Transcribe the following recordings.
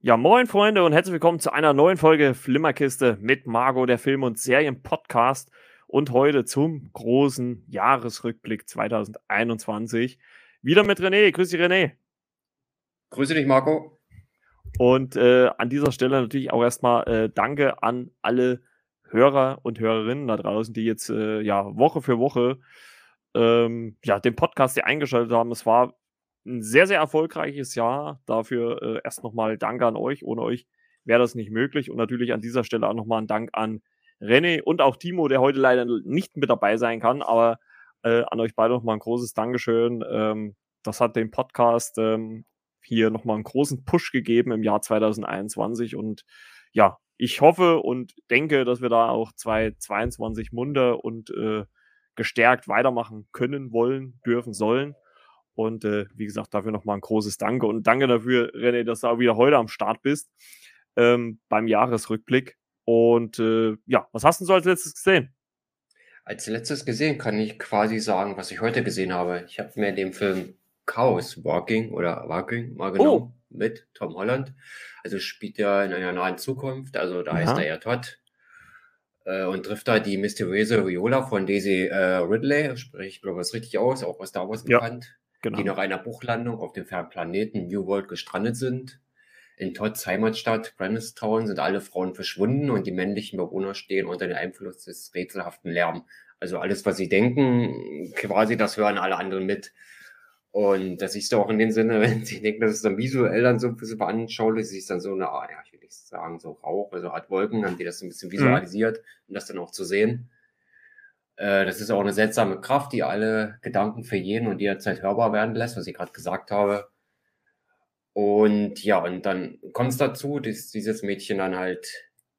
Ja, moin Freunde und herzlich willkommen zu einer neuen Folge Flimmerkiste mit Margot, der Film- und Serienpodcast und heute zum großen Jahresrückblick 2021. Wieder mit René. Grüß dich, René. Grüße dich, Marco. Und äh, an dieser Stelle natürlich auch erstmal äh, Danke an alle Hörer und Hörerinnen da draußen, die jetzt äh, ja Woche für Woche ähm, ja, den Podcast hier eingeschaltet haben. Es war ein sehr, sehr erfolgreiches Jahr. Dafür äh, erst nochmal Danke an euch. Ohne euch wäre das nicht möglich. Und natürlich an dieser Stelle auch nochmal ein Dank an René und auch Timo, der heute leider nicht mit dabei sein kann. Aber äh, an euch beide nochmal ein großes Dankeschön. Ähm, das hat dem Podcast ähm, hier nochmal einen großen Push gegeben im Jahr 2021. Und ja, ich hoffe und denke, dass wir da auch 2022 munter und äh, gestärkt weitermachen können, wollen, dürfen, sollen. Und äh, wie gesagt, dafür nochmal ein großes Danke. Und danke dafür, René, dass du auch wieder heute am Start bist ähm, beim Jahresrückblick. Und äh, ja, was hast du so als letztes gesehen? Als letztes gesehen kann ich quasi sagen, was ich heute gesehen habe. Ich habe mir den Film Chaos Walking oder Walking mal genommen oh. mit Tom Holland. Also spielt er in einer nahen Zukunft. Also da ja. heißt er ja Todd äh, und trifft da die mysteriöse Viola von Daisy äh, Ridley, sprich, ich glaube, es richtig aus, auch aus Star Wars bekannt genau. die nach einer Bruchlandung auf dem fernen Planeten New World gestrandet sind. In Todds Heimatstadt Town sind alle Frauen verschwunden und die männlichen Bewohner stehen unter dem Einfluss des rätselhaften Lärm. Also alles, was sie denken, quasi, das hören alle anderen mit. Und das siehst du auch in dem Sinne, wenn sie denken, dass es dann visuell dann so ein bisschen veranschaulich, siehst dann so eine, ja, ich will nicht sagen, so Rauch, also Art Wolken, haben die das ein bisschen mhm. visualisiert, um das dann auch zu sehen. Äh, das ist auch eine seltsame Kraft, die alle Gedanken für jeden und jederzeit hörbar werden lässt, was ich gerade gesagt habe. Und ja, und dann kommt es dazu, dass dieses Mädchen dann halt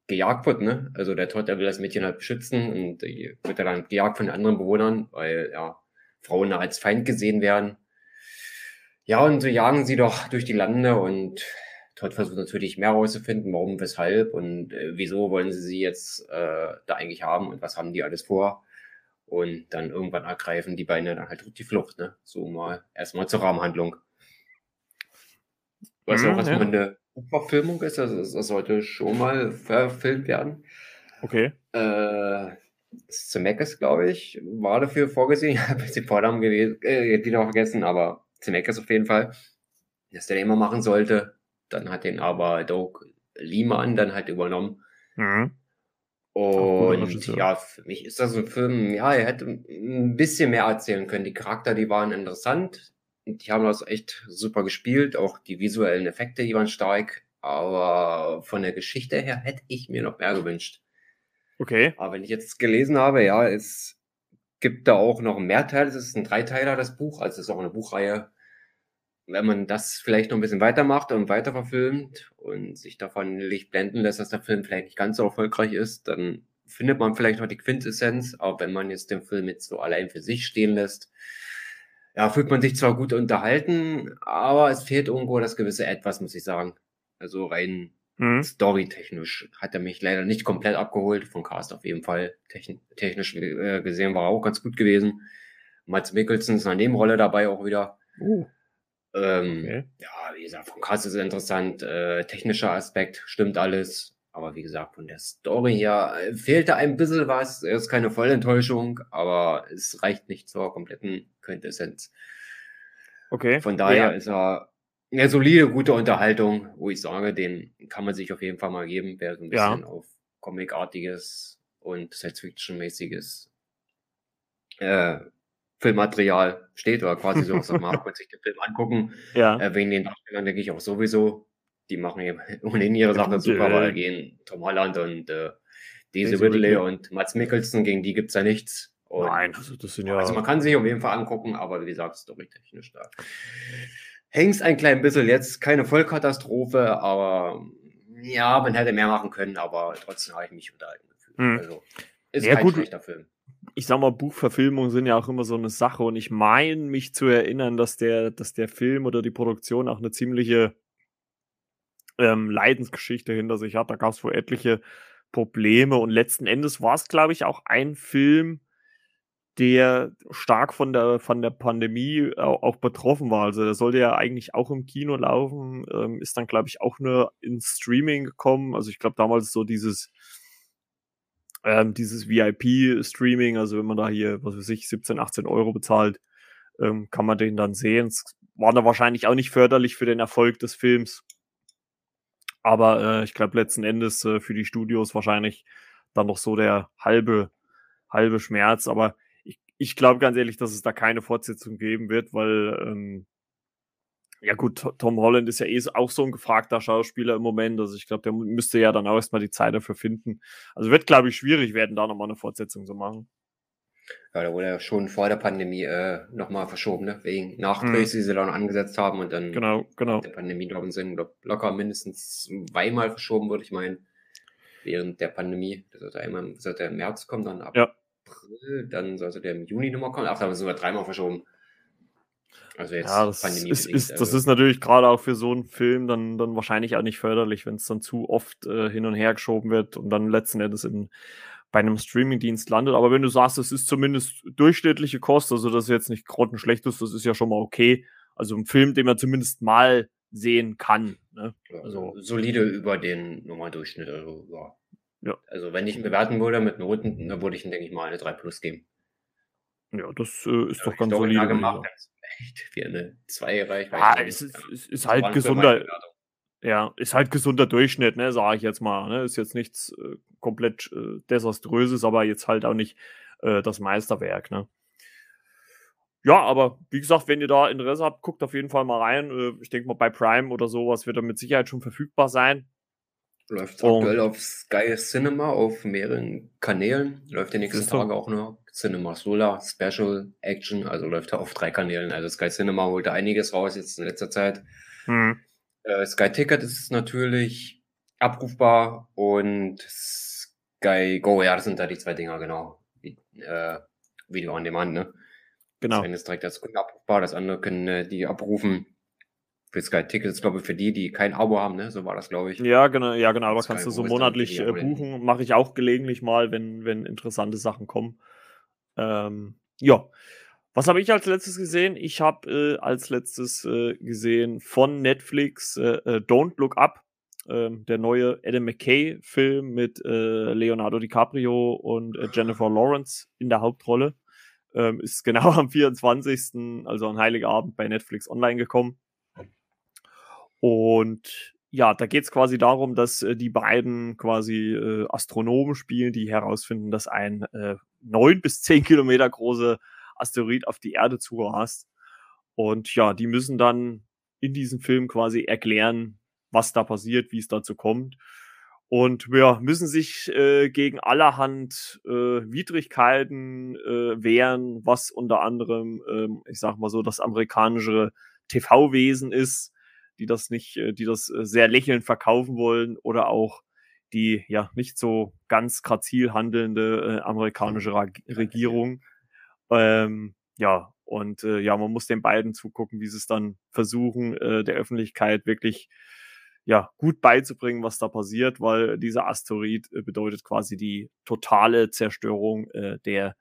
gejagt wird, ne? Also der Todd, der will das Mädchen halt beschützen und wird dann gejagt von den anderen Bewohnern, weil ja Frauen als Feind gesehen werden. Ja, und so jagen sie doch durch die Lande und Todd versucht natürlich mehr herauszufinden, warum, weshalb und äh, wieso wollen sie sie jetzt äh, da eigentlich haben und was haben die alles vor. Und dann irgendwann ergreifen die Beine dann halt die Flucht, ne? So mal erstmal zur Rahmenhandlung. Was mhm, auch erstmal ja. eine Verfilmung ist, also das sollte schon mal verfilmt werden. Okay. Äh, Zemeckis, glaube ich, war dafür vorgesehen. Ich habe jetzt die Vornamen gewesen, äh, die noch vergessen, aber Zemeckis auf jeden Fall, dass der den immer machen sollte. Dann hat den aber Doug Liman dann halt übernommen. Mhm. Und ja, für mich ist das ein Film, ja, er hätte ein bisschen mehr erzählen können. Die Charakter, die waren interessant. Die haben das echt super gespielt. Auch die visuellen Effekte, die waren stark. Aber von der Geschichte her hätte ich mir noch mehr gewünscht. Okay. Aber wenn ich jetzt gelesen habe, ja, es gibt da auch noch mehr Teile. Es ist ein Dreiteiler, das Buch. Also es ist auch eine Buchreihe wenn man das vielleicht noch ein bisschen weitermacht und weiter verfilmt und sich davon nicht blenden lässt, dass der Film vielleicht nicht ganz so erfolgreich ist, dann findet man vielleicht noch die Quintessenz, aber wenn man jetzt den Film jetzt so allein für sich stehen lässt, ja, fühlt man sich zwar gut unterhalten, aber es fehlt irgendwo das gewisse Etwas, muss ich sagen. Also rein mhm. storytechnisch hat er mich leider nicht komplett abgeholt, von Cast auf jeden Fall. Techn technisch äh, gesehen war er auch ganz gut gewesen. Mats Mikkelsen ist eine Nebenrolle dabei auch wieder. Uh. Ähm, okay. Ja, wie gesagt, vom Cast ist es interessant. Äh, technischer Aspekt stimmt alles. Aber wie gesagt, von der Story her äh, fehlte ein bisschen was. Ist keine Vollenttäuschung, aber es reicht nicht zur kompletten Quintessenz. Okay. Von daher ja. ist er eine solide, gute Unterhaltung, wo ich sage, den kann man sich auf jeden Fall mal geben, wer so ein bisschen ja. auf Comic-artiges und Science-Fiction-mäßiges äh, Filmmaterial steht oder quasi so aus man sich den Film angucken. Ja. Äh, wegen den Darstellern denke ich auch sowieso. Die machen eben ohnehin ihre Sache super, weil gehen Tom Holland und äh, Daisy Ridley und Mats Mikkelsen, gegen die gibt's ja nichts. Und Nein, also das sind ja. Also man kann sich auf jeden Fall angucken, aber wie gesagt, storytechnisch da. Hängst ein klein bisschen jetzt, keine Vollkatastrophe, aber ja, man hätte mehr machen können, aber trotzdem habe ich mich unterhalten gefühlt. Hm. Also ist ja, kein gut. schlechter Film ich sag mal, Buchverfilmungen sind ja auch immer so eine Sache und ich meine mich zu erinnern, dass der, dass der Film oder die Produktion auch eine ziemliche ähm, Leidensgeschichte hinter sich hat. Da gab es wohl etliche Probleme und letzten Endes war es, glaube ich, auch ein Film, der stark von der, von der Pandemie auch, auch betroffen war. Also der sollte ja eigentlich auch im Kino laufen, ähm, ist dann, glaube ich, auch nur ins Streaming gekommen. Also ich glaube damals so dieses, ähm, dieses VIP-Streaming, also wenn man da hier, was weiß ich, 17, 18 Euro bezahlt, ähm, kann man den dann sehen. Es war da wahrscheinlich auch nicht förderlich für den Erfolg des Films. Aber äh, ich glaube letzten Endes äh, für die Studios wahrscheinlich dann noch so der halbe, halbe Schmerz. Aber ich, ich glaube ganz ehrlich, dass es da keine Fortsetzung geben wird, weil ähm, ja gut, Tom Holland ist ja eh auch so ein gefragter Schauspieler im Moment. Also ich glaube, der müsste ja dann auch erstmal die Zeit dafür finden. Also wird, glaube ich, schwierig werden, da nochmal eine Fortsetzung zu machen. Ja, da wurde ja schon vor der Pandemie äh, nochmal verschoben, ne? Wegen Nachdrehs, mhm. die sie dann angesetzt haben und dann genau, genau. der Pandemie, glaube ich, sind locker mindestens zweimal verschoben, würde ich meinen. Während der Pandemie. Das sollte einmal sollte im März kommen, dann ab ja. April, dann sollte der im Juni nochmal kommen. Ach, da sind wir dreimal verschoben. Also jetzt ja, das ist, ist, das also. ist natürlich gerade auch für so einen Film dann, dann wahrscheinlich auch nicht förderlich, wenn es dann zu oft äh, hin und her geschoben wird und dann letzten Endes in, bei einem Streamingdienst landet. Aber wenn du sagst, es ist zumindest durchschnittliche Kost, also das ist jetzt nicht grottenschlecht ist, das ist ja schon mal okay. Also ein Film, den man zumindest mal sehen kann. Ne? Also solide über den normalen Durchschnitt. Also, ja. ja. Also wenn ich ihn bewerten würde mit Noten, dann würde ich ihm, denke ich mal, eine 3 Plus geben. Ja, das äh, ist ja, doch ganz solide. Gemacht, echt wie eine 2 reicht. Ja, es ist, es ist halt gesunder. Ja, ist halt gesunder Durchschnitt, ne, sage ich jetzt mal. Ne? Ist jetzt nichts äh, komplett äh, desaströses, aber jetzt halt auch nicht äh, das Meisterwerk, ne? Ja, aber wie gesagt, wenn ihr da Interesse habt, guckt auf jeden Fall mal rein. Äh, ich denke mal, bei Prime oder sowas wird er mit Sicherheit schon verfügbar sein. Läuft aktuell auf Sky Cinema auf mehreren Kanälen. Läuft die nächsten Tage auch noch. Cinema Solar, Special, Action, also läuft er auf drei Kanälen. Also Sky Cinema holt da einiges raus jetzt in letzter Zeit. Hm. Äh, Sky Ticket ist natürlich abrufbar und Sky Go, ja, das sind da die zwei Dinger, genau. Wie, äh, Video on Demand, ne? Genau. Das eine ist direkt als Kunde abrufbar, das andere können äh, die abrufen für Sky Tickets, glaube ich, für die, die kein Abo haben, ne? So war das, glaube ich. Ja, genau, ja, genau. Aber kannst du so monatlich äh, buchen. Mache ich auch gelegentlich mal, wenn, wenn interessante Sachen kommen. Ähm, ja. Was habe ich als letztes gesehen? Ich habe äh, als letztes äh, gesehen von Netflix äh, äh Don't Look Up, ähm, der neue Adam McKay-Film mit äh, Leonardo DiCaprio und Jennifer Lawrence in der Hauptrolle. Ähm, ist genau am 24., also an Heiligabend bei Netflix online gekommen. Und ja, da geht es quasi darum, dass äh, die beiden quasi äh, Astronomen spielen, die herausfinden, dass ein äh, neun bis zehn Kilometer große Asteroid auf die Erde zurast. Und ja, die müssen dann in diesem Film quasi erklären, was da passiert, wie es dazu kommt. Und ja, müssen sich äh, gegen allerhand äh, Widrigkeiten äh, wehren, was unter anderem, ähm, ich sag mal so, das amerikanische TV-Wesen ist die das nicht, äh, die das äh, sehr lächelnd verkaufen wollen oder auch die ja nicht so ganz grazil handelnde äh, amerikanische Regierung. Ähm, ja, und äh, ja, man muss den beiden zugucken, wie sie es dann versuchen, äh, der Öffentlichkeit wirklich ja, gut beizubringen, was da passiert, weil dieser Asteroid äh, bedeutet quasi die totale Zerstörung äh, der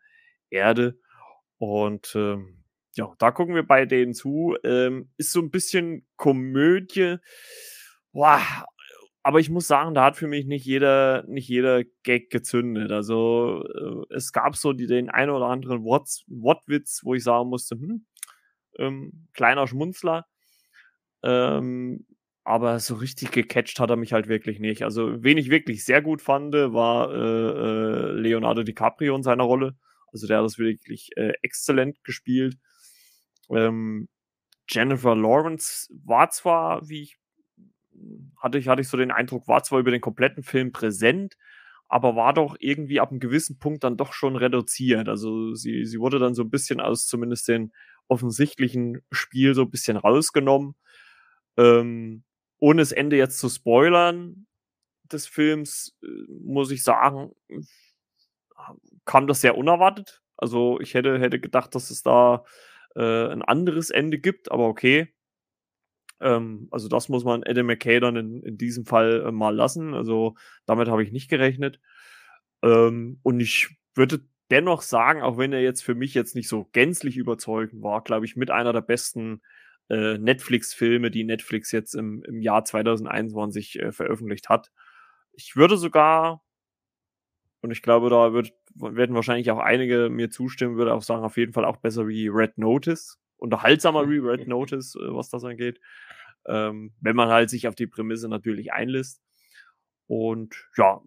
Erde. Und ähm, ja, da gucken wir bei denen zu. Ähm, ist so ein bisschen Komödie. Boah, aber ich muss sagen, da hat für mich nicht jeder, nicht jeder Gag gezündet. Also äh, es gab so die, den einen oder anderen Wortwitz, wo ich sagen musste, hm, ähm, kleiner Schmunzler. Ähm, aber so richtig gecatcht hat er mich halt wirklich nicht. Also, wen ich wirklich sehr gut fand, war äh, äh, Leonardo DiCaprio in seiner Rolle. Also, der hat das wirklich äh, exzellent gespielt. Ähm, Jennifer Lawrence war zwar, wie ich hatte ich, hatte ich so den Eindruck, war zwar über den kompletten Film präsent, aber war doch irgendwie ab einem gewissen Punkt dann doch schon reduziert. Also sie, sie wurde dann so ein bisschen aus zumindest den offensichtlichen Spiel so ein bisschen rausgenommen. Ähm, ohne das Ende jetzt zu spoilern des Films, äh, muss ich sagen, kam das sehr unerwartet. Also ich hätte, hätte gedacht, dass es da äh, ein anderes Ende gibt, aber okay. Ähm, also das muss man Adam McKay dann in, in diesem Fall äh, mal lassen. Also damit habe ich nicht gerechnet. Ähm, und ich würde dennoch sagen, auch wenn er jetzt für mich jetzt nicht so gänzlich überzeugend war, glaube ich, mit einer der besten äh, Netflix-Filme, die Netflix jetzt im, im Jahr 2021 äh, veröffentlicht hat. Ich würde sogar, und ich glaube, da wird, werden wahrscheinlich auch einige mir zustimmen, würde auch sagen, auf jeden Fall auch besser wie Red Notice. Unterhaltsamer wie Red Notice, äh, was das angeht. Ähm, wenn man halt sich auf die Prämisse natürlich einlässt. Und ja,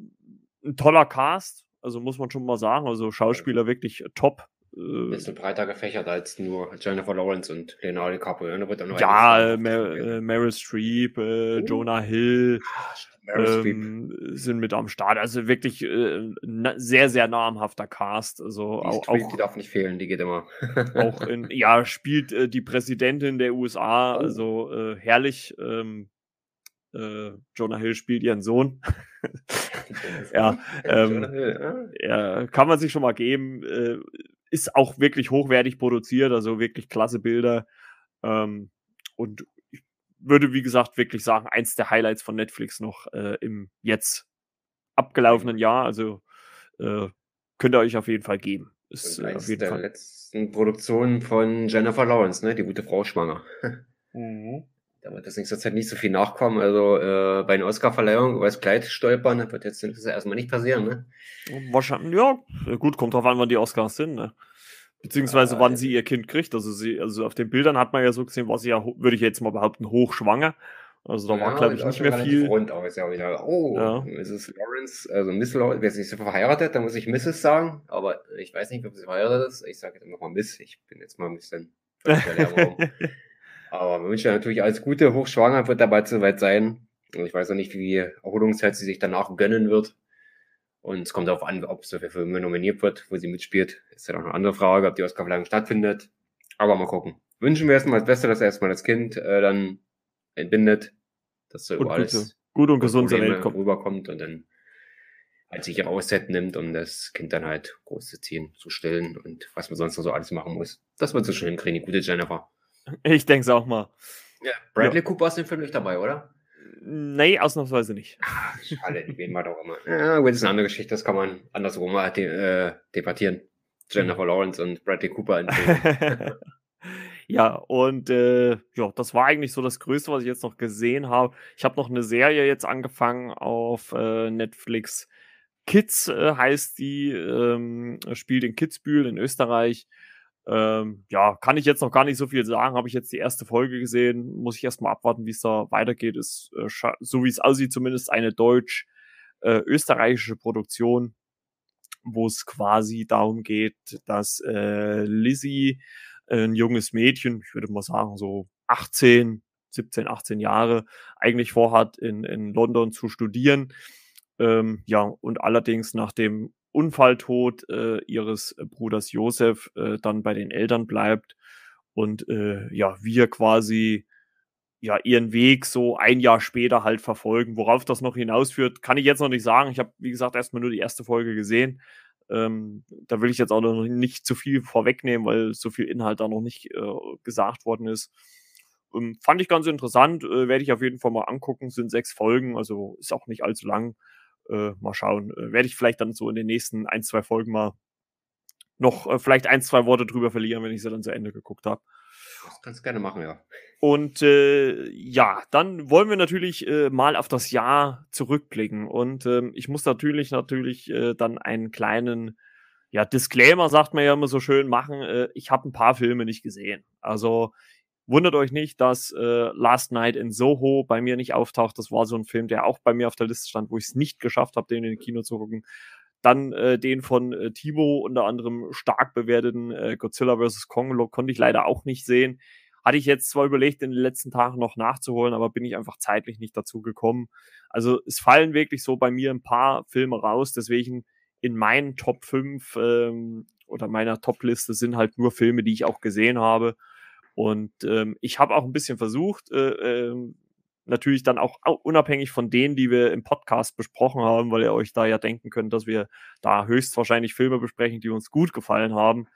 ein toller Cast, also muss man schon mal sagen. Also Schauspieler wirklich top. Äh, bisschen breiter gefächert als nur Jennifer Lawrence und Leonardo DiCaprio. Ne? ja, Mer äh, Meryl Streep, äh, uh. Jonah Hill ah, ähm, sind mit am Start. Also wirklich äh, sehr, sehr namhafter Cast. Also die auch, auch, die darf nicht fehlen, die geht immer. auch in, ja, spielt äh, die Präsidentin der USA, oh. also äh, herrlich. Ähm, äh, Jonah Hill spielt ihren Sohn. ja, ähm, ah. ja, kann man sich schon mal geben. Äh, ist auch wirklich hochwertig produziert, also wirklich klasse Bilder. Ähm, und ich würde, wie gesagt, wirklich sagen, eins der Highlights von Netflix noch äh, im jetzt abgelaufenen Jahr. Also äh, könnt ihr euch auf jeden Fall geben. Ist äh, auf jeden der Fall. letzten Produktionen von Jennifer Lawrence, ne? Die gute Frau schwanger. mhm. Da wird das nächste Zeit nicht so viel nachkommen. Also äh, bei einer Oscar-Verleihung über das Kleid stolpern, wird jetzt erstmal nicht passieren, ne? Wahrscheinlich, ja. Gut, kommt drauf an, wann die Oscars sind, ne? Beziehungsweise ja, wann sie ihr Kind kriegt. Also sie, also auf den Bildern hat man ja so gesehen, war sie ja, würde ich jetzt mal behaupten, hochschwanger. Also da ja, war, glaube ich, nicht mehr viel. Rund aus, ja wieder, oh, ja. Mrs. Lawrence, also Miss Lawrence, wer ist nicht so verheiratet, da muss ich Mrs. sagen, aber ich weiß nicht, ob sie verheiratet ist. Ich sage jetzt einfach mal Miss. Ich bin jetzt mal ein bisschen. Aber wir wünschen natürlich alles Gute. Hochschwanger wird dabei soweit sein. Und ich weiß auch nicht, wie viel Erholungszeit sie sich danach gönnen wird. Und es kommt darauf an, ob sie für Filme nominiert wird, wo sie mitspielt. Ist ja noch eine andere Frage, ob die Oscarverleihung stattfindet. Aber mal gucken. Wünschen wir erstmal das Beste, dass erstmal das Kind äh, dann entbindet, dass so und alles gut und gesund kommt. rüberkommt und dann halt sich ihre Auszeit nimmt, um das Kind dann halt groß zu ziehen, zu stillen und was man sonst noch so alles machen muss. Das wird so schön hinkriegen, die gute Jennifer. Ich denke es auch mal. Ja, Bradley ja. Cooper ist im Film nicht dabei, oder? Nee, ausnahmsweise nicht. Ach, schade, die wen wir doch immer. Ja, gut, das ist eine andere Geschichte, das kann man andersrum mal äh, debattieren. Jennifer Lawrence und Bradley Cooper Ja, und äh, ja, das war eigentlich so das Größte, was ich jetzt noch gesehen habe. Ich habe noch eine Serie jetzt angefangen auf äh, Netflix. Kids äh, heißt die, ähm, spielt in Kitzbühel in Österreich. Ähm, ja, kann ich jetzt noch gar nicht so viel sagen. Habe ich jetzt die erste Folge gesehen, muss ich erstmal abwarten, wie es da weitergeht. Ist, äh, so wie es aussieht, zumindest eine deutsch-österreichische äh, Produktion, wo es quasi darum geht, dass äh, Lizzie, äh, ein junges Mädchen, ich würde mal sagen so 18, 17, 18 Jahre, eigentlich vorhat, in, in London zu studieren. Ähm, ja, und allerdings nach dem Unfalltod äh, ihres Bruders Josef äh, dann bei den Eltern bleibt und äh, ja, wir quasi ja ihren Weg so ein Jahr später halt verfolgen. Worauf das noch hinausführt, kann ich jetzt noch nicht sagen. Ich habe, wie gesagt, erstmal nur die erste Folge gesehen. Ähm, da will ich jetzt auch noch nicht zu viel vorwegnehmen, weil so viel Inhalt da noch nicht äh, gesagt worden ist. Ähm, fand ich ganz interessant, äh, werde ich auf jeden Fall mal angucken. Sind sechs Folgen, also ist auch nicht allzu lang. Äh, mal schauen. Äh, Werde ich vielleicht dann so in den nächsten ein, zwei Folgen mal noch äh, vielleicht ein, zwei Worte drüber verlieren, wenn ich sie dann zu Ende geguckt habe. Das kannst du gerne machen, ja. Und äh, ja, dann wollen wir natürlich äh, mal auf das Jahr zurückblicken. Und ähm, ich muss natürlich natürlich äh, dann einen kleinen ja, Disclaimer, sagt man ja immer so schön, machen. Äh, ich habe ein paar Filme nicht gesehen. Also Wundert euch nicht, dass äh, Last Night in Soho bei mir nicht auftaucht. Das war so ein Film, der auch bei mir auf der Liste stand, wo ich es nicht geschafft habe, den in den Kino zu gucken. Dann äh, den von äh, Timo, unter anderem stark bewerteten äh, Godzilla vs. Kong, konnte ich leider auch nicht sehen. Hatte ich jetzt zwar überlegt, in den letzten Tagen noch nachzuholen, aber bin ich einfach zeitlich nicht dazu gekommen. Also es fallen wirklich so bei mir ein paar Filme raus, deswegen in meinen Top 5 ähm, oder meiner Top-Liste sind halt nur Filme, die ich auch gesehen habe. Und ähm, ich habe auch ein bisschen versucht, äh, äh, natürlich dann auch unabhängig von denen, die wir im Podcast besprochen haben, weil ihr euch da ja denken könnt, dass wir da höchstwahrscheinlich Filme besprechen, die uns gut gefallen haben,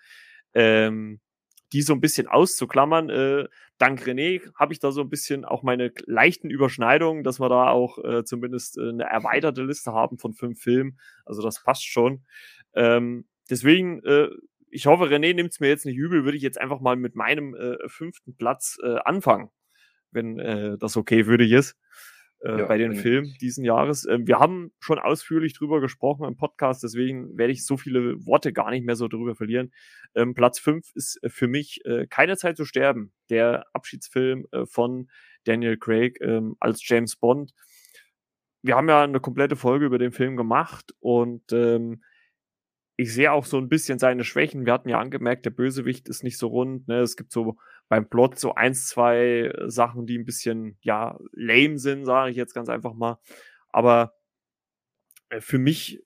ähm, die so ein bisschen auszuklammern. Äh, dank René habe ich da so ein bisschen auch meine leichten Überschneidungen, dass wir da auch äh, zumindest äh, eine erweiterte Liste haben von fünf Filmen. Also das passt schon. Ähm, deswegen, äh, ich hoffe, René nimmt es mir jetzt nicht übel, würde ich jetzt einfach mal mit meinem äh, fünften Platz äh, anfangen, wenn äh, das okay für dich ist. Äh, ja, bei den Filmen diesen Jahres. Ähm, wir haben schon ausführlich drüber gesprochen im Podcast, deswegen werde ich so viele Worte gar nicht mehr so drüber verlieren. Ähm, Platz 5 ist äh, für mich äh, Keine Zeit zu sterben, der Abschiedsfilm äh, von Daniel Craig ähm, als James Bond. Wir haben ja eine komplette Folge über den Film gemacht und ähm, ich sehe auch so ein bisschen seine Schwächen. Wir hatten ja angemerkt, der Bösewicht ist nicht so rund. Ne? Es gibt so beim Plot so eins, zwei Sachen, die ein bisschen, ja, lame sind, sage ich jetzt ganz einfach mal. Aber äh, für mich,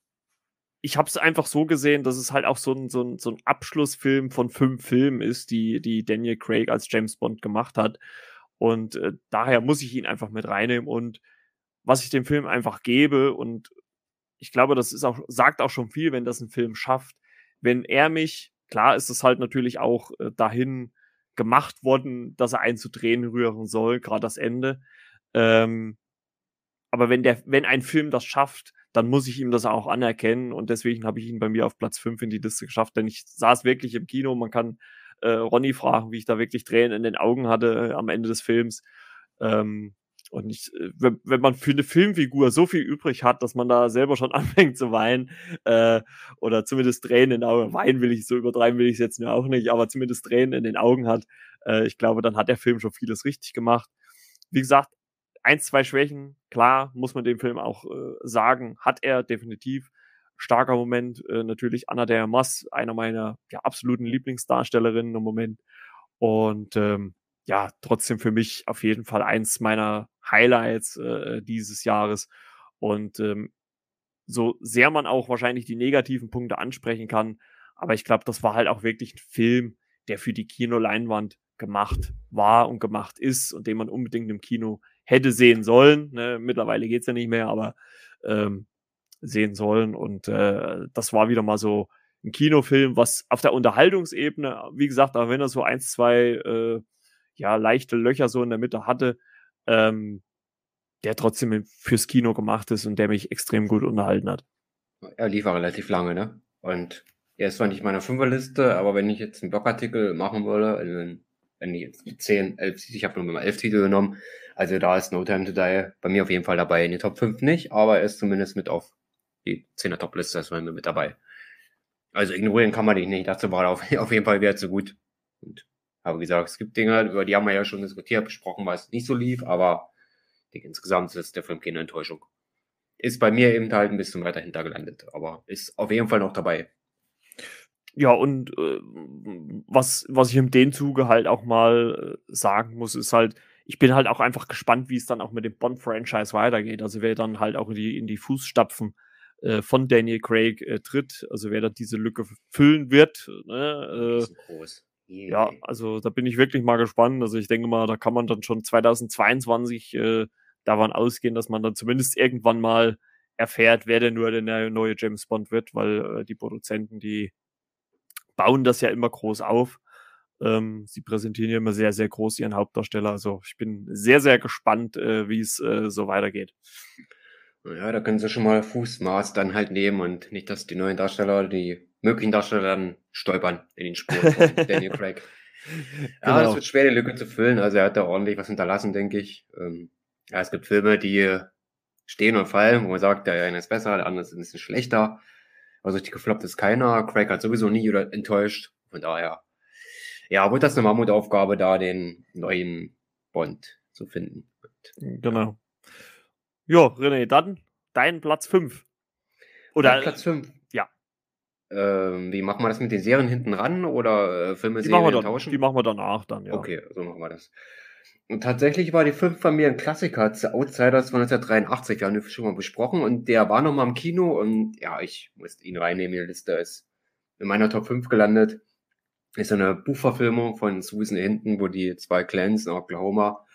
ich habe es einfach so gesehen, dass es halt auch so ein, so, ein, so ein Abschlussfilm von fünf Filmen ist, die, die Daniel Craig als James Bond gemacht hat. Und äh, daher muss ich ihn einfach mit reinnehmen. Und was ich dem Film einfach gebe und ich glaube, das ist auch, sagt auch schon viel, wenn das ein Film schafft. Wenn er mich, klar ist es halt natürlich auch äh, dahin gemacht worden, dass er einzudrehen rühren soll, gerade das Ende. Ähm, aber wenn der, wenn ein Film das schafft, dann muss ich ihm das auch anerkennen und deswegen habe ich ihn bei mir auf Platz 5 in die Liste geschafft, denn ich saß wirklich im Kino. Man kann äh, Ronny fragen, wie ich da wirklich Tränen in den Augen hatte äh, am Ende des Films. Ähm, und ich, äh, wenn, wenn man für eine Filmfigur so viel übrig hat, dass man da selber schon anfängt zu weinen, äh, oder zumindest Tränen in den Augen, weinen will ich, so übertreiben will ich es jetzt mir auch nicht, aber zumindest Tränen in den Augen hat, äh, ich glaube, dann hat der Film schon vieles richtig gemacht. Wie gesagt, eins, zwei Schwächen, klar, muss man dem Film auch äh, sagen, hat er definitiv. Starker Moment, äh, natürlich Anna de Moss, einer meiner ja, absoluten Lieblingsdarstellerinnen im Moment. Und ähm, ja, trotzdem für mich auf jeden Fall eins meiner Highlights äh, dieses Jahres. Und ähm, so sehr man auch wahrscheinlich die negativen Punkte ansprechen kann, aber ich glaube, das war halt auch wirklich ein Film, der für die Kinoleinwand gemacht war und gemacht ist und den man unbedingt im Kino hätte sehen sollen. Ne? Mittlerweile geht's ja nicht mehr, aber ähm, sehen sollen. Und äh, das war wieder mal so ein Kinofilm, was auf der Unterhaltungsebene, wie gesagt, auch wenn er so eins, zwei äh, ja, leichte Löcher so in der Mitte hatte, ähm, der trotzdem fürs Kino gemacht ist und der mich extrem gut unterhalten hat. Er lief auch relativ lange, ne? Und er ist zwar nicht meiner Fünferliste, aber wenn ich jetzt einen Blogartikel machen würde, wenn ich jetzt 10, 11, ich habe nur mal 11 Titel genommen, also da ist No Time to Die bei mir auf jeden Fall dabei. In die Top 5 nicht, aber er ist zumindest mit auf die 10er Top-Liste, ist er mit dabei. Also ignorieren kann man dich nicht, dazu war er auf, auf jeden Fall wieder zu gut. Und aber wie gesagt, es gibt Dinge, über die haben wir ja schon diskutiert, besprochen, weil es nicht so lief, aber denke, insgesamt ist der Film keine Enttäuschung. Ist bei mir eben halt ein bisschen weiter hinter gelandet, aber ist auf jeden Fall noch dabei. Ja, und äh, was, was ich in dem Zuge halt auch mal äh, sagen muss, ist halt, ich bin halt auch einfach gespannt, wie es dann auch mit dem Bond-Franchise weitergeht. Also wer dann halt auch in die, in die Fußstapfen äh, von Daniel Craig äh, tritt, also wer da diese Lücke füllen wird. Ne, äh, groß. Ja, also da bin ich wirklich mal gespannt. Also ich denke mal, da kann man dann schon 2022 äh, davon ausgehen, dass man dann zumindest irgendwann mal erfährt, wer denn nur der neue James Bond wird, weil äh, die Produzenten, die bauen das ja immer groß auf. Ähm, sie präsentieren ja immer sehr, sehr groß ihren Hauptdarsteller. Also ich bin sehr, sehr gespannt, äh, wie es äh, so weitergeht. Ja, da können sie schon mal Fußmaß dann halt nehmen und nicht, dass die neuen Darsteller die möglichen Darsteller dann stolpern in den Spuren von Daniel Craig. Ja, genau. es wird schwer, die Lücke zu füllen. Also er hat da ordentlich was hinterlassen, denke ich. Ähm, ja, es gibt Filme, die stehen und fallen, wo man sagt, der eine ist besser, der andere ist ein bisschen schlechter. Also richtig gefloppt ist keiner. Craig hat sowieso nie oder enttäuscht. Von daher, ja, wird das eine Mammutaufgabe, da den neuen Bond zu finden. Und, genau. Ja, René, dann dein Platz 5. Oder Platz 5. Ähm, wie machen wir das mit den Serien hinten ran oder äh, Filme, die Serien machen wir dann, tauschen? Die machen wir danach dann, ja. Okay, so machen wir das. Und tatsächlich war die fünf von mir ein Klassiker, Outsiders von 1983, wir haben den schon mal besprochen und der war noch mal im Kino und ja, ich musste ihn reinnehmen in die Liste, ist in meiner Top 5 gelandet. Ist eine Buchverfilmung von Susan Hinton, wo die zwei Clans in Oklahoma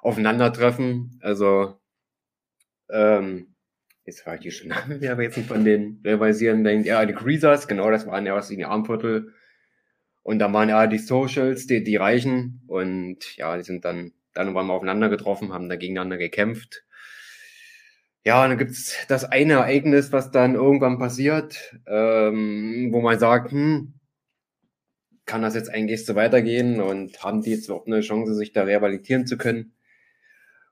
aufeinandertreffen. Also, ähm, jetzt war ich die schon Namen, wer aber jetzt von den Revisierenden denkt, ja, die Greasers, genau, das waren ja was in die Armviertel. Und da waren ja die Socials, die, die Reichen. Und ja, die sind dann, dann waren wir aufeinander getroffen, haben da gegeneinander gekämpft. ja, dann gibt es das eine Ereignis, was dann irgendwann passiert, ähm, wo man sagt, hm, kann das jetzt eigentlich so weitergehen und haben die jetzt überhaupt eine Chance, sich da rehabilitieren zu können?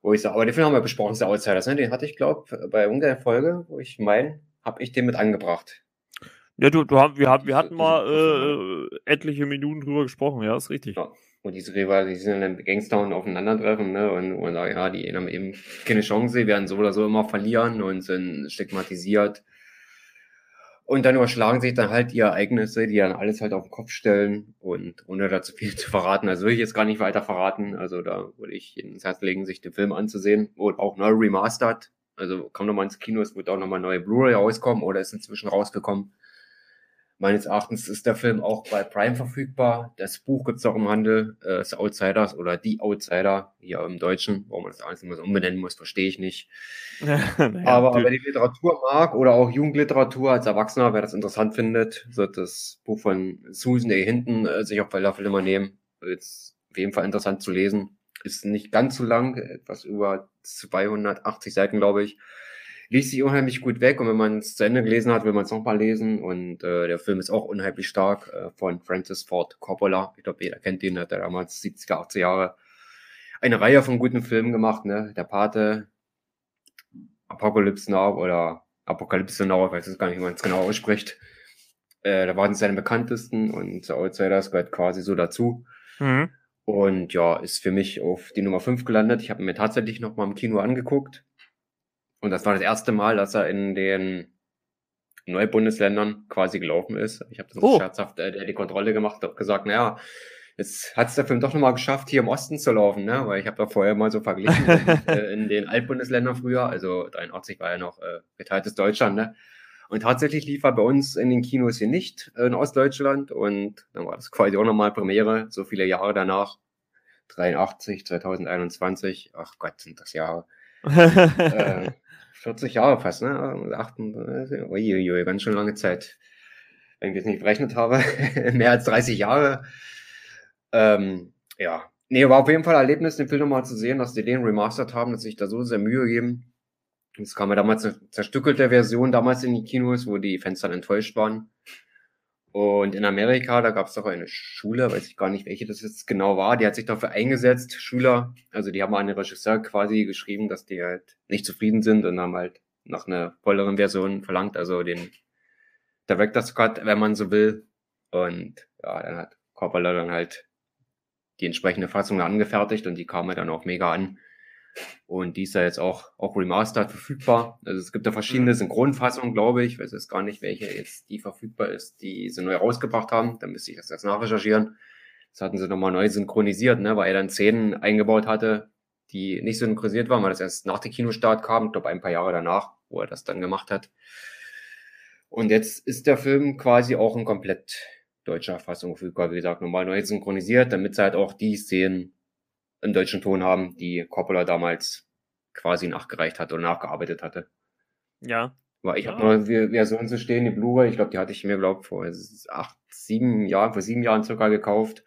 Wo ich sage, aber den Film haben wir besprochen, der Outsiders, ne? Den hatte ich, glaube bei irgendeiner Folge, wo ich meine, habe ich den mit angebracht. Ja, du, du wir, haben, wir hatten mal äh, etliche Minuten drüber gesprochen, ja, ist richtig. Ja. Und diese rivalisierenden Gangster und aufeinandertreffen, ne? Und, und sagen, ja, die haben eben keine Chance, werden so oder so immer verlieren und sind stigmatisiert. Und dann überschlagen sich dann halt die Ereignisse, die dann alles halt auf den Kopf stellen und ohne dazu viel zu verraten. Also will ich jetzt gar nicht weiter verraten. Also da würde ich ins Herz legen, sich den Film anzusehen. Und auch neu remastered. Also kommt nochmal ins Kino, es wird auch nochmal neue Blu-ray rauskommen oder ist inzwischen rausgekommen. Meines Erachtens ist der Film auch bei Prime verfügbar. Das Buch gibt es auch im Handel, äh, The Outsiders oder Die Outsider, hier im Deutschen. Warum man das alles immer so umbenennen muss, verstehe ich nicht. naja, Aber wer die Literatur mag oder auch Jugendliteratur als Erwachsener, wer das interessant findet, wird das Buch von Susan A. Hinton äh, sich auf Bellafel immer nehmen. Ist auf jeden Fall interessant zu lesen. Ist nicht ganz so lang, etwas über 280 Seiten, glaube ich liest sich unheimlich gut weg und wenn man es zu Ende gelesen hat, will man es nochmal lesen und äh, der Film ist auch unheimlich stark äh, von Francis Ford Coppola. Ich glaube, jeder kennt ihn, hat er damals 70er, 80er Jahre eine Reihe von guten Filmen gemacht, ne? Der Pate, Apocalypse Now oder Apokalypse Now, ich weiß jetzt gar nicht, wie man es genau ausspricht. Äh, da waren seine bekanntesten und The Outsiders gehört quasi so dazu. Mhm. Und ja, ist für mich auf die Nummer 5 gelandet. Ich habe mir tatsächlich noch mal im Kino angeguckt. Und das war das erste Mal, dass er in den Neubundesländern quasi gelaufen ist. Ich habe das oh. scherzhaft äh, die Kontrolle gemacht und gesagt, naja, jetzt hat es der Film doch nochmal geschafft, hier im Osten zu laufen, ne? Weil ich habe da vorher mal so verglichen in, äh, in den Altbundesländern früher, also 83 war ja noch äh, geteiltes Deutschland, ne? Und tatsächlich lief er bei uns in den Kinos hier nicht in Ostdeutschland und dann war das quasi auch nochmal Premiere, so viele Jahre danach. 83, 2021, ach Gott, sind das Jahre. äh, 40 Jahre fast, ne? 38, uiuiui, ganz schön lange Zeit. Wenn ich jetzt nicht berechnet habe, mehr als 30 Jahre. Ähm, ja, nee, war auf jeden Fall ein Erlebnis, den Film nochmal zu sehen, dass die den remastered haben, dass sich da so sehr Mühe geben. Es kam ja damals eine zerstückelte Version damals in die Kinos, wo die Fans enttäuscht waren. Und in Amerika, da gab es doch eine Schule, weiß ich gar nicht, welche das jetzt genau war, die hat sich dafür eingesetzt, Schüler, also die haben an den Regisseur quasi geschrieben, dass die halt nicht zufrieden sind und haben halt nach einer volleren Version verlangt, also den Director's Cut, wenn man so will. Und ja, dann hat Coppola dann halt die entsprechende Fassung angefertigt und die kam halt dann auch mega an. Und die ist ja jetzt auch, auch remastered verfügbar. Also es gibt da verschiedene mhm. Synchronfassungen, glaube ich. Ich weiß jetzt gar nicht, welche jetzt die verfügbar ist, die sie neu rausgebracht haben. Da müsste ich das jetzt nachrecherchieren. Das hatten sie nochmal neu synchronisiert, ne, weil er dann Szenen eingebaut hatte, die nicht synchronisiert waren, weil das erst nach dem Kinostart kam, ich glaube ein paar Jahre danach, wo er das dann gemacht hat. Und jetzt ist der Film quasi auch in komplett deutscher Fassung verfügbar, wie gesagt, nochmal neu synchronisiert, damit sie halt auch die Szenen im deutschen Ton haben, die Coppola damals quasi nachgereicht hat oder nachgearbeitet hatte. Ja. Weil ich ja. habe nur die Version zu stehen, die Blu-ray, ich glaube, die hatte ich mir, glaube vor acht, sieben Jahren, vor sieben Jahren circa gekauft.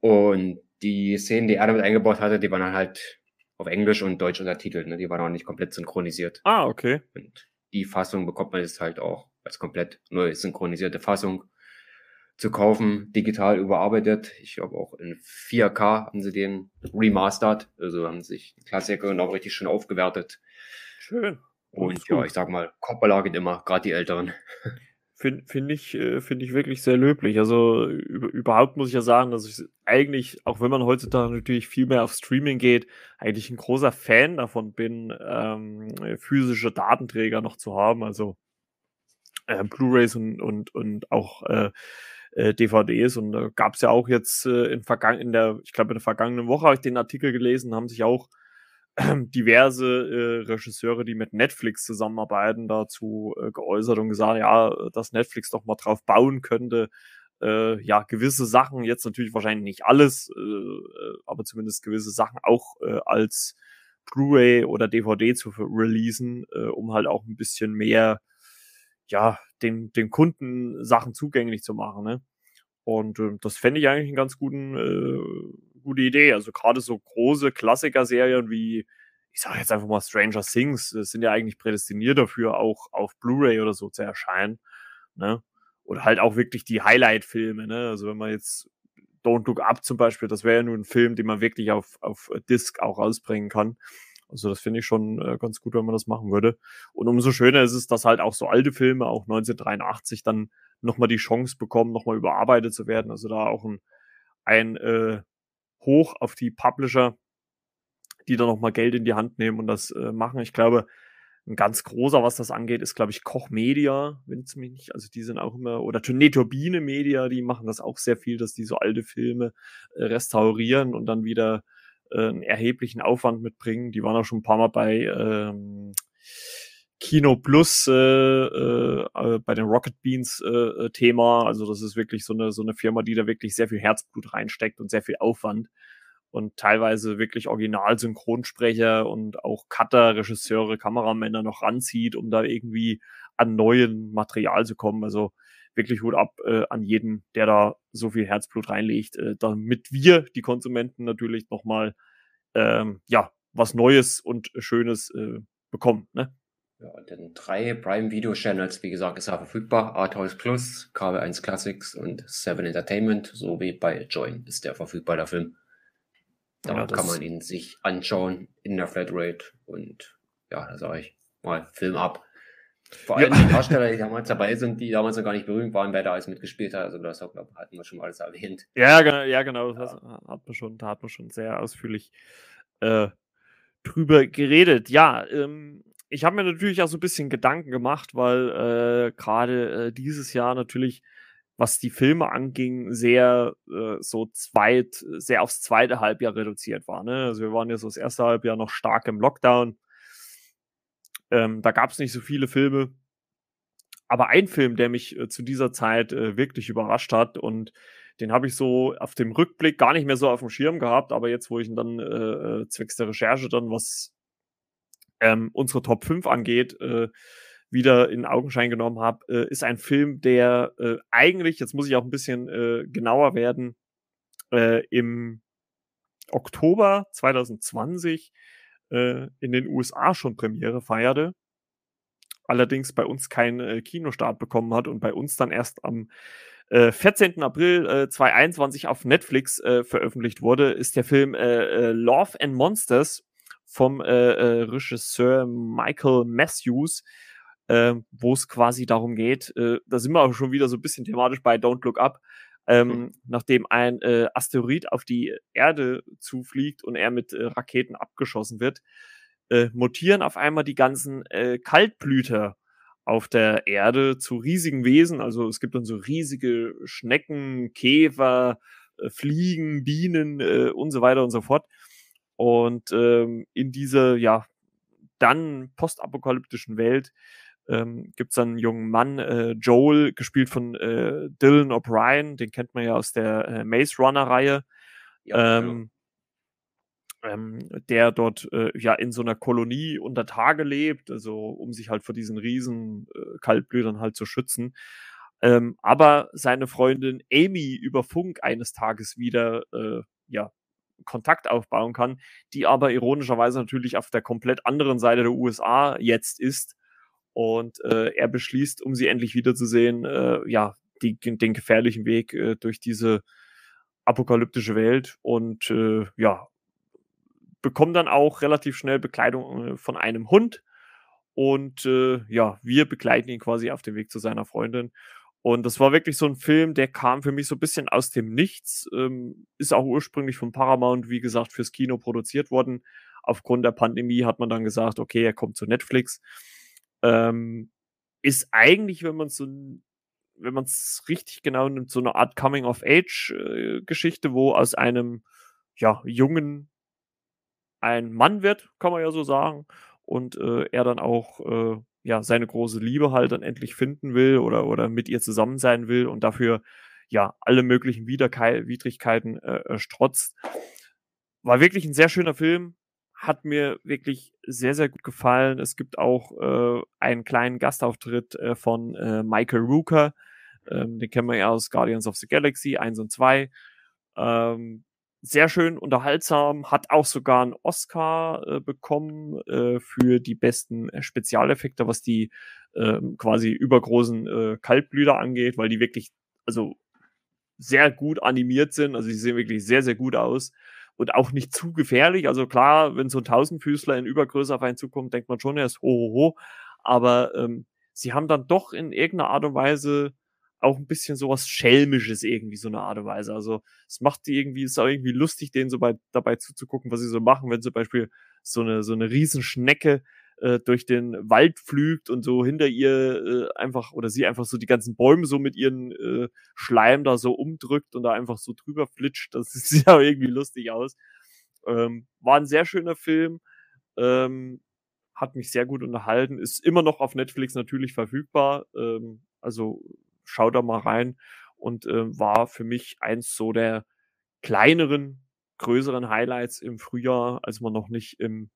Und die Szenen, die er damit eingebaut hatte, die waren dann halt auf Englisch und Deutsch untertitelt, ne? Die waren auch nicht komplett synchronisiert. Ah, okay. Und die Fassung bekommt man jetzt halt auch als komplett neu synchronisierte Fassung zu kaufen, digital überarbeitet. Ich glaube auch in 4K haben sie den remastered. Also haben sich Klassiker und auch richtig schön aufgewertet. Schön. Und ja, ich sag mal, Coppola geht immer, gerade die Älteren. Finde find ich, äh, find ich wirklich sehr löblich. Also überhaupt muss ich ja sagen, dass ich eigentlich, auch wenn man heutzutage natürlich viel mehr auf Streaming geht, eigentlich ein großer Fan davon bin, ähm, physische Datenträger noch zu haben. Also äh, Blu-rays und, und, und auch äh, äh, DVDs und da äh, gab es ja auch jetzt äh, in, Vergangen in der, ich glaube in der vergangenen Woche habe ich den Artikel gelesen, haben sich auch diverse äh, Regisseure, die mit Netflix zusammenarbeiten, dazu äh, geäußert und gesagt, ja, dass Netflix doch mal drauf bauen könnte, äh, ja, gewisse Sachen, jetzt natürlich wahrscheinlich nicht alles, äh, äh aber zumindest gewisse Sachen auch äh, als Blu-ray oder DVD zu releasen, äh, um halt auch ein bisschen mehr ja, den, den Kunden Sachen zugänglich zu machen. Ne? Und äh, das fände ich eigentlich eine ganz guten, äh, gute Idee. Also gerade so große Klassiker-Serien wie ich sage jetzt einfach mal Stranger Things, sind ja eigentlich prädestiniert dafür, auch auf Blu-ray oder so zu erscheinen. Ne? Oder halt auch wirklich die Highlight-Filme. Ne? Also wenn man jetzt Don't Look Up zum Beispiel, das wäre ja nur ein Film, den man wirklich auf, auf Disc auch rausbringen kann. Also das finde ich schon äh, ganz gut, wenn man das machen würde. Und umso schöner ist es, dass halt auch so alte Filme, auch 1983, dann nochmal die Chance bekommen, nochmal überarbeitet zu werden. Also da auch ein, ein äh, Hoch auf die Publisher, die da nochmal Geld in die Hand nehmen und das äh, machen. Ich glaube, ein ganz großer, was das angeht, ist, glaube ich, Koch Media, wenn es mich nicht, also die sind auch immer, oder nee, Turbine Media, die machen das auch sehr viel, dass die so alte Filme äh, restaurieren und dann wieder einen erheblichen Aufwand mitbringen. Die waren auch schon ein paar Mal bei ähm, Kino Plus äh, äh, äh bei den Rocket Beans äh, äh, Thema. Also das ist wirklich so eine, so eine Firma, die da wirklich sehr viel Herzblut reinsteckt und sehr viel Aufwand und teilweise wirklich Original-Synchronsprecher und auch Cutter, Regisseure, Kameramänner noch ranzieht, um da irgendwie an neuen Material zu kommen. Also wirklich Hut ab äh, an jeden, der da so viel Herzblut reinlegt, äh, damit wir, die Konsumenten, natürlich nochmal ähm, ja, was Neues und Schönes äh, bekommen. Ne? Ja, den drei Prime Video Channels, wie gesagt, ist er verfügbar. Arthouse Plus, KB1 Classics und Seven Entertainment, sowie bei Join ist der verfügbar, der Film. Da ja, kann man ihn sich anschauen in der Flatrate und ja, da sage ich mal, Film ab. Vor allem ja. die Darsteller, die damals dabei sind, die damals noch gar nicht berühmt waren, wer da alles mitgespielt hat. Also das glaub, hatten wir schon mal alles erwähnt. Ja, genau, ja, genau. Das ja. hat man schon, da hat man schon sehr ausführlich äh, drüber geredet. Ja, ähm, ich habe mir natürlich auch so ein bisschen Gedanken gemacht, weil äh, gerade äh, dieses Jahr natürlich was die Filme anging, sehr äh, so zweit, sehr aufs zweite Halbjahr reduziert war. Ne? Also wir waren ja so das erste Halbjahr noch stark im Lockdown. Ähm, da gab es nicht so viele Filme. Aber ein Film, der mich äh, zu dieser Zeit äh, wirklich überrascht hat und den habe ich so auf dem Rückblick gar nicht mehr so auf dem Schirm gehabt, aber jetzt, wo ich ihn dann äh, äh zwecks der Recherche dann, was ähm, unsere Top 5 angeht, äh, wieder in Augenschein genommen habe, äh, ist ein Film, der äh, eigentlich, jetzt muss ich auch ein bisschen äh, genauer werden, äh, im Oktober 2020 äh, in den USA schon Premiere feierte. Allerdings bei uns keinen äh, Kinostart bekommen hat und bei uns dann erst am 14. April äh, 2021 auf Netflix äh, veröffentlicht wurde, ist der Film äh, Love and Monsters vom Regisseur Michael Matthews, äh, wo es quasi darum geht, äh, da sind wir auch schon wieder so ein bisschen thematisch bei Don't Look Up, ähm, mhm. nachdem ein äh, Asteroid auf die Erde zufliegt und er mit äh, Raketen abgeschossen wird, äh, mutieren auf einmal die ganzen äh, Kaltblüter auf der Erde zu riesigen Wesen. Also es gibt dann so riesige Schnecken, Käfer, äh, Fliegen, Bienen äh, und so weiter und so fort. Und ähm, in dieser, ja, dann postapokalyptischen Welt ähm, gibt es einen jungen Mann, äh, Joel, gespielt von äh, Dylan O'Brien, den kennt man ja aus der äh, Maze Runner-Reihe. Ja, ähm, ähm, der dort äh, ja in so einer Kolonie unter Tage lebt, also um sich halt vor diesen riesen äh, Kaltblütern halt zu schützen. Ähm, aber seine Freundin Amy über Funk eines Tages wieder äh, ja Kontakt aufbauen kann, die aber ironischerweise natürlich auf der komplett anderen Seite der USA jetzt ist und äh, er beschließt, um sie endlich wiederzusehen, äh, ja, die, den gefährlichen Weg äh, durch diese apokalyptische Welt und äh, ja, bekommt dann auch relativ schnell Bekleidung äh, von einem Hund. Und äh, ja, wir begleiten ihn quasi auf dem Weg zu seiner Freundin. Und das war wirklich so ein Film, der kam für mich so ein bisschen aus dem Nichts. Ähm, ist auch ursprünglich von Paramount, wie gesagt, fürs Kino produziert worden. Aufgrund der Pandemie hat man dann gesagt, okay, er kommt zu Netflix. Ähm, ist eigentlich, wenn man so wenn man es richtig genau nimmt, so eine Art Coming-of-Age-Geschichte, äh, wo aus einem ja, Jungen ein Mann wird, kann man ja so sagen, und äh, er dann auch äh, ja seine große Liebe halt dann endlich finden will oder oder mit ihr zusammen sein will und dafür ja alle möglichen Widerke Widrigkeiten äh, strotzt. War wirklich ein sehr schöner Film, hat mir wirklich sehr, sehr gut gefallen. Es gibt auch äh, einen kleinen Gastauftritt äh, von äh, Michael Rooker. Ähm, den kennen wir ja aus Guardians of the Galaxy 1 und 2. Ähm, sehr schön unterhaltsam, hat auch sogar einen Oscar äh, bekommen äh, für die besten äh, Spezialeffekte, was die äh, quasi übergroßen äh, Kaltblüter angeht, weil die wirklich, also sehr gut animiert sind. Also die sehen wirklich sehr, sehr gut aus und auch nicht zu gefährlich. Also klar, wenn so ein Tausendfüßler in Übergröße auf einen zukommt, denkt man schon erst ho, ho, ho. Aber ähm, sie haben dann doch in irgendeiner Art und Weise auch ein bisschen sowas Schelmisches irgendwie, so eine Art und Weise. Also es macht die irgendwie, ist auch irgendwie lustig, denen so bei, dabei zuzugucken, was sie so machen, wenn zum Beispiel so eine, so eine Riesenschnecke äh, durch den Wald pflügt und so hinter ihr äh, einfach oder sie einfach so die ganzen Bäume so mit ihren äh, Schleim da so umdrückt und da einfach so drüber flitscht. Das sieht ja irgendwie lustig aus. Ähm, war ein sehr schöner Film. Ähm, hat mich sehr gut unterhalten. Ist immer noch auf Netflix natürlich verfügbar. Ähm, also schau da mal rein. Und äh, war für mich eins so der kleineren, größeren Highlights im Frühjahr, als man noch nicht im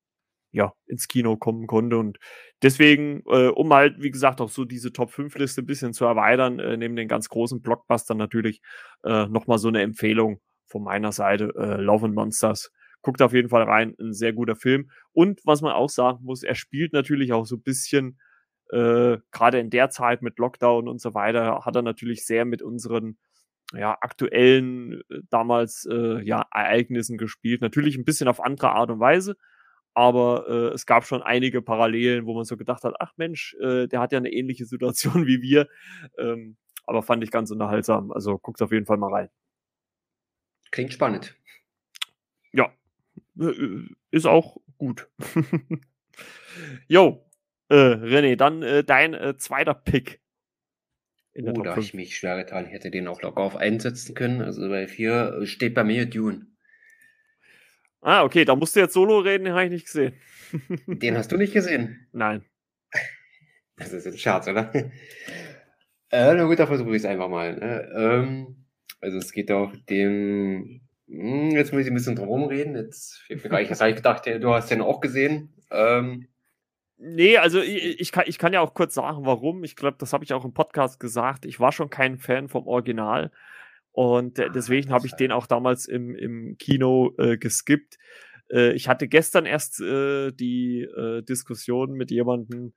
ja, ins Kino kommen konnte. Und deswegen, äh, um halt, wie gesagt, auch so diese Top-5-Liste ein bisschen zu erweitern, äh, neben den ganz großen Blockbustern natürlich äh, nochmal so eine Empfehlung von meiner Seite, äh, Love and Monsters. Guckt auf jeden Fall rein, ein sehr guter Film. Und was man auch sagen muss, er spielt natürlich auch so ein bisschen, äh, gerade in der Zeit mit Lockdown und so weiter, hat er natürlich sehr mit unseren ja, aktuellen äh, damals äh, ja, Ereignissen gespielt. Natürlich ein bisschen auf andere Art und Weise, aber äh, es gab schon einige Parallelen, wo man so gedacht hat, ach Mensch, äh, der hat ja eine ähnliche Situation wie wir. Ähm, aber fand ich ganz unterhaltsam. Also guckt auf jeden Fall mal rein. Klingt spannend. Ja, äh, ist auch gut. Jo, äh, René, dann äh, dein äh, zweiter Pick. In oh, da ich mich schwer getan hätte den auch locker auf einsetzen können. Also bei vier äh, steht bei mir Dune. Ah, okay, da musst du jetzt solo reden, den habe ich nicht gesehen. Den hast du nicht gesehen? Nein. Das ist ein Scherz, oder? Äh, na gut, da versuche ich es einfach mal. Ne? Ähm, also es geht auf den. Hm, jetzt muss ich ein bisschen drum reden. Jetzt, ich habe gedacht, du hast den auch gesehen. Ähm, Nee, also ich, ich, kann, ich kann ja auch kurz sagen, warum. Ich glaube, das habe ich auch im Podcast gesagt. Ich war schon kein Fan vom Original. Und äh, deswegen habe ich den auch damals im, im Kino äh, geskippt. Äh, ich hatte gestern erst äh, die äh, Diskussion mit jemandem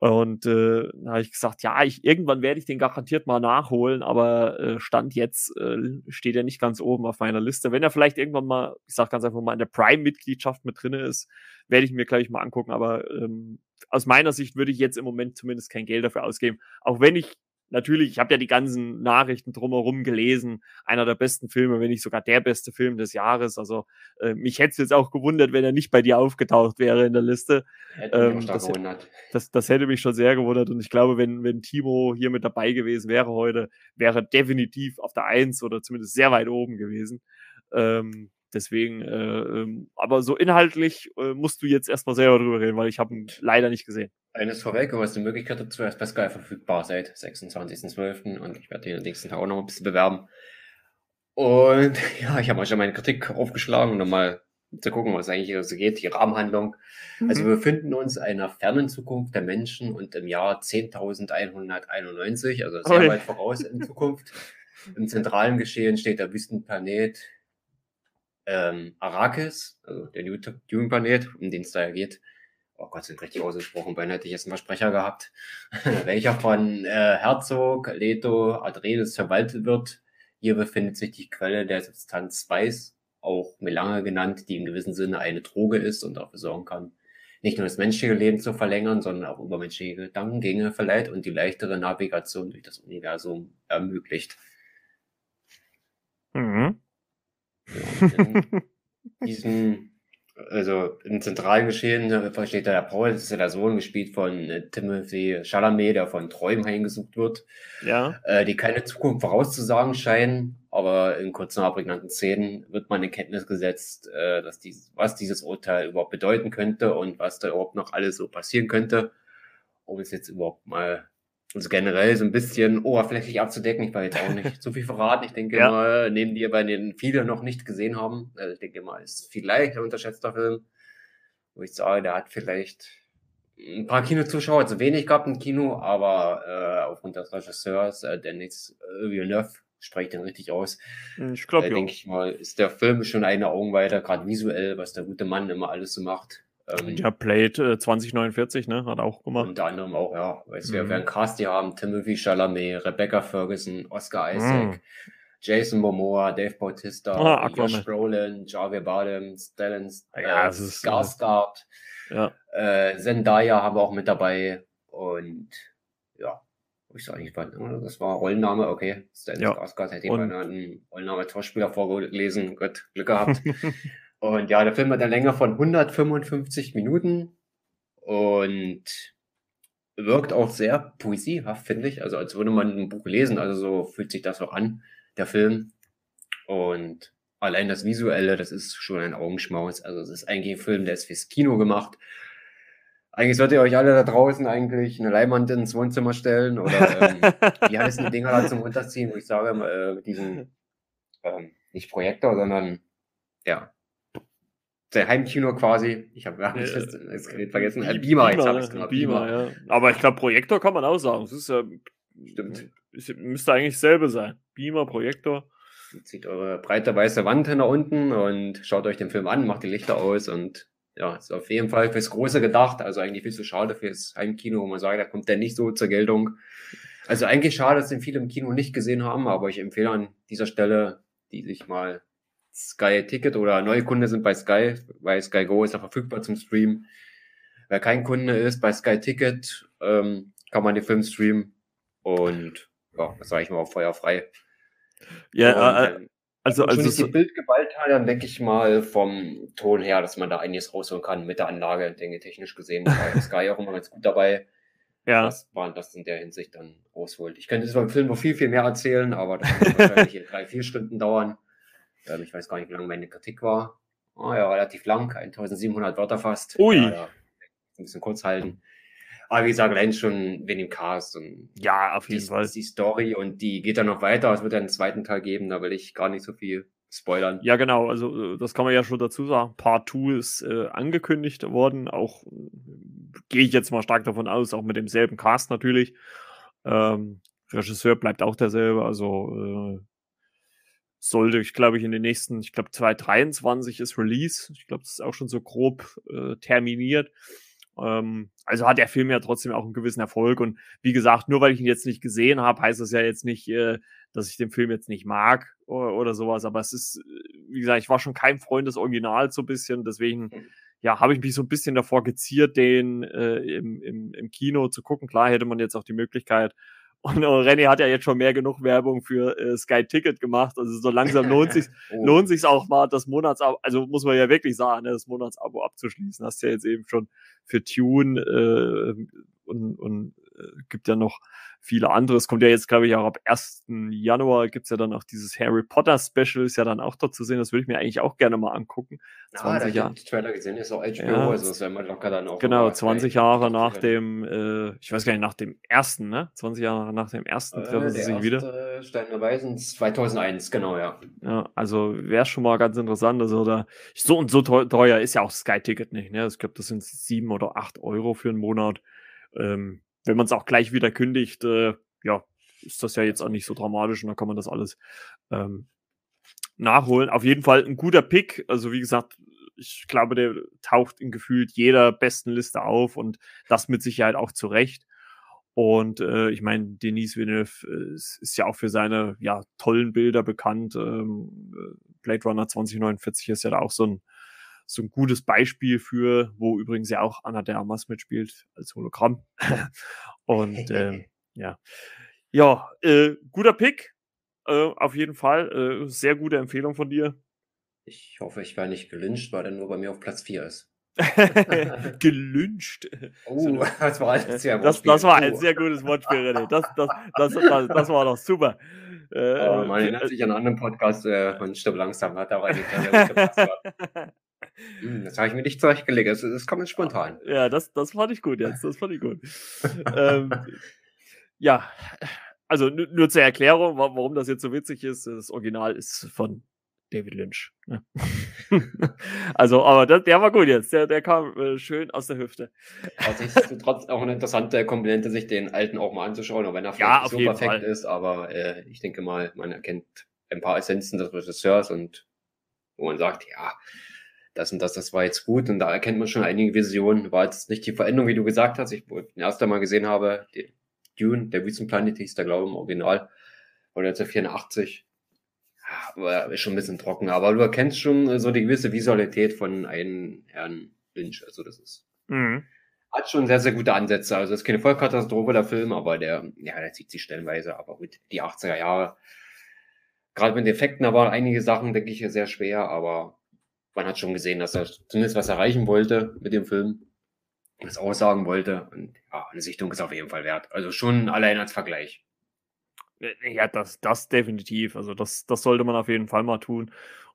und äh, da habe ich gesagt, ja, ich, irgendwann werde ich den garantiert mal nachholen, aber äh, Stand jetzt äh, steht er nicht ganz oben auf meiner Liste. Wenn er vielleicht irgendwann mal, ich sage ganz einfach mal, in der Prime-Mitgliedschaft mit drin ist, werde ich mir gleich mal angucken. Aber ähm, aus meiner Sicht würde ich jetzt im Moment zumindest kein Geld dafür ausgeben. Auch wenn ich natürlich, ich habe ja die ganzen Nachrichten drumherum gelesen. Einer der besten Filme, wenn nicht sogar der beste Film des Jahres. Also äh, mich hätte es jetzt auch gewundert, wenn er nicht bei dir aufgetaucht wäre in der Liste. Ähm, das, das, das, hätte mich schon sehr gewundert. Und ich glaube, wenn, wenn Timo hier mit dabei gewesen wäre heute, wäre definitiv auf der Eins oder zumindest sehr weit oben gewesen. Ähm, deswegen, äh, ähm, aber so inhaltlich äh, musst du jetzt erstmal selber drüber reden, weil ich habe ihn leider nicht gesehen. Eines vorweg, du hast die Möglichkeit dazu, er ist bei Sky verfügbar seit 26.12. und ich werde den nächsten Tag auch noch ein bisschen bewerben. Und ja, ich habe mal schon meine Kritik aufgeschlagen, um mal zu gucken, was eigentlich so geht, die Rahmenhandlung. Mhm. Also wir befinden uns in einer fernen Zukunft der Menschen und im Jahr 10.191, also sehr Oi. weit voraus in Zukunft. Im zentralen Geschehen steht der Wüstenplanet ähm, Arrakis, also der Dune-Planet, um den es da geht oh Gott, sind richtig ausgesprochen, beinahe hätte ich jetzt einen Versprecher gehabt, welcher von äh, Herzog, Leto, Adredes verwaltet wird. Hier befindet sich die Quelle der Substanz Weiß, auch Melange genannt, die im gewissen Sinne eine Droge ist und dafür sorgen kann, nicht nur das menschliche Leben zu verlängern, sondern auch übermenschliche Gedankengänge verleiht und die leichtere Navigation durch das Universum ermöglicht. Mhm. In diesem also im zentralen Geschehen äh, steht da der Paul, das ist ja der Sohn, gespielt von äh, Timothy Chalamet, der von Träumen heimgesucht wird. Ja. Äh, die keine Zukunft vorauszusagen scheinen, aber in kurzen, aber prägnanten Szenen wird man in Kenntnis gesetzt, äh, dass dies, was dieses Urteil überhaupt bedeuten könnte und was da überhaupt noch alles so passieren könnte, um es jetzt überhaupt mal also generell so ein bisschen oberflächlich abzudecken. Ich will jetzt auch nicht zu viel verraten. Ich denke ja. mal, neben dir, bei denen viele noch nicht gesehen haben, also ich denke mal, ist vielleicht ein unterschätzter Film, wo ich sage, der hat vielleicht ein paar Kinozuschauer, also wenig gab im Kino, aber äh, aufgrund des Regisseurs, äh, Denis Villeneuve, spreche ich den richtig aus. Hm, ich glaube, äh, denke ich mal, ist der Film schon eine Augenweide, gerade visuell, was der gute Mann immer alles so macht. Ähm, ja, Blade äh, 2049, ne, hat auch gemacht. Unter anderem auch, ja. Weißt, mhm. wir werden Cast die haben, Timothy Chalamet, Rebecca Ferguson, Oscar Isaac, mhm. Jason Momoa, Dave Bautista, ah, Josh Brolin, Javier Bardem, Stellan ja, äh, Skarsgård, ja. äh, Zendaya haben wir auch mit dabei und ja, ich sage nicht, das war Rollenname, okay. Stellan ja. Skarsgård hätte jemand einen Rollenname-Torspieler vorgelesen, Gott, Glück gehabt. Und ja, der Film hat eine Länge von 155 Minuten und wirkt auch sehr poesiehaft, finde ich. Also als würde man ein Buch lesen. Also so fühlt sich das auch an, der Film. Und allein das Visuelle, das ist schon ein Augenschmaus. Also es ist eigentlich ein Film, der ist fürs Kino gemacht. Eigentlich solltet ihr euch alle da draußen eigentlich eine Leinwand ins Wohnzimmer stellen oder ähm, wie heißen die Dinger da zum Runterziehen, wo ich sage, äh, mit diesem ähm, nicht Projektor, sondern ja, der Heimkino quasi. Ich habe hab das, das Gerät vergessen. Äh, Beamer, jetzt habe ich es genau. Beamer, ja. Aber ich glaube, Projektor kann man auch sagen. Es ist ja. Stimmt. Müsste eigentlich dasselbe sein. Beamer, Projektor. Zieht eure breite weiße Wand nach unten und schaut euch den Film an, macht die Lichter aus und ja, ist auf jeden Fall fürs Große gedacht. Also eigentlich viel zu schade fürs Heimkino, wo man sagt, da kommt der nicht so zur Geltung. Also eigentlich schade, dass den viele im Kino nicht gesehen haben, aber ich empfehle an dieser Stelle, die sich mal Sky Ticket oder neue Kunde sind bei Sky, weil Sky Go ist ja verfügbar zum Stream. Wer kein Kunde ist bei Sky Ticket, ähm, kann man den Film streamen und ja, das sage ich mal feuerfrei. Ja, und, äh, also, wenn man also schon die Bildgewalt hat, dann denke ich mal vom Ton her, dass man da einiges rausholen kann mit der Anlage, denke technisch gesehen. War Sky auch immer ganz gut dabei. ja. dass man das in der Hinsicht dann rausholt. Ich könnte jetzt beim Film noch viel, viel mehr erzählen, aber das wird wahrscheinlich hier drei, vier Stunden dauern. Ähm, ich weiß gar nicht, wie lange meine Kritik war. Oh ja, relativ lang, 1700 Wörter fast. Ui. Ja, ja, ein bisschen kurz halten. Aber wie gesagt, allein schon wegen dem Cast und ja, auf die, jeden Fall. die Story und die geht dann noch weiter. Es wird dann einen zweiten Teil geben, da will ich gar nicht so viel spoilern. Ja, genau, also äh, das kann man ja schon dazu sagen. Part 2 ist äh, angekündigt worden, auch äh, gehe ich jetzt mal stark davon aus, auch mit demselben Cast natürlich. Ähm, Regisseur bleibt auch derselbe, also äh, sollte, ich glaube, ich in den nächsten, ich glaube 2023 ist Release. Ich glaube, das ist auch schon so grob äh, terminiert. Ähm, also hat der Film ja trotzdem auch einen gewissen Erfolg. Und wie gesagt, nur weil ich ihn jetzt nicht gesehen habe, heißt das ja jetzt nicht, äh, dass ich den Film jetzt nicht mag oder, oder sowas. Aber es ist, äh, wie gesagt, ich war schon kein Freund des Originals so ein bisschen. Deswegen, ja, habe ich mich so ein bisschen davor geziert, den äh, im, im, im Kino zu gucken. Klar hätte man jetzt auch die Möglichkeit, und René hat ja jetzt schon mehr genug Werbung für äh, Sky Ticket gemacht. Also so langsam lohnt sich Oh. lohnt sich auch mal das Monatsabo, also muss man ja wirklich sagen, ne, das Monatsabo abzuschließen. Hast ja jetzt eben schon für Tune äh, und, und gibt ja noch viele andere. Es kommt ja jetzt, glaube ich, auch ab 1. Januar gibt's ja dann auch dieses Harry Potter Special, ist ja dann auch dort zu sehen. Das würde ich mir eigentlich auch gerne mal angucken. Ah, 20 da Jahre. ich Trailer gesehen, ist auch HBO, Ja. also das wäre mal locker dann auch. Genau, mal 20 Sky Jahre nach dem, äh, ich weiß gar nicht, nach dem ersten, ne? 20 Jahre nach dem ersten treffen Äh, sie der sich wieder. erste Stein der Weisen 2001, genau, ja. Ja, also wäre schon mal ganz interessant. Also da, so und so teu- teuer ist ja auch Sky-Ticket nicht. Ne? Ich glaube, das sind sieben oder acht Euro für einen Monat. Ähm, wenn man es auch gleich wieder kündigt, äh, ja, ist das ja jetzt auch nicht so dramatisch und da kann man das alles ähm, nachholen. Auf jeden Fall ein guter Pick. Also wie gesagt, ich glaube, der taucht in gefühlt jeder besten Liste auf und das mit Sicherheit auch zurecht. Und äh, ich meine, Denis Villeneuve äh, ist, ist ja auch für seine ja, tollen Bilder bekannt. Ähm, äh, Blade Runner 2049 ist ja da auch so ein, so ein gutes Beispiel für, wo übrigens ja auch Anna de Armas mitspielt als Hologramm. Und ähm, ja, ja, äh, guter Pick. Äh, auf jeden Fall. Äh, sehr gute Empfehlung von dir. Ich hoffe, ich werde nicht gelyncht, weil er nur bei mir auf Platz 4 ist. Gelünscht. Oh, das war ein sehr Das, das war ein Oh. sehr gutes Wortspiel, René. Das, das, das, das, das war doch super. Äh, Oh, man erinnert sich an einen anderen Podcast äh, von Stirb langsam, hat auch eine kleine war. Das habe ich mir nicht zurechtgelegt. Das, das kommt spontan. Ja, das, das fand ich gut jetzt. Das fand ich gut. ähm, ja, also nur, zur Erklärung, wa- warum das jetzt so witzig ist. Das Original ist von David Lynch. Ne? also, aber das, der war gut jetzt. Der, der kam äh, schön aus der Hüfte. Also ist trotzdem auch eine interessante Komponente, sich den alten auch mal anzuschauen, auch wenn er vielleicht ja, nicht so perfekt Fall. ist. Aber äh, ich denke mal, man erkennt ein paar Essenzen des Regisseurs und wo man sagt, ja, das und das, das war jetzt gut und da erkennt man schon einige Visionen. War jetzt nicht die Veränderung, wie du gesagt hast. Ich, den ersten Mal gesehen habe, die Dune, der Wüstenplanet hieß da, glaube ich, im Original, von 1984 war schon ein bisschen trocken, aber du erkennst schon so die gewisse Visualität von einem Herrn Lynch. Also das ist mhm. hat schon sehr, sehr gute Ansätze. Also es ist keine Vollkatastrophe der Film, aber der, ja, der zieht sich stellenweise. Aber gut, die 80er Jahre, gerade mit den Effekten, da waren einige Sachen, denke ich, sehr schwer, aber man hat schon gesehen, dass er zumindest was erreichen wollte mit dem Film, was aussagen wollte. Und ja, eine Sichtung ist auf jeden Fall wert. Also schon allein als Vergleich. Ja, das, das definitiv. Also das, das sollte man auf jeden Fall mal tun.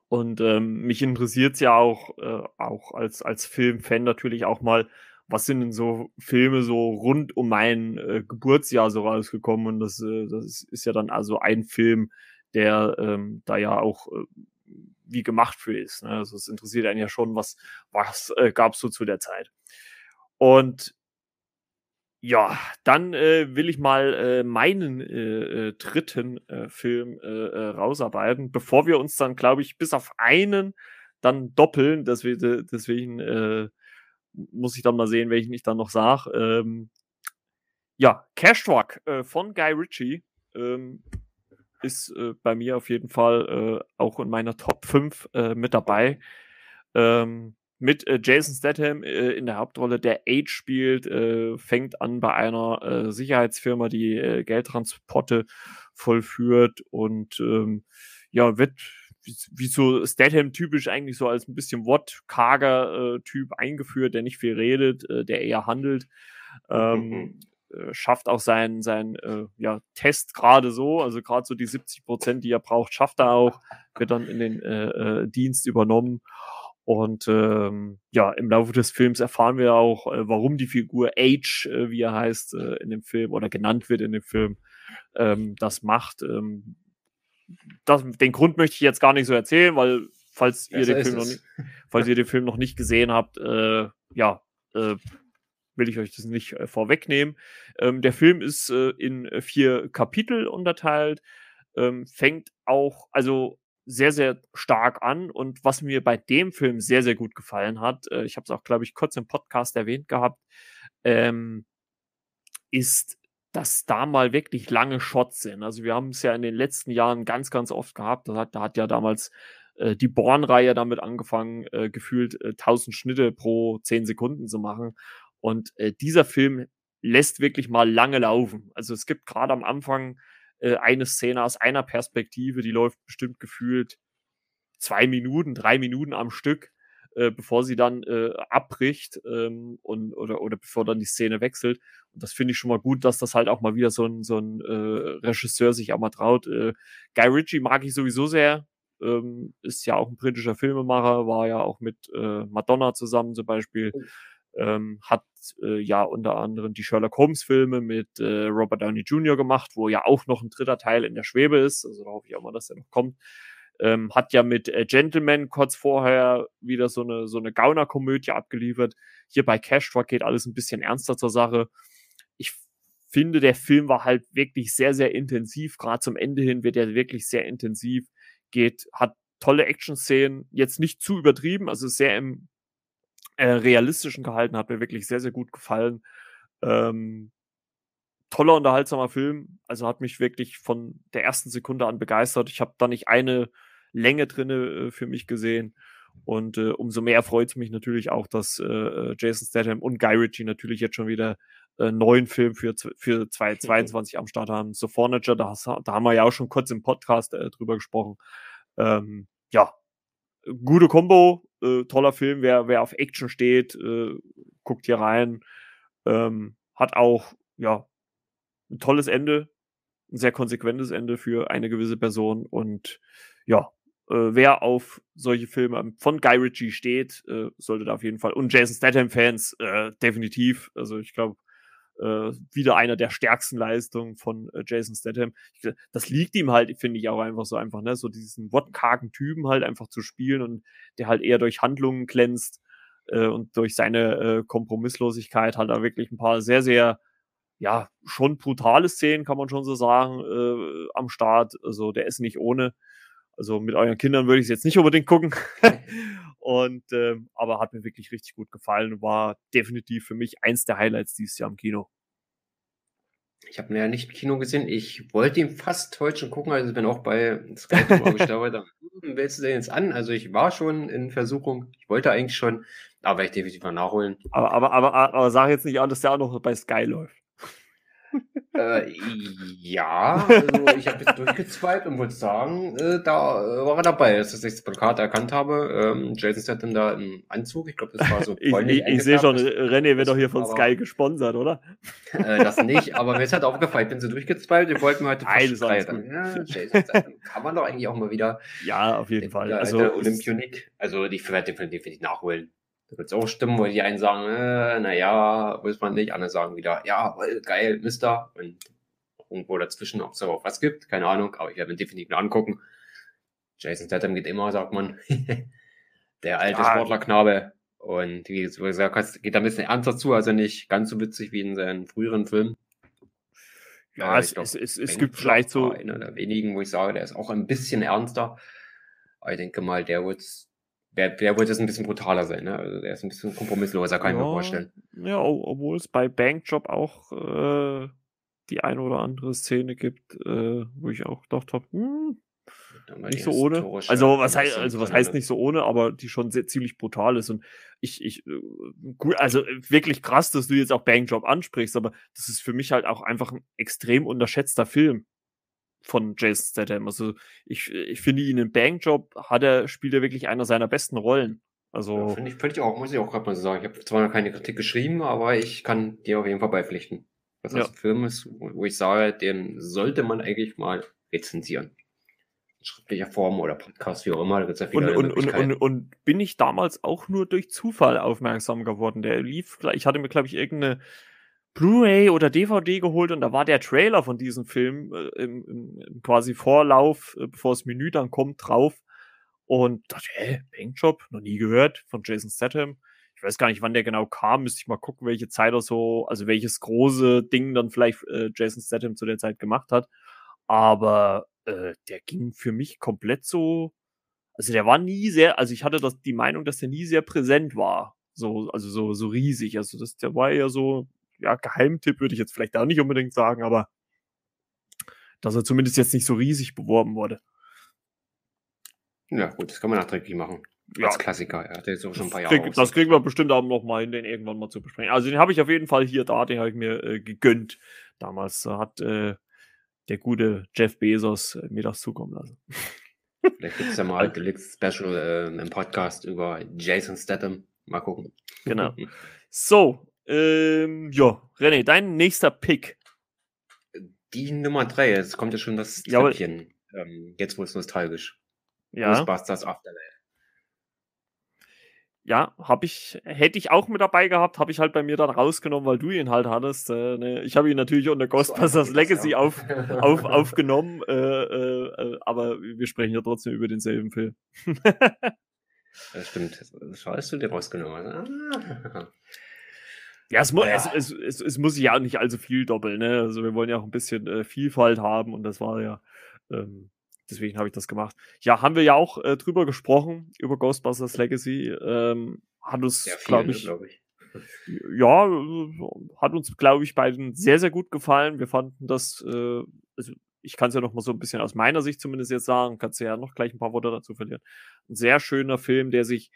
Und ähm, mich interessiert es ja auch, äh, auch als, als Filmfan natürlich auch mal, was sind denn so Filme so rund um mein äh, Geburtsjahr so rausgekommen? Und das, äh, das ist ja dann also ein Film, der ähm, da ja auch äh, wie gemacht für ist. Ne? Also es interessiert einen ja schon, was, was äh, gab es so zu der Zeit. Und ja, dann äh, will ich mal äh, meinen äh, äh dritten äh, Film äh, rausarbeiten, bevor wir uns dann, glaube ich, bis auf einen dann doppeln. Deswegen, deswegen muss ich dann mal sehen, welchen ich dann noch sage. Ähm, ja, Cash Truck von Guy Ritchie ähm, ist bei mir auf jeden Fall auch in meiner Top 5 mit dabei. Ähm, mit äh, Jason Statham äh, in der Hauptrolle, der Age spielt, äh, fängt an bei einer äh, Sicherheitsfirma, die äh, Geldtransporte vollführt und ähm, ja, wird wie, wie so Statham typisch eigentlich so als ein bisschen wortkarger äh, Typ eingeführt, der nicht viel redet, der eher handelt. Ähm, mhm schafft auch seinen, seinen äh, ja, Test gerade so, also gerade so die 70 Prozent, die er braucht, schafft er auch, wird dann in den äh, äh, Dienst übernommen. Und ähm, ja, im Laufe des Films erfahren wir auch, äh, warum die Figur Age, äh, wie er heißt, äh, in dem Film oder genannt wird in dem Film, ähm, das macht. Ähm, das, den Grund möchte ich jetzt gar nicht so erzählen, weil falls ihr, den Film, noch nicht, falls ihr den Film noch nicht gesehen habt, äh, ja, äh, will ich euch das nicht äh, vorwegnehmen. Ähm, der Film ist äh, in vier Kapitel unterteilt, ähm, fängt auch, also sehr, sehr stark an. Und was mir bei dem Film sehr, sehr gut gefallen hat, äh, ich habe es auch, glaube ich, kurz im Podcast erwähnt gehabt, ähm, ist, dass da mal wirklich lange Shots sind. Also wir haben es ja in den letzten Jahren ganz, ganz oft gehabt. Da hat, da hat ja damals äh, die Born-Reihe damit angefangen, äh, gefühlt äh, 1000 Schnitte pro 10 Sekunden zu machen. Und äh, dieser Film lässt wirklich mal lange laufen. Also es gibt gerade am Anfang äh, eine Szene aus einer Perspektive, die läuft bestimmt gefühlt zwei Minuten, drei Minuten am Stück, äh, bevor sie dann äh, abbricht ähm, und oder oder bevor dann die Szene wechselt. Und das finde ich schon mal gut, dass das halt auch mal wieder so ein so ein äh, Regisseur sich auch mal traut. Äh, Guy Ritchie mag ich sowieso sehr. Ähm, ist ja auch ein britischer Filmemacher, war ja auch mit äh, Madonna zusammen zum Beispiel. Oh ähm, hat äh, ja unter anderem die Sherlock Holmes Filme mit äh, Robert Downey Jr. gemacht, wo ja auch noch ein dritter Teil in der Schwebe ist. Also da hoffe ich auch mal, dass der noch kommt. Ähm, hat ja mit äh, Gentleman kurz vorher wieder so eine, so eine Gauner-Komödie abgeliefert. Hier bei Cash Truck geht alles ein bisschen ernster zur Sache. Ich finde, der Film war halt wirklich sehr, sehr intensiv. Gerade zum Ende hin wird er wirklich sehr intensiv. Geht, hat tolle Action-Szenen, jetzt nicht zu übertrieben, also sehr im äh, realistischen gehalten, hat mir wirklich sehr, sehr gut gefallen. Ähm, toller, unterhaltsamer Film. Also hat mich wirklich von der ersten Sekunde an begeistert. Ich habe da nicht eine Länge drinne äh, für mich gesehen. Und äh, umso mehr freut es mich natürlich auch, dass äh, äh Jason Statham und Guy Ritchie natürlich jetzt schon wieder äh, neuen Film für, für 2022 am Start haben. So Furniture, da, da haben wir ja auch schon kurz im Podcast äh, drüber gesprochen. Ähm, ja, gute Combo, äh, toller Film. Wer, wer auf Action steht, äh, guckt hier rein. Ähm, hat auch, ja, ein tolles Ende, ein sehr konsequentes Ende für eine gewisse Person. Und ja, äh, wer auf solche Filme von Guy Ritchie steht, äh, sollte da auf jeden Fall. Und Jason Statham-Fans, äh, definitiv. Also ich glaube, äh, wieder einer der stärksten Leistungen von äh, Jason Statham. Ich, das liegt ihm halt, finde ich auch einfach so einfach, ne, so diesen wortkargen Typen halt einfach zu spielen und der halt eher durch Handlungen glänzt äh, und durch seine äh, Kompromisslosigkeit halt da wirklich ein paar sehr, sehr ja, schon brutale Szenen, kann man schon so sagen, äh, am Start. Also der ist nicht ohne. Also mit euren Kindern würde ich es jetzt nicht unbedingt gucken. und ähm, aber hat mir wirklich richtig gut gefallen und war definitiv für mich eins der Highlights dieses Jahr im Kino. Ich habe ihn ja nicht im Kino gesehen. Ich wollte ihn fast heute schon gucken, also bin auch bei Skype gestartet. Hm, willst du den jetzt an? Also ich war schon in Versuchung. Ich wollte eigentlich schon, aber ich definitiv mal nachholen. Aber, aber, aber, aber sag jetzt nicht an, dass der auch noch bei Sky läuft äh, ja, also ich habe jetzt durchgezweigt und würde sagen, äh, da äh, war er dabei, dass ich das Plakat erkannt habe. Ähm, Jason Statham da im Anzug, ich glaube, das war so Ich, ich, ich sehe schon, René wird doch hier von Sky gesponsert, oder? Äh, das nicht, aber mir ist halt aufgefallen, ich bin so durchgezweigt, wir wollten heute Nein, fast ja, Jason Statham kann man doch eigentlich auch mal wieder. Ja, auf jeden Fall. Also, Olympionik, also die werde ich definitiv nachholen. Da wird es auch stimmen, wo die einen sagen, äh, naja, muss man nicht. Andere sagen wieder, ja, geil, Mister. Und irgendwo dazwischen, ob es auch was gibt, keine Ahnung, aber ich werde mir definitiv mal angucken. Jason Statham geht immer, sagt man. Der alte ja. Sportlerknabe. Und wie gesagt geht da ein bisschen ernster zu, also nicht ganz so witzig wie in seinen früheren Filmen. Ja, es, glaub, es, es, es gibt vielleicht so. Einer der wenigen, wo ich sage, der ist auch ein bisschen ernster. Aber ich denke mal, der wird der, der wird jetzt ein bisschen brutaler sein, ne? Also der ist ein bisschen kompromissloser, kann ja, ich mir vorstellen. Ja, obwohl es bei Bankjob auch äh, die eine oder andere Szene gibt, äh, wo ich auch gedacht habe, hm, nicht so ohne. Also was heißt, also was heißt nicht so ohne, aber die schon sehr ziemlich brutal ist. Und ich, ich, äh, gut, also wirklich krass, dass du jetzt auch Bankjob ansprichst, aber das ist für mich halt auch einfach ein extrem unterschätzter Film von Jason Statham. Also ich, ich finde ihn im Bankjob hat er, spielt er wirklich einer seiner besten Rollen. Also ja, finde ich, find ich auch, muss ich auch gerade mal so sagen. Ich habe zwar noch keine Kritik geschrieben, aber ich kann dir auf jeden Fall beipflichten. Dass das ja. ein Film ist, wo ich sage, den sollte man eigentlich mal rezensieren. In schriftlicher Form oder Podcast, wie auch immer. Da gibt's ja viele und, und, und, und, bin ich damals auch nur durch Zufall aufmerksam geworden. Der lief, ich hatte mir, glaube ich, irgendeine Blu-ray oder DVD geholt und da war der Trailer von diesem Film äh, im, im, quasi Vorlauf, äh, bevor das Menü dann kommt, drauf. Und dachte, hä, Bankjob, noch nie gehört von Jason Statham. Ich weiß gar nicht, wann der genau kam, müsste ich mal gucken, welche Zeit er so, also welches große Ding dann vielleicht äh, Jason Statham zu der Zeit gemacht hat. Aber äh, der ging für mich komplett so, also der war nie sehr, also ich hatte das, die Meinung, dass der nie sehr präsent war. So, also so, so riesig. Also das, der war ja so ja, Geheimtipp würde ich jetzt vielleicht auch nicht unbedingt sagen, aber dass er zumindest jetzt nicht so riesig beworben wurde. Ja, gut, das kann man nachträglich machen. Ja. Als Klassiker. Er hat jetzt auch schon ein paar Jahre. Krieg, das kriegen wir bestimmt auch noch mal hin, den irgendwann mal zu besprechen. Also den habe ich auf jeden Fall hier da, den habe ich mir äh, gegönnt. Damals äh, hat äh, der gute Jeff Bezos äh, mir das zukommen lassen. Vielleicht gibt es ja mal Deluxe Special äh, im Podcast über Jason Statham. Mal gucken. Genau. So, ähm, ja, René, dein nächster Pick. Die Nummer 3, jetzt kommt ja schon das Treppchen. Ähm, jetzt wurde es nostalgisch. Ja. Ghostbusters Afterlife. Ja, habe ich, hätte ich auch mit dabei gehabt, habe ich halt bei mir dann rausgenommen, weil du ihn halt hattest. Äh, ne? Ich habe ihn natürlich unter Ghostbusters so, Legacy ja. auf, auf, aufgenommen, äh, äh, äh, aber wir sprechen ja trotzdem über denselben Film. das stimmt. Scheiße, du den rausgenommen? Ja, es, mu ja. Es, es, es, muss sich ja auch nicht allzu viel doppeln. Ne? Also wir wollen ja auch ein bisschen äh, Vielfalt haben und das war ja, ähm, deswegen habe ich das gemacht. Ja, haben wir ja auch äh, drüber gesprochen, über Ghostbusters Legacy. Ähm, hat uns, glaube ich, glaub ich, ja, hat uns, glaube ich, beiden sehr, sehr gut gefallen. Wir fanden das, äh, also ich kann es ja noch mal so ein bisschen aus meiner Sicht zumindest jetzt sagen, kannst du ja noch gleich ein paar Worte dazu verlieren. Ein sehr schöner Film, der sich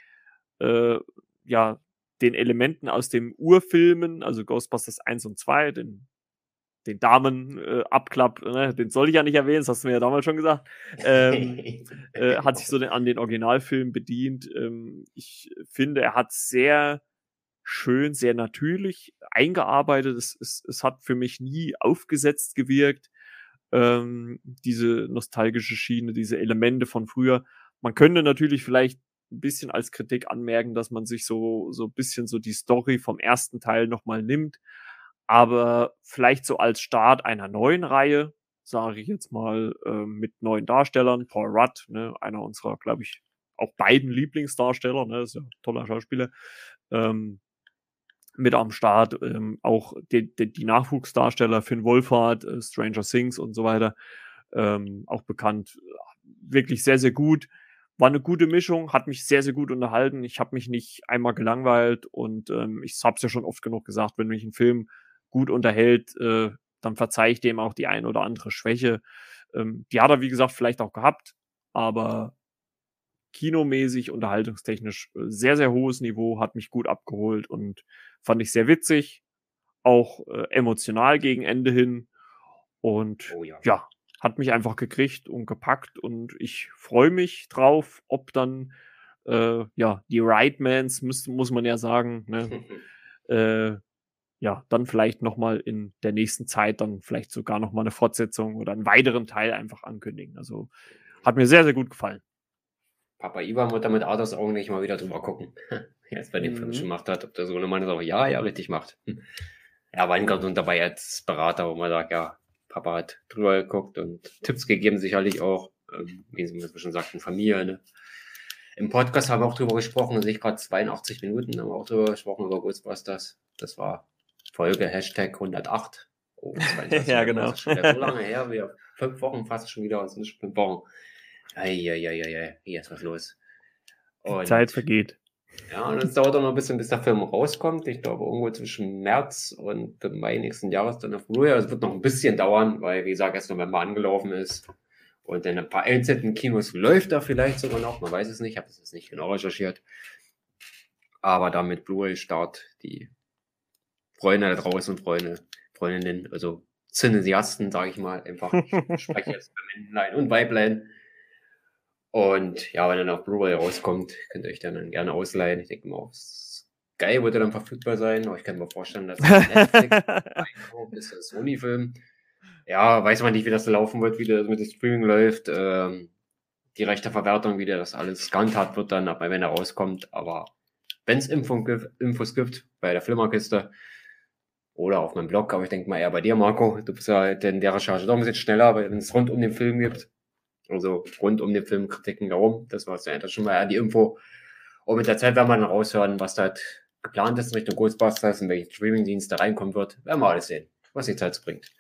äh, ja den Elementen aus dem Urfilmen, also Ghostbusters 1 und 2, den, den Damen-Abklapp, äh, ne, den soll ich ja nicht erwähnen, das hast du mir ja damals schon gesagt, ähm, äh, hat sich so den, an den Originalfilm bedient. Ähm, ich finde, er hat sehr schön, sehr natürlich eingearbeitet. Es, es, es hat für mich nie aufgesetzt gewirkt. Ähm, diese nostalgische Schiene, diese Elemente von früher. Man könnte natürlich vielleicht ein bisschen als Kritik anmerken, dass man sich so, so ein bisschen so die Story vom ersten Teil nochmal nimmt. Aber vielleicht so als Start einer neuen Reihe, sage ich jetzt mal, äh, mit neuen Darstellern. Paul Rudd, ne, einer unserer, glaube ich, auch beiden Lieblingsdarsteller, ne, ist ja ein toller Schauspieler. Ähm, mit am Start. Ähm, auch die, die, die, Nachwuchsdarsteller Finn Wolfhard, äh, Stranger Things und so weiter, ähm, auch bekannt. Wirklich sehr, sehr gut. War eine gute Mischung, hat mich sehr, sehr gut unterhalten. Ich habe mich nicht einmal gelangweilt und ähm, ich habe es ja schon oft genug gesagt, wenn mich ein Film gut unterhält, äh, dann verzeihe ich dem auch die ein oder andere Schwäche. Ähm, die hat er, wie gesagt, vielleicht auch gehabt, aber kinomäßig, unterhaltungstechnisch äh, sehr, sehr hohes Niveau, hat mich gut abgeholt und fand ich sehr witzig, auch äh, emotional gegen Ende hin. Und oh ja. ja. Hat mich einfach gekriegt und gepackt und ich freue mich drauf, ob dann äh, ja die Rightmans, muss, muss man ja sagen, ne, äh, ja, dann vielleicht nochmal in der nächsten Zeit dann vielleicht sogar nochmal eine Fortsetzung oder einen weiteren Teil einfach ankündigen. Also hat mir sehr, sehr gut gefallen. Papa Ivan wird damit Arthurs Augen nicht mal wieder drüber gucken. Jetzt bei dem mhm. Film schon gemacht hat, ob der Sohn Mann das auch ja, ja, richtig macht. Ja, Weingart und dabei als Berater, wo man sagt, ja, Papa hat drüber geguckt und Tipps gegeben, sicherlich auch, ähm, wie Sie schon sagten, Familie, ne? Im Podcast haben wir auch drüber gesprochen, sehe ich gerade 82 Minuten, haben wir auch drüber gesprochen über Ghostbusters. Das war Folge Hashtag 108. Oh, ja, genau. Das ist schon so lange her, wir fünf Wochen fast schon wieder, uns nicht fünf Wochen. Eieieiei, hier ist was los. Und, Die Zeit vergeht. Ja, und es dauert auch noch ein bisschen, bis der Film rauskommt. Ich glaube, irgendwo zwischen März und Mai nächsten Jahres dann auf Blu-ray. Also es wird noch ein bisschen dauern, weil, wie gesagt, erst November angelaufen ist. Und in ein paar einzelnen Kinos läuft er vielleicht sogar noch. Man weiß es nicht. Ich habe das nicht genau recherchiert. Aber damit Blu-ray-Start, die Freunde da draußen, Freunde, Freundinnen, also Cineasten, sage ich mal, einfach. Ich spreche jetzt bei Männlein und Weiblein. Und ja, wenn dann auf Blu-ray rauskommt, könnt ihr euch dann, dann gerne ausleihen. Ich denke mal, auf Sky wird er dann verfügbar sein. Aber ich kann mir vorstellen, dass Netflix ist der Sony-Film. Ja, weiß man nicht, wie das laufen wird, wie das mit dem Streaming läuft. Ähm, die rechte Verwertung, wie der das alles gehandhabt wird dann, wenn er rauskommt. Aber wenn es Infos gibt bei der Flimmerkiste oder auf meinem Blog, aber ich denke mal eher bei dir, Marco. Du bist ja in der Recherche doch ein bisschen schneller, wenn es rund um den Film gibt, also rund um den Film Kritiken herum. Das war ja schon mal die Info. Und mit der Zeit werden wir dann raushören, was da geplant ist in Richtung Ghostbusters, in welchen Streamingdienst da reinkommen wird. Werden wir alles sehen, was die Zeit bringt.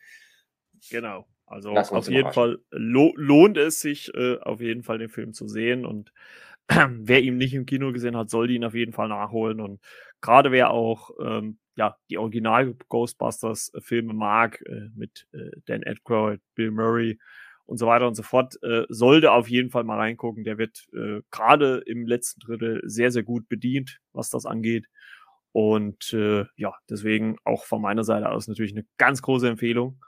Genau. Also auf jeden Fall lo lohnt es sich, äh, auf jeden Fall den Film zu sehen. Und äh, wer ihn nicht im Kino gesehen hat, sollte ihn auf jeden Fall nachholen. Und gerade wer auch ähm, ja, die Original Ghostbusters Filme mag, äh, mit äh, Dan Aykroyd, Bill Murray, und so weiter und so fort, äh, sollte auf jeden Fall mal reingucken. Der wird äh, gerade im letzten Drittel sehr, sehr gut bedient, was das angeht. Und äh, ja, deswegen auch von meiner Seite aus natürlich eine ganz große Empfehlung.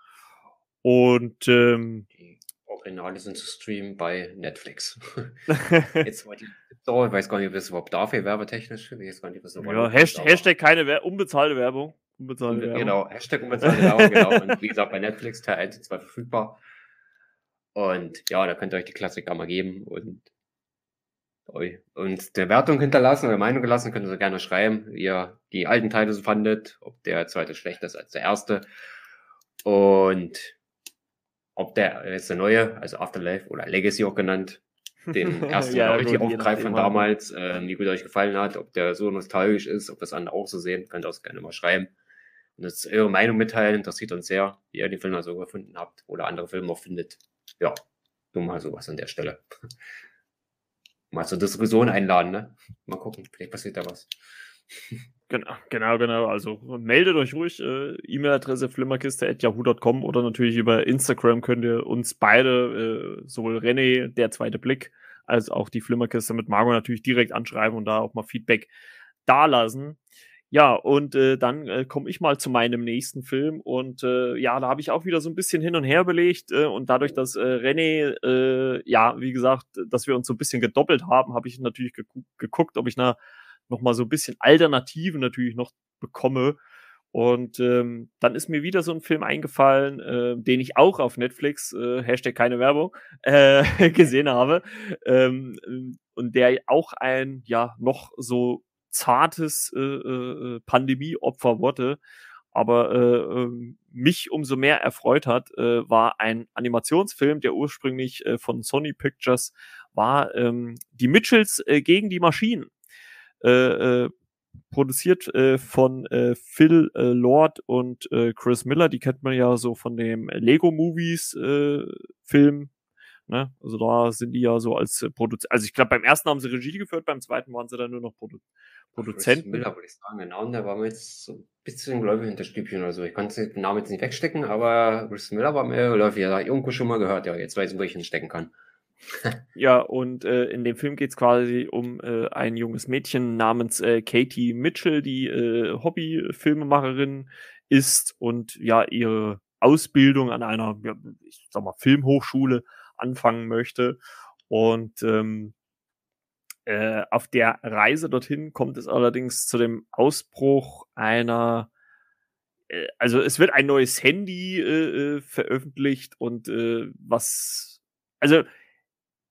Und ähm, die Originale sind zu streamen bei Netflix. Jetzt war ich weiß gar nicht, ob das überhaupt dafür werbetechnisch. Ich weiß gar nicht, was ja, Hashtag, Hashtag keine Wer unbezahlte Werbung. Unbezahlte Werbung. Genau, Hashtag unbezahlte Werbung, genau. Und wie gesagt, bei Netflix Teil 1 und 2 verfügbar. Und ja, da könnt ihr euch die Klassiker mal geben und, und der Wertung hinterlassen oder Meinung gelassen, könnt ihr so gerne schreiben, wie ihr die alten Teile so fandet, ob der zweite schlechter ist als der erste. Und ob der jetzt der neue, also Afterlife oder Legacy auch genannt, den ersten ja, richtig aufgreift von damals, äh, wie gut euch gefallen hat, ob der so nostalgisch ist, ob das andere auch so sehen, könnt ihr auch gerne mal schreiben. Und das ist eure Meinung mitteilen, interessiert uns sehr, wie ihr den Film also gefunden habt oder andere Filme auch findet ja, nur mal sowas an der Stelle. mal zur Diskussion einladen, ne? Mal gucken, vielleicht passiert da was. Genau, genau, genau. Also meldet euch ruhig. Äh, E-Mail-Adresse flimmerkiste.yahoo.com oder natürlich über Instagram könnt ihr uns beide, äh, sowohl René, der zweite Blick, als auch die Flimmerkiste mit Margot natürlich direkt anschreiben und da auch mal Feedback dalassen. Ja, und äh, dann äh, komme ich mal zu meinem nächsten Film. Und äh, ja, da habe ich auch wieder so ein bisschen hin und her belegt. Äh, und dadurch, dass äh, René, äh, ja, wie gesagt, dass wir uns so ein bisschen gedoppelt haben, habe ich natürlich geguckt, geguckt, ob ich na, noch mal so ein bisschen Alternativen natürlich noch bekomme. Und ähm, dann ist mir wieder so ein Film eingefallen, äh, den ich auch auf Netflix, äh, Hashtag keine Werbung, äh, gesehen habe. Ähm, und der auch ein, ja, noch so zartes äh, äh, Pandemieopfer wurde. aber äh, ähm, mich umso mehr erfreut hat, äh, war ein Animationsfilm, der ursprünglich äh, von Sony Pictures war, ähm, die Mitchells äh, gegen die Maschinen. Äh, äh, produziert äh, von äh, Phil äh, Lord und äh, Chris Miller. Die kennt man ja so von dem Lego Movies äh, Film. Ne? Also da sind die ja so als äh, Produzent. Also ich glaube, beim ersten haben sie Regie geführt, beim zweiten waren sie dann nur noch Produ Produzenten. Chris Miller würde ich sagen, genau. Und der war mir jetzt so ein bisschen gläubig hinter Stübchen oder so. Ich konnte den Namen jetzt nicht wegstecken, aber Chris Miller war mir geläufig. Ja, irgendwo schon mal gehört. Ja, jetzt weiß ich, wo ich ihn stecken kann. ja, und äh, in dem Film geht es quasi um äh, ein junges Mädchen namens äh, Katie Mitchell, die äh, Hobby-Filmemacherin ist und ja ihre Ausbildung an einer, ja, ich sag mal, Filmhochschule anfangen möchte. Und ähm, äh, auf der Reise dorthin kommt es allerdings zu dem Ausbruch einer äh, also es wird ein neues Handy äh, äh veröffentlicht und äh, was also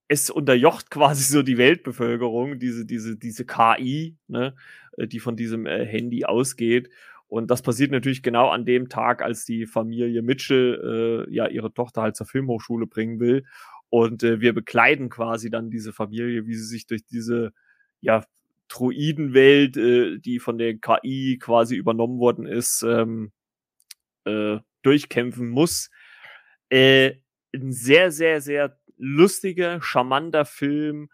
es unterjocht quasi so die Weltbevölkerung, diese, diese, diese KI, ne, äh, die von diesem äh, Handy ausgeht. Und das passiert natürlich genau an dem Tag, als die Familie Mitchell äh, ja ihre Tochter halt zur Filmhochschule bringen will. Und äh, wir bekleiden quasi dann diese Familie, wie sie sich durch diese ja, Droidenwelt, äh, die von der KI quasi übernommen worden ist, ähm, äh, durchkämpfen muss. Äh, ein sehr, sehr, sehr lustiger, charmanter Film,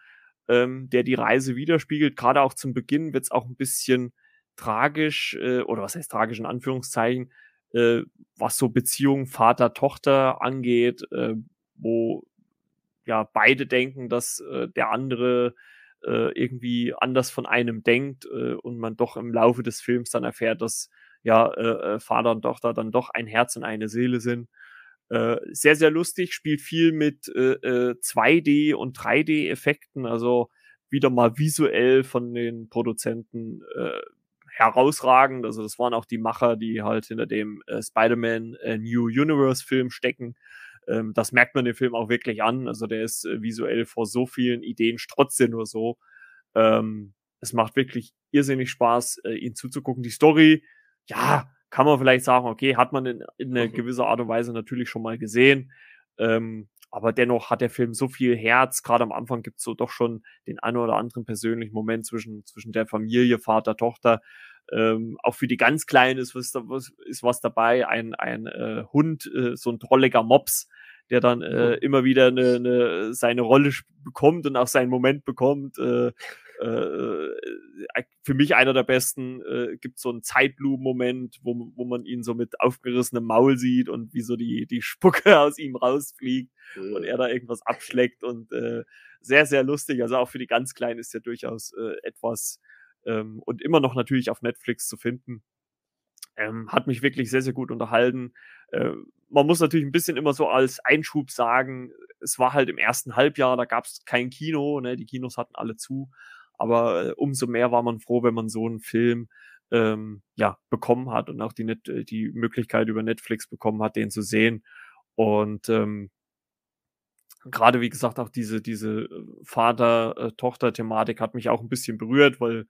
ähm, der die Reise widerspiegelt. Gerade auch zum Beginn wird es auch ein bisschen tragisch, äh, oder was heißt tragisch in Anführungszeichen, äh, was so Beziehungen Vater-Tochter angeht, äh, wo ja beide denken, dass äh, der andere äh, irgendwie anders von einem denkt äh, und man doch im Laufe des Films dann erfährt, dass ja äh, äh Vater und Tochter dann doch ein Herz und eine Seele sind. Äh, sehr, sehr lustig, spielt viel mit äh, 2D äh, und 3D-Effekten, also wieder mal visuell von den Produzenten äh, herausragend. Also das waren auch die Macher, die halt hinter dem äh, Spider-Man äh, New Universe-Film stecken. Ähm, das merkt man dem Film auch wirklich an. Also der ist äh, visuell vor so vielen Ideen strotzt er nur so. Ähm, es macht wirklich irrsinnig Spaß, äh, ihn zuzugucken. Die Story, ja, kann man vielleicht sagen, okay, hat man in, in einer mhm. gewisser Art und Weise natürlich schon mal gesehen. Ähm, aber dennoch hat der Film so viel Herz. Gerade am Anfang gibt es so doch schon den einen oder anderen persönlichen Moment zwischen, zwischen der Familie, Vater, Tochter. Ähm, auch für die ganz Kleinen ist was, ist was dabei. Ein, ein äh, Hund, äh, so ein trolliger Mops, der dann äh, immer wieder eine, eine, seine Rolle bekommt und auch seinen Moment bekommt. Äh, äh, äh, für mich einer der besten, äh, gibt so einen Zeitlupen-Moment, wo, wo man ihn so mit aufgerissenem Maul sieht und wie so die, die Spucke aus ihm rausfliegt mhm. und er da irgendwas abschleckt und äh, sehr, sehr lustig. Also auch für die ganz Kleinen ist ja durchaus äh, etwas ähm, und immer noch natürlich auf Netflix zu finden. Ähm, hat mich wirklich sehr, sehr gut unterhalten. Äh, man muss natürlich ein bisschen immer so als Einschub sagen, es war halt im ersten Halbjahr, da gab es kein Kino, ne? die Kinos hatten alle zu. Aber äh, umso mehr war man froh, wenn man so einen Film ähm, ja, bekommen hat und auch die, Net äh, die Möglichkeit über Netflix bekommen hat, den zu sehen. Und ähm, gerade wie gesagt, auch diese, diese äh, Vater-Tochter-Thematik hat mich auch ein bisschen berührt, weil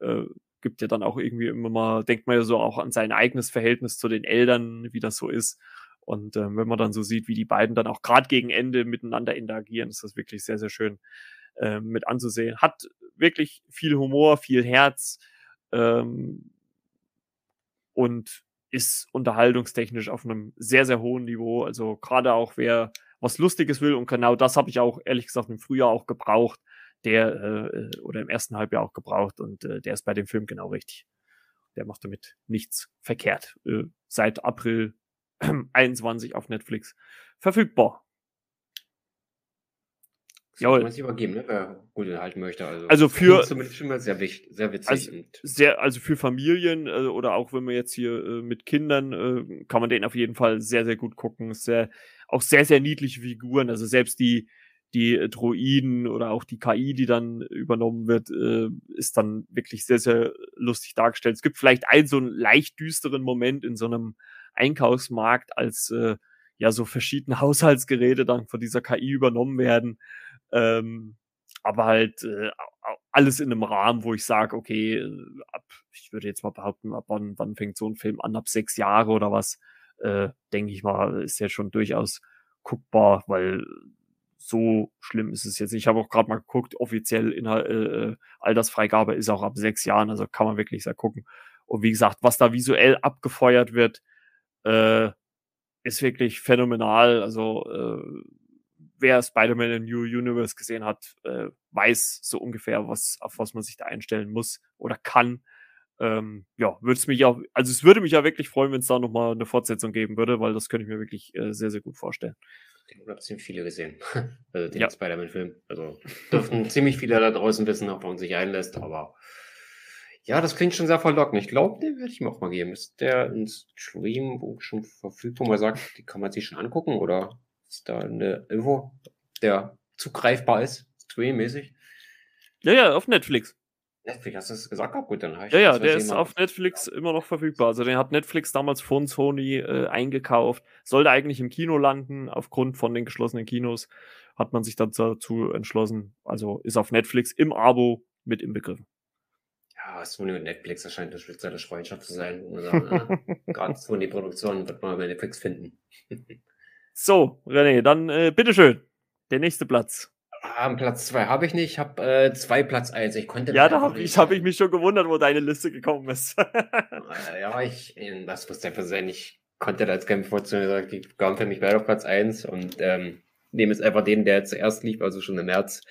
äh, gibt ja dann auch irgendwie immer mal, denkt man ja so auch an sein eigenes Verhältnis zu den Eltern, wie das so ist. Und ähm, wenn man dann so sieht, wie die beiden dann auch gerade gegen Ende miteinander interagieren, ist das wirklich sehr, sehr schön äh, mit anzusehen. Hat wirklich viel Humor, viel Herz ähm, und ist unterhaltungstechnisch auf einem sehr, sehr hohen Niveau. Also gerade auch wer was Lustiges will und genau das habe ich auch ehrlich gesagt im Frühjahr auch gebraucht, der äh, oder im ersten Halbjahr auch gebraucht und äh, der ist bei dem Film genau richtig. Der macht damit nichts verkehrt. Äh, seit April 21 auf Netflix verfügbar. Jawohl. man sich übergeben, ne? wer gut enthalten möchte. Also, also für zumindest schon mal sehr wichtig, sehr witzig. Also, sehr, also für Familien äh, oder auch wenn man jetzt hier äh, mit Kindern, äh, kann man den auf jeden Fall sehr, sehr gut gucken. Sehr, auch sehr, sehr niedliche Figuren. Also selbst die, die Droiden oder auch die KI, die dann übernommen wird, äh, ist dann wirklich sehr, sehr lustig dargestellt. Es gibt vielleicht einen so einen leicht düsteren Moment in so einem Einkaufsmarkt, als äh, ja so verschiedene Haushaltsgeräte dann von dieser KI übernommen werden. Ähm, aber halt äh, alles in einem Rahmen, wo ich sage, okay, äh, ab, ich würde jetzt mal behaupten, ab wann, wann fängt so ein Film an, ab sechs Jahre oder was, äh, denke ich mal, ist ja schon durchaus guckbar, weil so schlimm ist es jetzt. Ich habe auch gerade mal geguckt, offiziell Inhalt, äh, Altersfreigabe ist auch ab sechs Jahren, also kann man wirklich sehr gucken. Und wie gesagt, was da visuell abgefeuert wird, äh, ist wirklich phänomenal. Also äh, wer Spider-Man in New Universe gesehen hat, äh, weiß so ungefähr, was, auf was man sich da einstellen muss oder kann. Ähm, ja, würde es mich auch, also es würde mich ja wirklich freuen, wenn es da nochmal eine Fortsetzung geben würde, weil das könnte ich mir wirklich äh, sehr, sehr gut vorstellen. Ich habe ziemlich viele gesehen. also den ja. Spider-Man-Film. Also dürften ziemlich viele da draußen wissen, ob man sich einlässt, aber ja, das klingt schon sehr verlockend. Ich glaube, den werde ich mir auch mal geben. Ist der in Stream schon verfügbar, wo man sagt, die kann man sich schon angucken oder ist da eine Info, der zugreifbar ist, streammäßig? Ja, ja, auf Netflix. Netflix, hast du das gesagt? Oh, gut, dann ich Ja, ja, der ist auf Netflix immer noch verfügbar. Also den hat Netflix damals von Sony äh, eingekauft. Sollte eigentlich im Kino landen. Aufgrund von den geschlossenen Kinos hat man sich dazu entschlossen. Also ist auf Netflix im Abo mit inbegriffen. Ja, Sony und Netflix erscheint eine spezielle Freundschaft zu sein. Gerade äh, Sony-Produktionen wird man bei Netflix finden. so, René, dann äh, bitteschön. Der nächste Platz. Ah, Platz zwei habe ich nicht, ich habe äh, zwei Platz eins. Ich konnte Ja, da habe ich, hab ich mich schon gewundert, wo deine Liste gekommen ist. Äh, ja, ich, das muss einfach sein. Ich konnte da jetzt Bevorzugung gesagt, die kamen für mich beide auf Platz eins und ähm, nehme jetzt einfach den, der zuerst lief, also schon im März.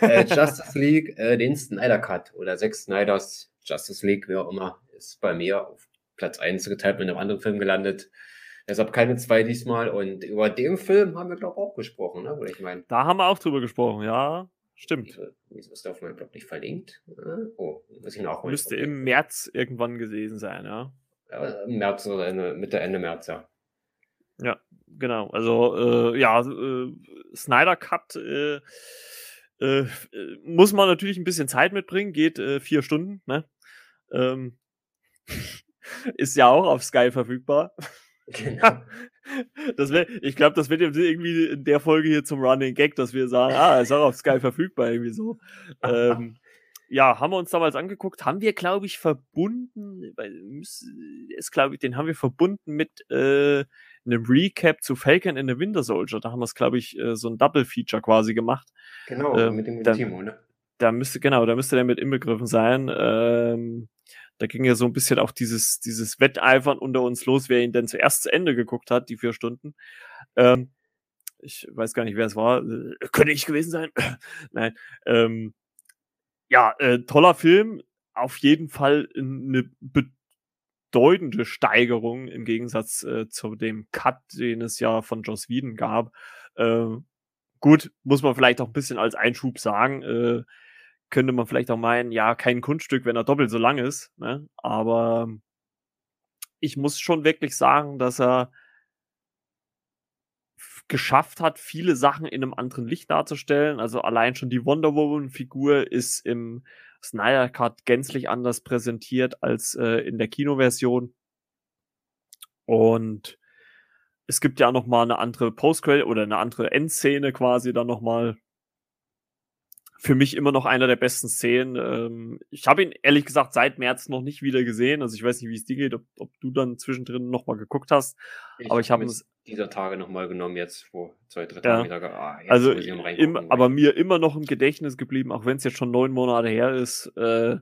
Äh, Justice League, äh, den Snyder Cut oder Zack Snyders Justice League, wie auch immer, ist bei mir auf Platz eins geteilt mit einem anderen Film gelandet. Deshalb keine zwei diesmal. Und über den Film haben wir, glaube ich, auch gesprochen, ne? Oder ich meine. Da haben wir auch drüber gesprochen, ja. Stimmt. Wieso ist der auf meinem Blog nicht verlinkt? Oh, muss ich nachholen. Müsste im März irgendwann gewesen sein, ja. ja Im März oder Ende, Mitte, Ende März, ja. Ja, genau. Also, äh, ja, äh, Snyder Cut äh, äh, muss man natürlich ein bisschen Zeit mitbringen, geht äh, vier Stunden, ne? Ähm, ist ja auch auf Sky verfügbar. Genau. Das wär, ich glaube, das wird irgendwie in der Folge hier zum Running Gag, dass wir sagen, ah, ist auch auf Sky verfügbar, irgendwie so. ähm, ja, haben wir uns damals angeguckt, haben wir, glaube ich, verbunden, ist, glaube ich, den haben wir verbunden mit äh, einem Recap zu Falcon in the Winter Soldier. Da haben wir es, glaube ich, äh, so ein Double-Feature quasi gemacht. Genau, ähm, mit dem da, Timo, ne? Da müsste, genau, da müsste der mit inbegriffen sein. Ähm, da ging ja so ein bisschen auch dieses, dieses Wetteifern unter uns los, wer ihn denn zuerst zu Ende geguckt hat, die vier Stunden. Ähm, ich weiß gar nicht, wer es war. Äh, könnte ich gewesen sein? Nein. Ähm, ja, äh, toller Film. Auf jeden Fall eine bedeutende Steigerung im Gegensatz äh, zu dem Cut, den es ja von Joss Whedon gab. Äh, gut, muss man vielleicht auch ein bisschen als Einschub sagen. Könnte man vielleicht auch meinen, ja, kein Kunststück, wenn er doppelt so lang ist. Ne? Aber ich muss schon wirklich sagen, dass er geschafft hat, viele Sachen in einem anderen Licht darzustellen. Also allein schon die Wonder Woman-Figur ist im Snyder Cut gänzlich anders präsentiert als äh, in der Kinoversion. Und es gibt ja noch mal eine andere post oder eine andere Endszene quasi dann noch mal für mich immer noch einer der besten Szenen. Ähm, ich habe ihn ehrlich gesagt seit März noch nicht wieder gesehen. Also ich weiß nicht, wie es dir geht, ob, ob du dann zwischendrin noch mal geguckt hast. Ich aber ich habe es dieser Tage noch mal genommen jetzt, wo zwei, drei Tage ja. wieder. Ah, also im, aber mir immer noch im Gedächtnis geblieben, auch wenn es jetzt schon neun Monate her ist, äh,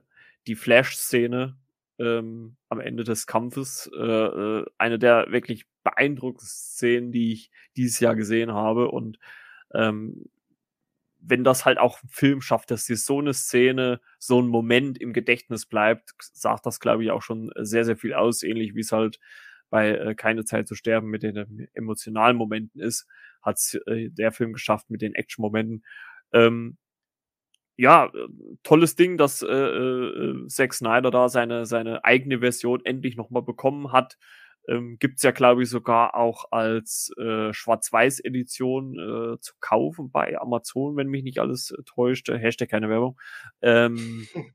die Flash-Szene ähm, am Ende des Kampfes. Äh, äh, eine der wirklich beeindruckendsten Szenen, die ich dieses Jahr gesehen habe. Und ähm, wenn das halt auch ein Film schafft, dass dir so eine Szene, so ein Moment im Gedächtnis bleibt, sagt das, glaube ich, auch schon sehr, sehr viel aus, ähnlich wie es halt bei äh, Keine Zeit zu sterben mit den emotionalen Momenten ist, hat äh, der Film geschafft mit den Action-Momenten. Ähm, ja, tolles Ding, dass äh, äh, Zack Snyder da seine, seine eigene Version endlich nochmal bekommen hat ähm, Gibt es ja, glaube ich, sogar auch als äh, Schwarz-Weiß-Edition äh, zu kaufen bei Amazon, wenn mich nicht alles äh, täuscht. Hashtag keine Werbung. Ähm,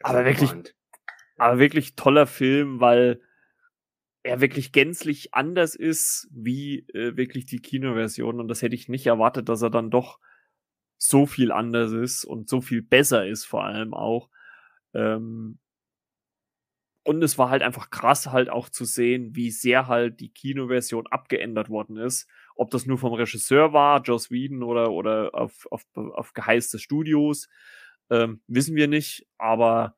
aber wirklich, aber wirklich toller Film, weil er wirklich gänzlich anders ist wie äh, wirklich die Kinoversion. Und das hätte ich nicht erwartet, dass er dann doch so viel anders ist und so viel besser ist vor allem auch. Ähm, und es war halt einfach krass halt auch zu sehen, wie sehr halt die Kinoversion abgeändert worden ist. Ob das nur vom Regisseur war, Joss Whedon oder, oder auf, auf, auf Geheiß des Studios, ähm, wissen wir nicht. Aber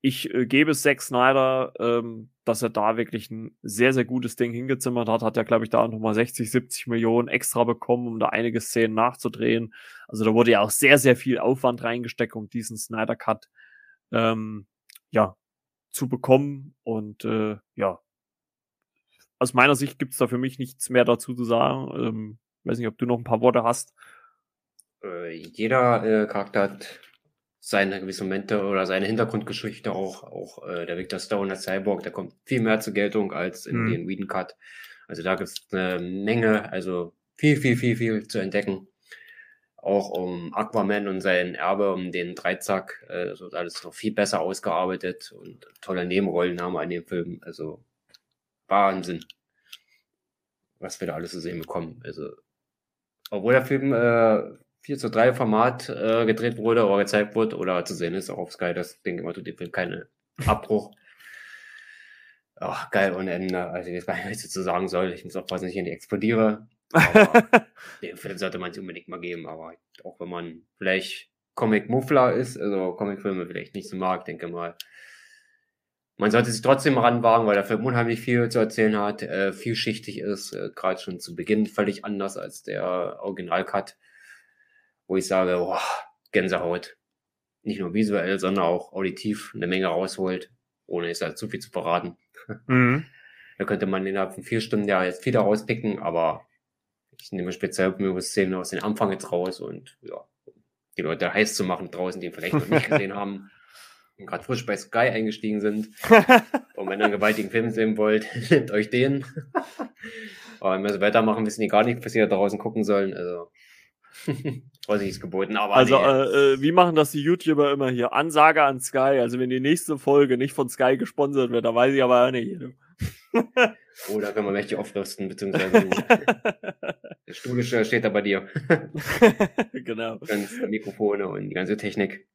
ich äh, gebe es Zack Snyder, ähm, dass er da wirklich ein sehr, sehr gutes Ding hingezimmert hat. Hat er, glaube ich, da nochmal 60, 70 Millionen extra bekommen, um da einige Szenen nachzudrehen. Also da wurde ja auch sehr, sehr viel Aufwand reingesteckt, um diesen Snyder Cut ähm, ja, zu bekommen. Und äh, ja, aus meiner Sicht gibt es da für mich nichts mehr dazu zu sagen. Ähm, weiß nicht, ob du noch ein paar Worte hast. Äh, jeder äh, Charakter hat seine gewisse Momente oder seine Hintergrundgeschichte auch, auch äh, der Victor Stone als Cyborg, der kommt viel mehr zur Geltung als in mhm. den Whedon Cut. Also da gibt es eine Menge, also viel, viel, viel, viel zu entdecken auch um Aquaman und sein Erbe, um den Dreizack, äh, so alles noch viel besser ausgearbeitet und tolle Nebenrollen haben in dem Film. Also Wahnsinn, was wir da alles zu sehen bekommen. Also, obwohl der Film äh, 4 zu 3 Format äh, gedreht wurde oder gezeigt wurde oder zu sehen ist, auch auf Sky, das denke ich mal, tut dem Film keinen Abbruch. Ach, geil ohne Ende. Also, ich weiß gar nicht, was ich dazu sagen soll. Ich muss dass ich nicht explodiere. den Film sollte man sich unbedingt mal geben, aber auch wenn man vielleicht Comic-Muffler ist, also Comic-Filme vielleicht nicht so mag, denke mal. Man sollte sich trotzdem ranwagen, weil der Film unheimlich viel zu erzählen hat, äh, vielschichtig ist, äh, gerade schon zu Beginn völlig anders als der Original-Cut, wo ich sage, boah, Gänsehaut. Nicht nur visuell, sondern auch auditiv eine Menge rausholt, ohne jetzt halt zu viel zu verraten. Mhm. Da könnte man innerhalb von vier Stunden ja jetzt wieder rauspicken, aber ich nehme speziell Szenen aus dem Anfang jetzt raus und ja, die Leute heiß zu machen draußen, die vielleicht noch nicht gesehen haben und gerade frisch bei Sky eingestiegen sind. und wenn ihr einen gewaltigen Film sehen wollt, nehmt euch den. Aber wenn wir so weitermachen, wissen die gar nicht, was sie da draußen gucken sollen. Also Vorsicht ist geboten, aber. Also, nee. äh, äh, wie machen das die YouTuber immer hier? Ansage an Sky. Also, wenn die nächste Folge nicht von Sky gesponsert wird, da weiß ich aber auch Oder wenn man mächtig aufrüsten, beziehungsweise der Stuhl steht da bei dir. genau. Ganz Mikrofone und die ganze Technik.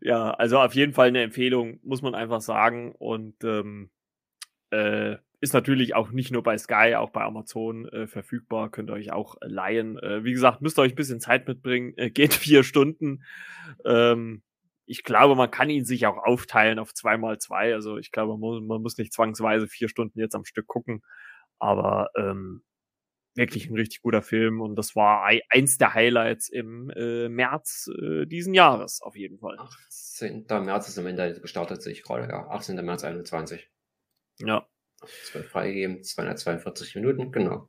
ja, also auf jeden Fall eine Empfehlung, muss man einfach sagen. Und ähm, äh, ist natürlich auch nicht nur bei Sky, auch bei Amazon äh, verfügbar. Könnt ihr euch auch leihen. Äh, wie gesagt, müsst ihr euch ein bisschen Zeit mitbringen. Äh, geht vier Stunden. Ähm, ich glaube, man kann ihn sich auch aufteilen auf zweimal zwei. Also ich glaube, man muss, nicht zwangsweise vier Stunden jetzt am Stück gucken. Aber ähm, wirklich ein richtig guter Film und das war eins der Highlights im äh, März äh, diesen Jahres auf jeden Fall. 18. März ist am Ende gestartet, sich gerade, ja. 18. März 21. Ja. 12 freigegeben, 242 Minuten, genau.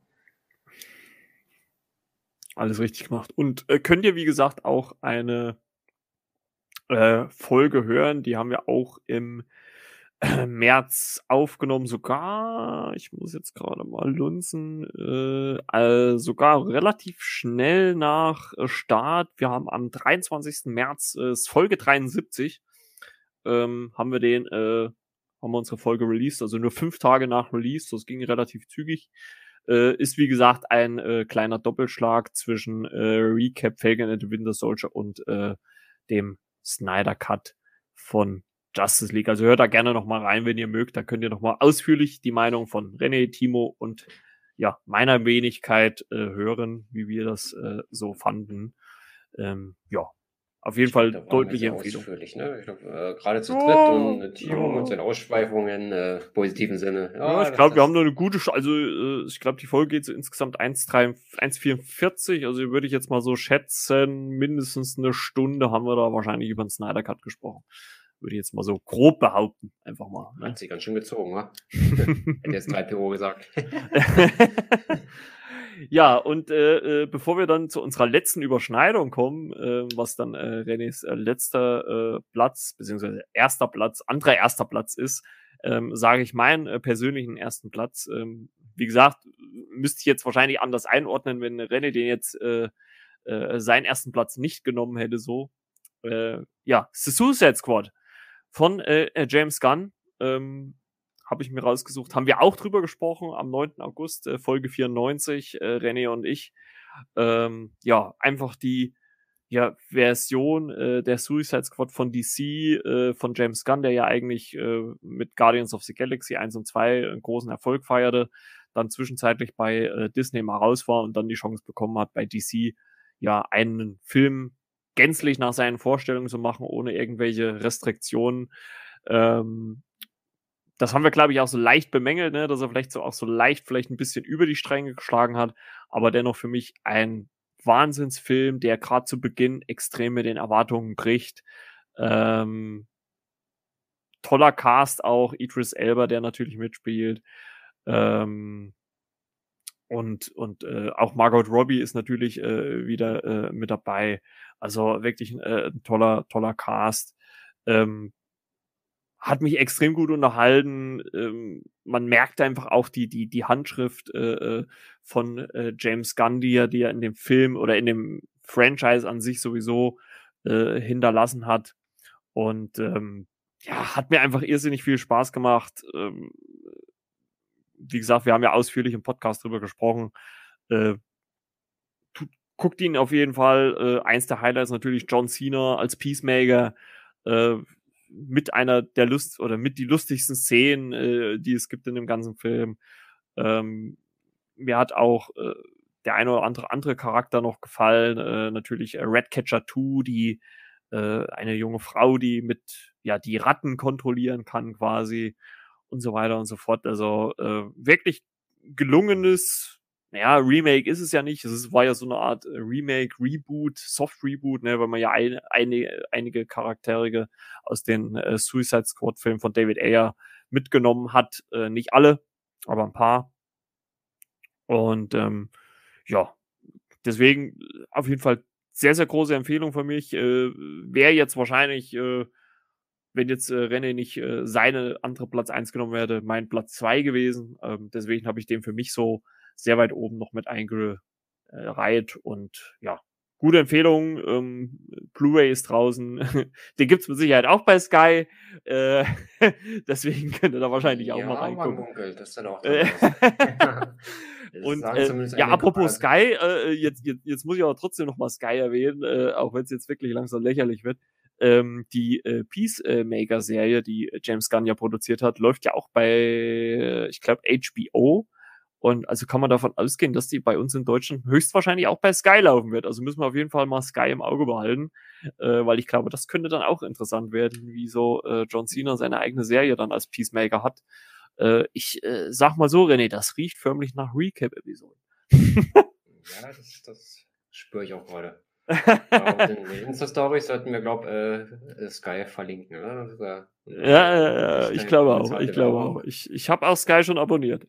Alles richtig gemacht. Und äh, könnt ihr, wie gesagt, auch eine äh, Folge hören. Die haben wir auch im äh, März aufgenommen, sogar, ich muss jetzt gerade mal lunzen, äh, äh, sogar relativ schnell nach äh, Start. Wir haben am 23. März, äh, Folge 73, ähm, haben wir den, äh, haben wir unsere Folge released, also nur fünf Tage nach Release, das ging relativ zügig. Äh, ist wie gesagt ein äh, kleiner Doppelschlag zwischen äh, Recap Falcon and the Winter Soldier und äh, dem Snyder Cut von Justice League. Also hört da gerne noch mal rein, wenn ihr mögt. Da könnt ihr noch mal ausführlich die Meinung von René, Timo und ja, meiner Wenigkeit äh, hören, wie wir das äh, so fanden. Ähm, ja, auf jeden Fall deutliche Empfehlung. Ne? Ich glaube, äh, gerade zu dritt oh, und äh, Timo oh. mit seinen Ausschweifungen, äh, positiven Sinne. Ja, ja ich glaube, wir haben da eine gute, Sch also äh, ich glaube, die Folge geht so insgesamt 1,44, also würde ich jetzt mal so schätzen, mindestens eine Stunde haben wir da wahrscheinlich über den Snyder Cut gesprochen. Würde ich jetzt mal so grob behaupten, einfach mal. Ne? Hat sich ganz schön gezogen, wa? Hätte jetzt 3 PO gesagt. Ja, und äh, äh, bevor wir dann zu unserer letzten Überschneidung kommen, äh, was dann äh, Renés äh, letzter äh, Platz, beziehungsweise erster Platz, anderer erster Platz ist, ähm, sage ich meinen äh, persönlichen ersten Platz. Ähm, wie gesagt, müsste ich jetzt wahrscheinlich anders einordnen, wenn René den jetzt äh, äh, seinen ersten Platz nicht genommen hätte, so. Äh, ja, The Suicide Squad von äh, äh James Gunn. Ähm, habe ich mir rausgesucht. Haben wir auch drüber gesprochen am 9. August, äh, Folge 94, äh, René und ich. Ähm, ja, einfach die ja, Version äh, der Suicide Squad von DC, äh, von James Gunn, der ja eigentlich äh, mit Guardians of the Galaxy 1 und 2 einen großen Erfolg feierte, dann zwischenzeitlich bei äh, Disney mal raus war und dann die Chance bekommen hat, bei DC ja einen Film gänzlich nach seinen Vorstellungen zu machen, ohne irgendwelche Restriktionen. Ähm, das haben wir, glaube ich, auch so leicht bemängelt, ne, dass er vielleicht so auch so leicht vielleicht ein bisschen über die Stränge geschlagen hat, aber dennoch für mich ein Wahnsinnsfilm, der gerade zu Beginn extrem mit den Erwartungen bricht. Ähm, toller Cast auch, Idris Elba, der natürlich mitspielt. Ähm, und und äh, auch Margot Robbie ist natürlich äh, wieder äh, mit dabei. Also wirklich äh, ein toller, toller Cast. Ähm, hat mich extrem gut unterhalten. Ähm, man merkt einfach auch die, die, die Handschrift äh, äh von äh, James Gunn, die er, in dem Film oder in dem Franchise an sich sowieso äh, hinterlassen hat. Und ähm, ja, hat mir einfach irrsinnig viel Spaß gemacht. Ähm, wie gesagt, wir haben ja ausführlich im Podcast drüber gesprochen. Äh, guckt ihn auf jeden Fall. Äh, eins der Highlights natürlich John Cena als Peacemaker. Äh, mit einer der Lust oder mit die lustigsten Szenen, äh, die es gibt in dem ganzen Film. Ähm, mir hat auch äh, der eine oder andere andere Charakter noch gefallen. Äh, natürlich äh, Redcatcher 2, die äh, eine junge Frau, die mit ja die Ratten kontrollieren kann quasi und so weiter und so fort. Also äh, wirklich gelungenes naja, Remake ist es ja nicht. Es war ja so eine Art äh, Remake, Reboot, Soft Reboot, ne, weil man ja ein, eine, einige Charaktere aus den äh, Suicide Squad Filmen von David Ayer mitgenommen hat. Äh, nicht alle, aber ein paar. Und ähm, ja, deswegen äh, auf jeden Fall sehr, sehr große Empfehlung für mich. Äh, Wäre jetzt wahrscheinlich, äh, wenn jetzt äh, René nicht äh, seine andere Platz 1 genommen hätte, mein Platz 2 gewesen. Ähm, deswegen habe ich den für mich so sehr weit oben noch mit eingereiht und ja, gute Empfehlung. Ähm, Blu-ray ist draußen. Den gibt's mit Sicherheit auch bei Sky. Äh, deswegen könnt ihr da wahrscheinlich ja, auch mal reingucken. Munkelt, das dann auch Und äh, ja, apropos Sky, äh, jetzt, jetzt, jetzt muss ich aber trotzdem noch mal Sky erwähnen, äh, auch wenn es jetzt wirklich langsam lächerlich wird. Ähm, die äh, Peacemaker-Serie, die James Gunn ja produziert hat, läuft ja auch bei, ich glaube, HBO. Und also kann man davon ausgehen, dass die bei uns in Deutschland höchstwahrscheinlich auch bei Sky laufen wird. Also müssen wir auf jeden Fall mal Sky im Auge behalten, äh, weil ich glaube, das könnte dann auch interessant werden, wie so äh, John Cena seine eigene Serie dann als Peacemaker hat. Äh, ich äh, sag mal so, René, das riecht förmlich nach Recap-Episoden. ja, das, das spüre ich auch gerade. den Insta-Stories sollten wir, glaube äh, Sky verlinken, oder? Ja, ja, ja, ich glaube auch. Ich glaube auch. Ich, ich habe auch Sky schon abonniert.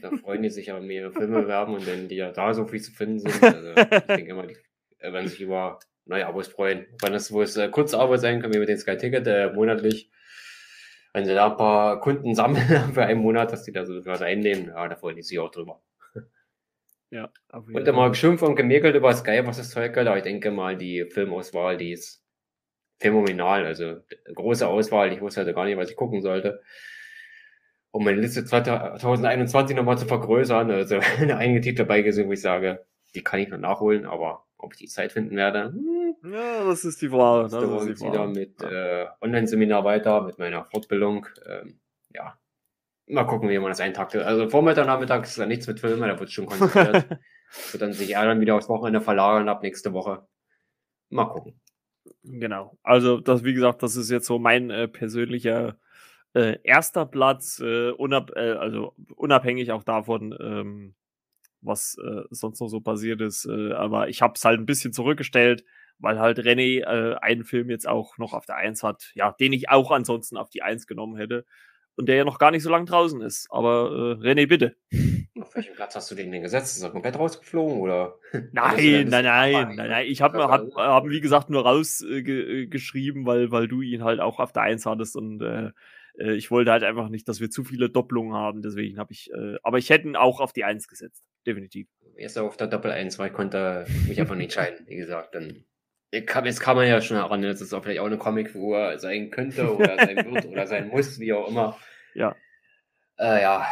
Da freuen die sich aber mehrere Filme bewerben und wenn die ja da so viel zu finden sind, also ich denke immer, die äh, werden sich über neue Abos freuen. Wenn das, wo es äh, kurze Abos sein können, wie mit dem Sky Ticket äh, monatlich, wenn sie da ein paar Kunden sammeln für einen Monat, dass die da so was einnehmen, ja, da freuen die sich auch drüber. Ja, auf jeden Wurde mal geschimpft und gemäkelt über Sky, was das Zeug hat, aber ich denke mal, die Filmauswahl, die ist phänomenal. Also große Auswahl. Ich wusste halt gar nicht, was ich gucken sollte. Um meine Liste 2021 nochmal zu vergrößern. Also einige Titel dabei gesehen, wo ich sage, die kann ich noch nachholen, aber ob ich die Zeit finden werde, hm, ja, das ist die Frage. Das ist die Frage. wieder mit ja. äh, Online-Seminar weiter, mit meiner Fortbildung. Ähm, ja, mal gucken, wie man das eintaktet. Also Vormittag, Nachmittag ist da nichts mit Filmen, da wird schon konzentriert. wird dann sich eher dann wieder aufs Wochenende verlagern ab nächste Woche. Mal gucken. Genau. Also, das, wie gesagt, das ist jetzt so mein äh, persönlicher äh, erster Platz, äh, unab äh, also unabhängig auch davon, ähm, was äh, sonst noch so passiert ist. Äh, aber ich habe es halt ein bisschen zurückgestellt, weil halt René einen Film jetzt auch noch auf der Eins hat, ja, den ich auch ansonsten auf die Eins genommen hätte und der ja noch gar nicht so lange draußen ist. Aber äh, René, bitte. Auf welchem Platz hast du den denn gesetzt? Ist er komplett rausgeflogen oder? Nein, nein, nein, nein, nein. Ich habe hab, hab, wie gesagt, nur rausgeschrieben, äh, weil, weil du ihn halt auch auf der Eins hattest und äh, äh, ich wollte halt einfach nicht, dass wir zu viele Doppelungen haben. Deswegen habe ich, äh, aber ich hätte ihn auch auf die Eins gesetzt. Definitiv. Erst auf der Doppel 1, weil ich konnte mich einfach nicht entscheiden. Wie gesagt, dann jetzt kann man ja schon heran, dass es auch vielleicht auch eine Comicfigur sein könnte oder sein wird oder sein muss, wie auch immer. Ja. Äh, ja,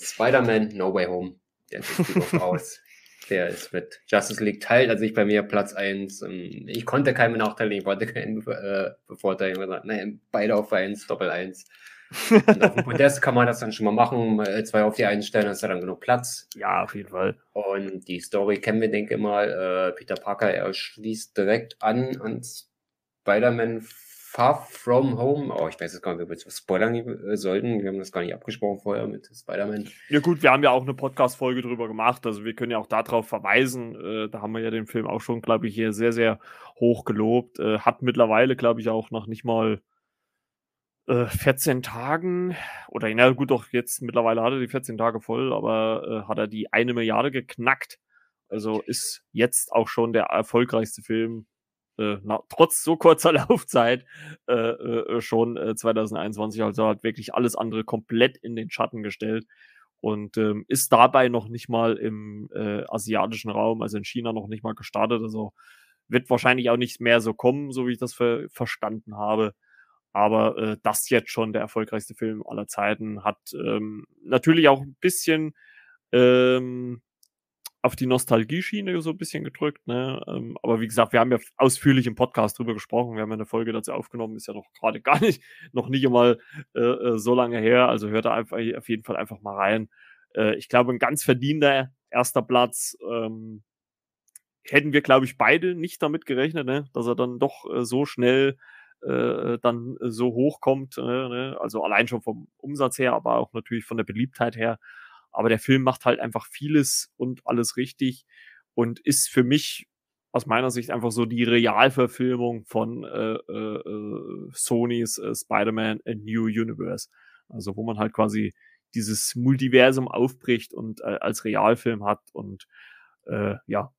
Spider-Man No Way Home. Der sieht aus. Der ist mit Justice League teilt, also ich bei mir Platz 1. Ähm, ich konnte keinen benachteiligen, ich wollte keinen äh, bevorteiligen. Nein, beide auf 1, Doppel 1. Und auf dem Podest kann man das dann schon mal machen, zwei auf die einen stellen, ist ja dann genug Platz. Ja, auf jeden Fall. Und die Story kennen wir, denke ich mal. Äh, Peter Parker, er schließt direkt an ans Spider-Man Far From Home. Oh, ich weiß jetzt gar nicht, ob wir jetzt spoilern äh, sollten. Wir haben das gar nicht abgesprochen vorher mit Spider-Man. Ja, gut, wir haben ja auch eine Podcast-Folge drüber gemacht. Also, wir können ja auch darauf verweisen. Äh, da haben wir ja den Film auch schon, glaube ich, hier sehr, sehr hoch gelobt. Äh, hat mittlerweile, glaube ich, auch noch nicht mal 14 äh, Tagen, oder na gut, doch jetzt mittlerweile hat er die 14 Tage voll, aber äh, hat er die eine Milliarde geknackt. Also ist jetzt auch schon der erfolgreichste Film, äh, na, trotz so kurzer Laufzeit, äh, äh, schon 2021. Also hat wirklich alles andere komplett in den Schatten gestellt und ähm, ist dabei noch nicht mal im asiatischen Raum, also in China noch nicht mal gestartet. Also wird wahrscheinlich auch nicht mehr so kommen, so wie ich das ver verstanden habe. Aber äh, das jetzt schon der erfolgreichste Film aller Zeiten hat ähm, natürlich auch ein bisschen ähm, auf die Nostalgie-Schiene so ein bisschen gedrückt. Ne? Ähm, aber wie gesagt, wir haben ja ausführlich im Podcast drüber gesprochen. Wir haben ja eine Folge dazu aufgenommen, ist ja noch gerade gar nicht, noch nicht einmal äh, äh, so lange her. Also hört da einfach auf jeden Fall einfach mal rein. Äh, ich glaube, ein ganz verdienter erster Platz. Ähm, hätten wir, glaube ich, beide nicht damit gerechnet, ne? dass er dann doch äh, so schnell äh, dann so hoch kommt. Äh, ne? Also allein schon vom Umsatz her, aber auch natürlich von der Beliebtheit her. Aber der Film macht halt einfach vieles und alles richtig und ist für mich aus meiner Sicht einfach so die Realverfilmung von äh, äh Sonys äh, Spider-Man A New Universe. Also wo man halt quasi dieses Multiversum aufbricht und äh, als Realfilm hat. Und äh, ja,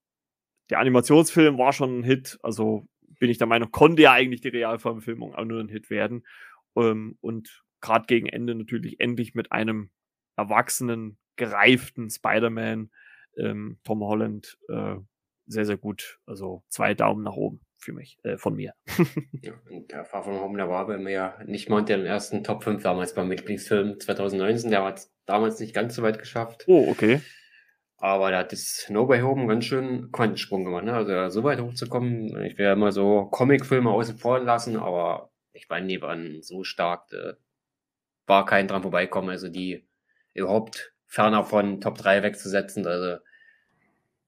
der Animationsfilm war schon ein Hit. Also bin ich der Meinung, konnte ja eigentlich die Realverfilmung auch nur ein Hit werden. Ähm, und gerade gegen Ende natürlich endlich mit einem erwachsenen, gereiften Spider-Man, ähm, Tom Holland, äh, sehr, sehr gut. Also zwei Daumen nach oben für mich, äh, von mir. ja, und der Far From Home, der war bei mir ja nicht mal unter den ersten Top 5 damals beim Lieblingsfilm 2019. Der hat es damals nicht ganz so weit geschafft. Oh, okay. Aber da hat das No Way Home ganz schön Quantensprung gemacht, ne? Also so weit hochzukommen. Ich will ja immer so Comicfilme außen vor lassen, aber ich meine, die waren so stark, da war kein dran vorbeikommen. Also die überhaupt ferner von Top 3 wegzusetzen. Also,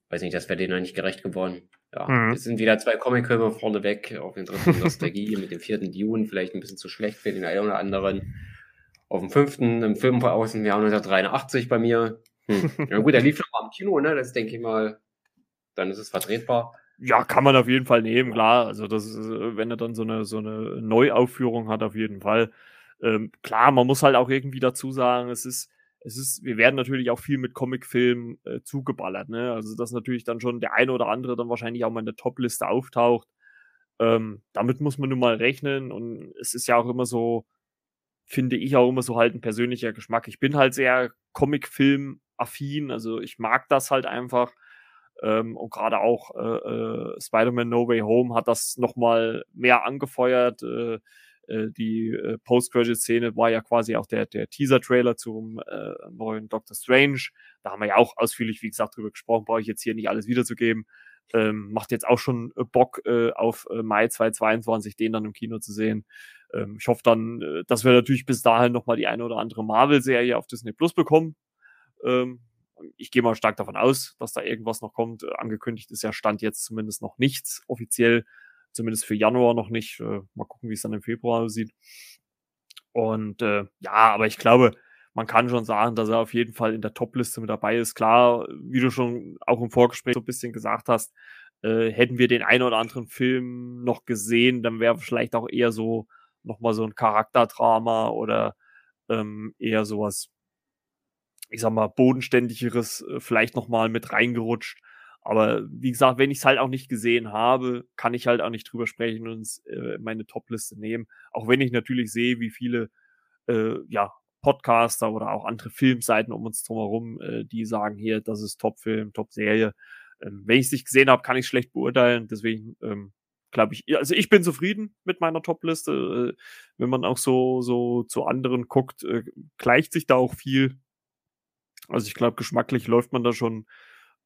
weiß nicht, das wäre denen noch nicht gerecht geworden. Ja, mhm. es sind wieder zwei Comicfilme vorne weg, auf den dritten Nostalgie, mit dem vierten Dune, vielleicht ein bisschen zu schlecht für den einen oder anderen. Auf dem fünften, im Film aus dem Jahr 1983 bei mir, hm. Ja gut, er lief noch im Kino, ne? Das denke ich mal, dann ist es vertretbar. Ja, kann man auf jeden Fall nehmen, klar. Also das äh, wenn er dann so eine so eine Neuaufführung hat, auf jeden Fall. Ähm, klar, man muss halt auch irgendwie dazu sagen, es ist, es ist, wir werden natürlich auch viel mit Comicfilmen äh, zugeballert, ne? Also dass natürlich dann schon der eine oder andere dann wahrscheinlich auch mal in der Top-Liste auftaucht. Ähm, damit muss man nun mal rechnen und es ist ja auch immer so, finde ich auch immer so halt ein persönlicher Geschmack. Ich bin halt sehr Comicfilm-affin, also ich mag das halt einfach. Ähm, und gerade auch äh, äh, Spider-Man No Way Home hat das nochmal mehr angefeuert. Äh, äh, die äh, Post-Credit-Szene war ja quasi auch der, der Teaser-Trailer zum äh, neuen Doctor Strange. Da haben wir ja auch ausführlich, wie gesagt, drüber gesprochen, brauche ich jetzt hier nicht alles wiederzugeben. Ähm, macht jetzt auch schon äh, Bock äh, auf äh, Mai 2022, den dann im Kino zu sehen. Ähm, ich hoffe dann, äh, dass wir natürlich bis dahin nochmal die eine oder andere Marvel-Serie auf Disney Plus bekommen. Ähm, ich gehe mal stark davon aus, dass da irgendwas noch kommt. Äh, angekündigt ist ja Stand jetzt zumindest noch nichts offiziell, zumindest für Januar noch nicht. Äh, mal gucken, wie es dann im Februar aussieht. Und äh, ja, aber ich glaube, man kann schon sagen, dass er auf jeden Fall in der Top-Liste mit dabei ist. Klar, wie du schon auch im Vorgespräch so ein bisschen gesagt hast, äh, hätten wir den einen oder anderen Film noch gesehen, dann wäre vielleicht auch eher so nochmal so ein Charakterdrama oder ähm, eher sowas, ich sag mal, bodenständigeres äh, vielleicht nochmal mit reingerutscht. Aber wie gesagt, wenn ich es halt auch nicht gesehen habe, kann ich halt auch nicht drüber sprechen und äh, meine Top-Liste nehmen. Auch wenn ich natürlich sehe, wie viele äh, ja, Podcaster oder auch andere Filmseiten um uns drumherum, äh, die sagen hier, das ist Top-Film, Top-Serie. Ähm, wenn ich es nicht gesehen habe, kann ich schlecht beurteilen. Deswegen ähm, glaube ich, also ich bin zufrieden mit meiner Top-Liste. Äh, wenn man auch so, so zu anderen guckt, äh, gleicht sich da auch viel. Also ich glaube, geschmacklich läuft man da schon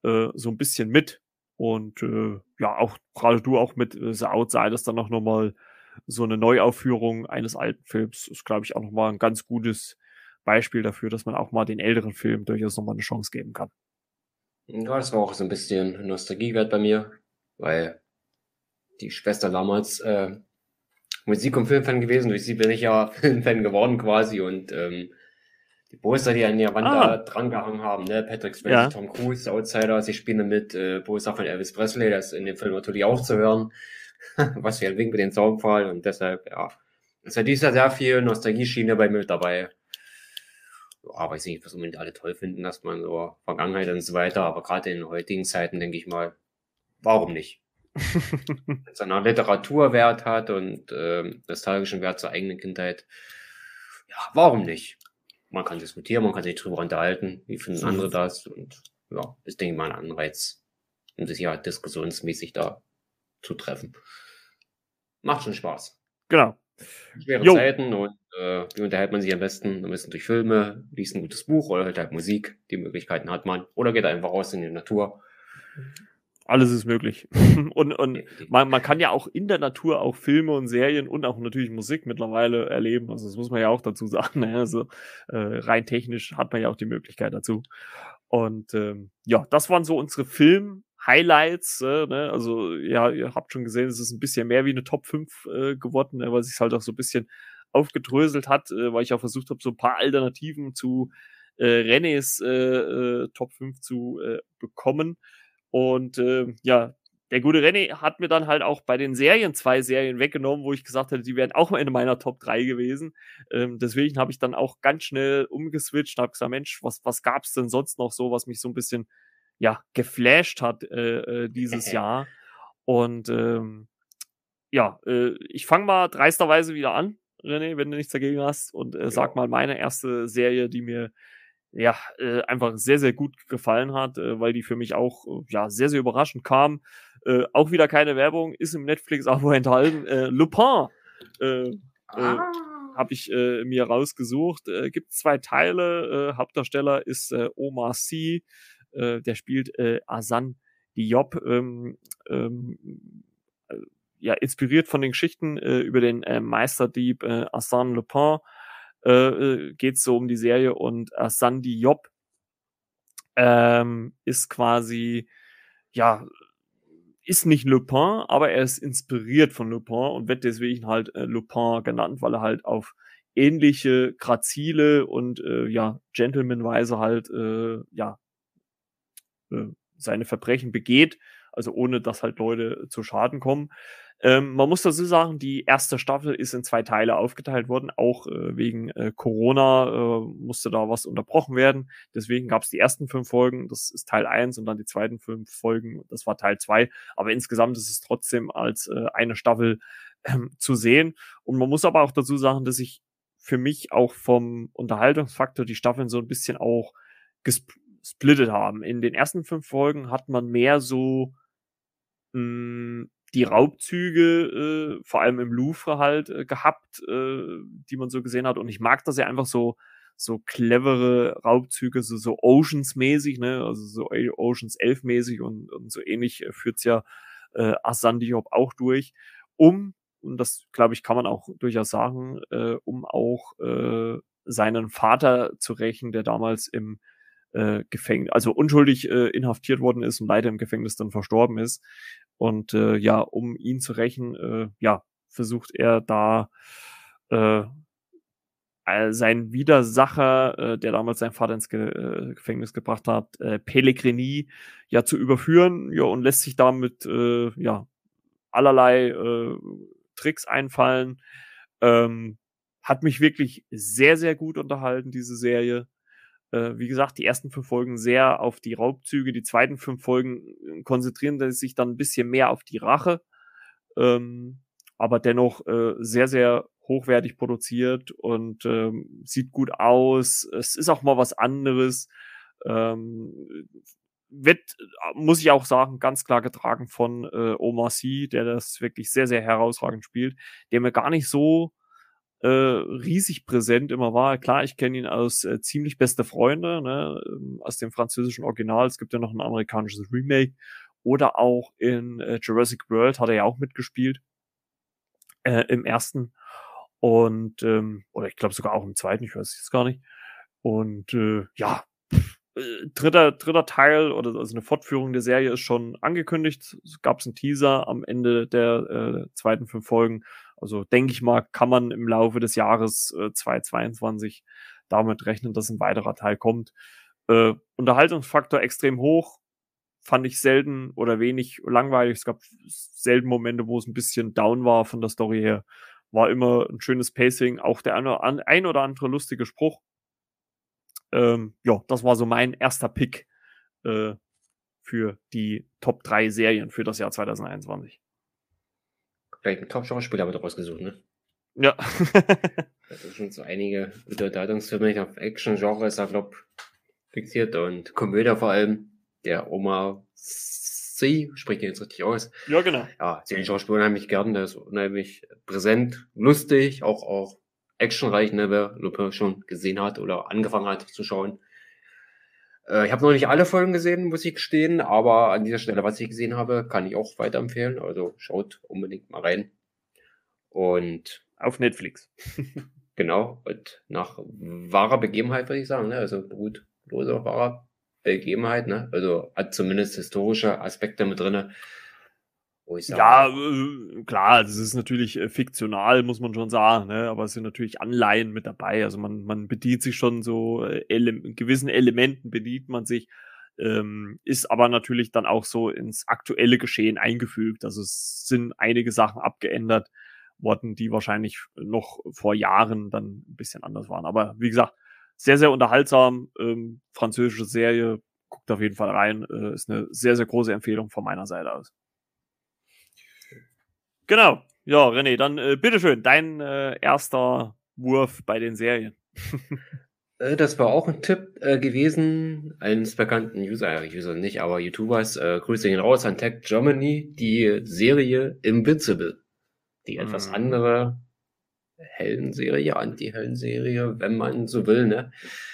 äh, so ein bisschen mit. Und äh, ja, auch gerade du auch mit äh, The Outsiders dann noch nochmal so eine Neuaufführung eines alten Films ist, glaube ich, auch nochmal ein ganz gutes Beispiel dafür, dass man auch mal den älteren Film durchaus nochmal eine Chance geben kann. Ja, das war auch so ein bisschen Nostalgiewert bei mir, weil die Schwester damals äh, Musik- und Filmfan gewesen. Durch sie bin ich ja Filmfan geworden quasi und ähm, die Poster, die an der Wand ah. da dran gehangen haben, ne? Patrick Swayze, ja. Tom Cruise, Outsider, sie spielen damit äh, Poster von Elvis Presley, das ist in dem Film natürlich auch zu hören, was ein Wink mit dem Zaunpfahl und deshalb, ja, ist ja dieses Jahr sehr viel Nostalgie-Schiene bei mir dabei. Ja, weiß nicht, was unbedingt alle toll finden, dass man so Vergangenheit und so weiter, aber gerade in heutigen Zeiten denke ich mal, warum nicht? Wenn es einen Literaturwert hat und äh, nostalgischen Wert zur eigenen Kindheit, ja, warum nicht? Man kann diskutieren, man kann sich darüber unterhalten, wie finden mhm. andere das und ja, ist, denke ich mal, ein Anreiz, um sich ja diskussionsmäßig da zu treffen. Macht schon Spaß. Genau. Schwere jo. Zeiten und äh, wie unterhält man sich am besten? Am besten durch Filme, liest ein gutes Buch oder hört halt Musik. Die Möglichkeiten hat man. Oder geht einfach raus in die Natur. Alles ist möglich. und und man, man kann ja auch in der Natur auch Filme und Serien und auch natürlich Musik mittlerweile erleben. Also das muss man ja auch dazu sagen. Ne? Also äh, rein technisch hat man ja auch die Möglichkeit dazu. Und ähm, ja, das waren so unsere Film- Highlights, äh, ne? also ja, ihr habt schon gesehen, es ist ein bisschen mehr wie eine Top 5 äh, geworden, ne? weil sich halt auch so ein bisschen aufgedröselt hat, äh, weil ich auch versucht habe, so ein paar Alternativen zu äh, Renés äh, äh, Top 5 zu äh, bekommen. Und äh, ja, der gute René hat mir dann halt auch bei den Serien zwei Serien weggenommen, wo ich gesagt hätte, die wären auch mal in meiner Top 3 gewesen. Ähm, deswegen habe ich dann auch ganz schnell umgeswitcht und habe gesagt, Mensch, was, was gab es denn sonst noch so, was mich so ein bisschen ja, geflasht hat äh, äh, dieses Jahr. Und ähm, ja, äh, ich fange mal dreisterweise wieder an, René, wenn du nichts dagegen hast. Und äh, sag mal meine erste Serie, die mir ja, äh, einfach sehr, sehr gut gefallen hat, äh, weil die für mich auch äh, ja, sehr, sehr überraschend kam. Äh, auch wieder keine Werbung, ist im Netflix-Abo enthalten. Äh, Lupin äh, äh, ah. habe ich äh, mir rausgesucht. Äh, gibt zwei Teile. Äh, Hauptdarsteller ist äh, Omar Sy, äh, der spielt äh, Asan Diop. Ähm, ähm, äh, ja, inspiriert von den Geschichten äh, über den äh, Meisterdieb äh, Arsène Lupin äh, äh geht es so um die Serie und äh, Sandy Job ähm, ist quasi, ja, ist nicht Lupin, aber er ist inspiriert von Lupin und wird deswegen halt äh, Lupin genannt, weil er halt auf ähnliche Grazile und äh, ja, Gentlemanweise halt äh, ja äh, seine Verbrechen begeht, also ohne dass halt Leute zu Schaden kommen. Ähm, man muss dazu sagen, die erste Staffel ist in zwei Teile aufgeteilt worden, auch äh, wegen äh, Corona äh, musste da was unterbrochen werden. Deswegen gab es die ersten fünf Folgen, das ist Teil eins und dann die zweiten fünf Folgen, das war Teil zwei. Aber insgesamt ist es trotzdem als äh, eine Staffel ähm, zu sehen. Und man muss aber auch dazu sagen, dass ich für mich auch vom Unterhaltungsfaktor die Staffeln so ein bisschen auch gesplittet haben. In den ersten fünf Folgen hat man mehr so mh, hm, die Raubzüge, äh, vor allem im Louvre halt, äh, gehabt, äh, die man so gesehen hat. Und ich mag das ja einfach so, so clevere Raubzüge, so, so Oceans-mäßig, ne, also so Oceans 11-mäßig und, und so ähnlich äh, führt's ja äh, Asan Diop auch durch, um, und das glaube ich kann man auch durchaus sagen, äh, um auch äh, seinen Vater zu rächen, der damals im äh, Gefängnis, also unschuldig äh, inhaftiert worden ist und leider im Gefängnis dann verstorben ist. Und äh, ja, um ihn zu rächen, äh, ja, versucht er da äh, sein Widersacher, äh, der damals seinen Vater ins Ge äh, Gefängnis gebracht hat, äh, Pellegrini, ja zu überführen, ja, und lässt sich damit äh, ja allerlei äh, Tricks einfallen. Ähm, hat mich wirklich sehr, sehr gut unterhalten, diese Serie. Äh, wie gesagt, die ersten fünf Folgen sehr auf die Raubzüge, die zweiten fünf Folgen äh, konzentrieren sich dann ein bisschen mehr auf die Rache, ähm, aber dennoch äh, sehr, sehr hochwertig produziert und ähm, sieht gut aus. Es ist auch mal was anderes. Ähm, wird, muss ich auch sagen, ganz klar getragen von äh, Omar Sy, der das wirklich sehr, sehr herausragend spielt, der mir gar nicht so äh, riesig präsent immer war. Klar, ich kenne ihn aus äh, ziemlich beste Freunde, ne, ähm, aus dem französischen Original. Es gibt ja noch ein amerikanisches Remake. Oder auch in äh, Jurassic World hat er ja auch mitgespielt. Äh, Im ersten. Und, ähm, oder ich glaube sogar auch im zweiten, ich weiß es jetzt gar nicht. Und äh, ja, äh, dritter, dritter Teil oder also eine Fortführung der Serie ist schon angekündigt. Es gab einen Teaser am Ende der äh, zweiten fünf Folgen. Also denke ich mal, kann man im Laufe des Jahres äh, 2022 damit rechnen, dass ein weiterer Teil kommt. Äh, Unterhaltungsfaktor extrem hoch. Fand ich selten oder wenig langweilig. Es gab selten Momente, wo es ein bisschen down war von der Story her. War immer ein schönes Pacing. Auch der ein oder andere lustige Spruch. Ähm, ja, das war so mein erster Pick äh, für die Top 3 Serien für das Jahr 2021. Vielleicht ein Top-Schauspieler wird rausgesucht, ne? Ja. das sind schon so einige Unterhaltungsfilme. Ich habe Action-Genre ist da, glaube fixiert und Komödie vor allem. Der Oma C, spricht den jetzt richtig aus. Ja, genau. Ja, den Schauspieler unheimlich gern, der ist unheimlich präsent, lustig, auch, auch actionreich, ne, wer Lupin schon gesehen hat oder angefangen hat zu schauen. Äh, ich habe noch nicht alle Folgen gesehen, muss ich gestehen, aber an dieser Stelle, was ich gesehen habe, kann ich auch weiterempfehlen. Also schaut unbedingt mal rein. Und auf Netflix. genau, und nach wahrer Begebenheit würde ich sagen, ne? also brutloser wahrer Begebenheit, ne? also hat zumindest historische Aspekte mit drinne. Ja, äh, klar, das ist natürlich äh, fiktional, muss man schon sagen, ne? aber es sind natürlich Anleihen mit dabei. Also man, man bedient sich schon so, äh, ele gewissen Elementen bedient man sich, ähm, ist aber natürlich dann auch so ins aktuelle Geschehen eingefügt. Also es sind einige Sachen abgeändert worden, die wahrscheinlich noch vor Jahren dann ein bisschen anders waren. Aber wie gesagt, sehr, sehr unterhaltsam, ähm, französische Serie, guckt auf jeden Fall rein, äh, ist eine sehr, sehr große Empfehlung von meiner Seite aus. Genau. Ja, René, dann äh, bitteschön, dein äh, erster Wurf bei den Serien. Äh, das war auch ein Tipp äh, gewesen eines bekannten User, äh, User nicht, aber YouTubers. Äh, Grüße ihn raus an Tech Germany, die Serie Invincible. Die etwas mhm. andere Heldenserie, Anti-Heldenserie, wenn man so will, ne?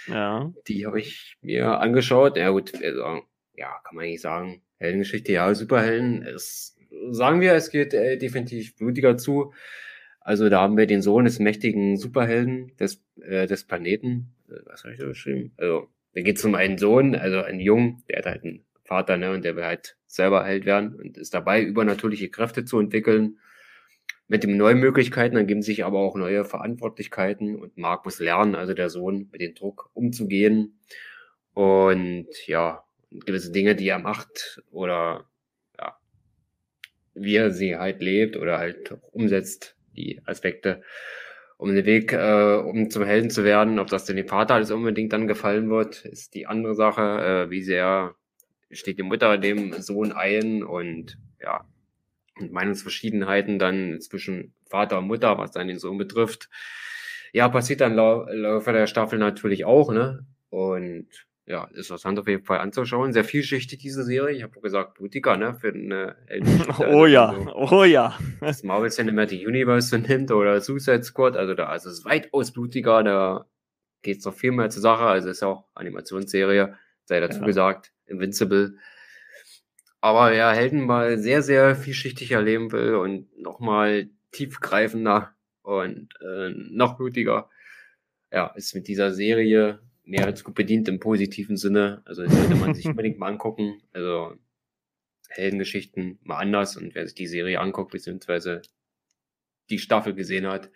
Ja. Die habe ich mir angeschaut. Ja, gut, also, ja, kann man nicht sagen. Heldengeschichte, ja, Superhelden ist sagen wir, es geht äh, definitiv blutiger zu. Also da haben wir den Sohn des mächtigen Superhelden des, äh, des Planeten. Äh, was habe ich da geschrieben? Also, da geht es um einen Sohn, also einen Jungen, der hat halt einen Vater, ne, und der will halt selber Held werden und ist dabei, übernatürliche Kräfte zu entwickeln. Mit den neuen Möglichkeiten ergeben sich aber auch neue Verantwortlichkeiten und Mark muss lernen, also der Sohn, mit dem Druck umzugehen. Und ja, gewisse Dinge, die er macht oder wie er sie halt lebt oder halt umsetzt, die Aspekte, um den Weg, äh, um zum Helden zu werden. Ob das denn dem Vater alles unbedingt dann gefallen wird, ist die andere Sache. Äh, wie sehr steht die Mutter dem Sohn ein und ja, und Meinungsverschiedenheiten dann zwischen Vater und Mutter, was dann den Sohn betrifft. Ja, passiert dann lau Laufe der Staffel natürlich auch, ne? Und ja, ist interessant auf jeden Fall anzuschauen. Sehr vielschichtig, diese Serie. Ich habe gesagt, blutiger, ne? Für eine Oh ja, also, oh ja. Das Marvel Cinematic Universe so nimmt oder Suicide Squad, also da also es ist weitaus blutiger, da geht es noch viel mehr zur Sache. Also ist auch Animationsserie, sei dazu ja. gesagt, Invincible. Aber ja, Helden mal sehr, sehr vielschichtig erleben will und nochmal tiefgreifender und äh, noch blutiger, ja, ist mit dieser Serie mehr als gut bedient im positiven Sinne. Also das sollte man sich unbedingt mal angucken. Also Heldengeschichten mal anders und wer sich die Serie anguckt, beziehungsweise die Staffel gesehen hat,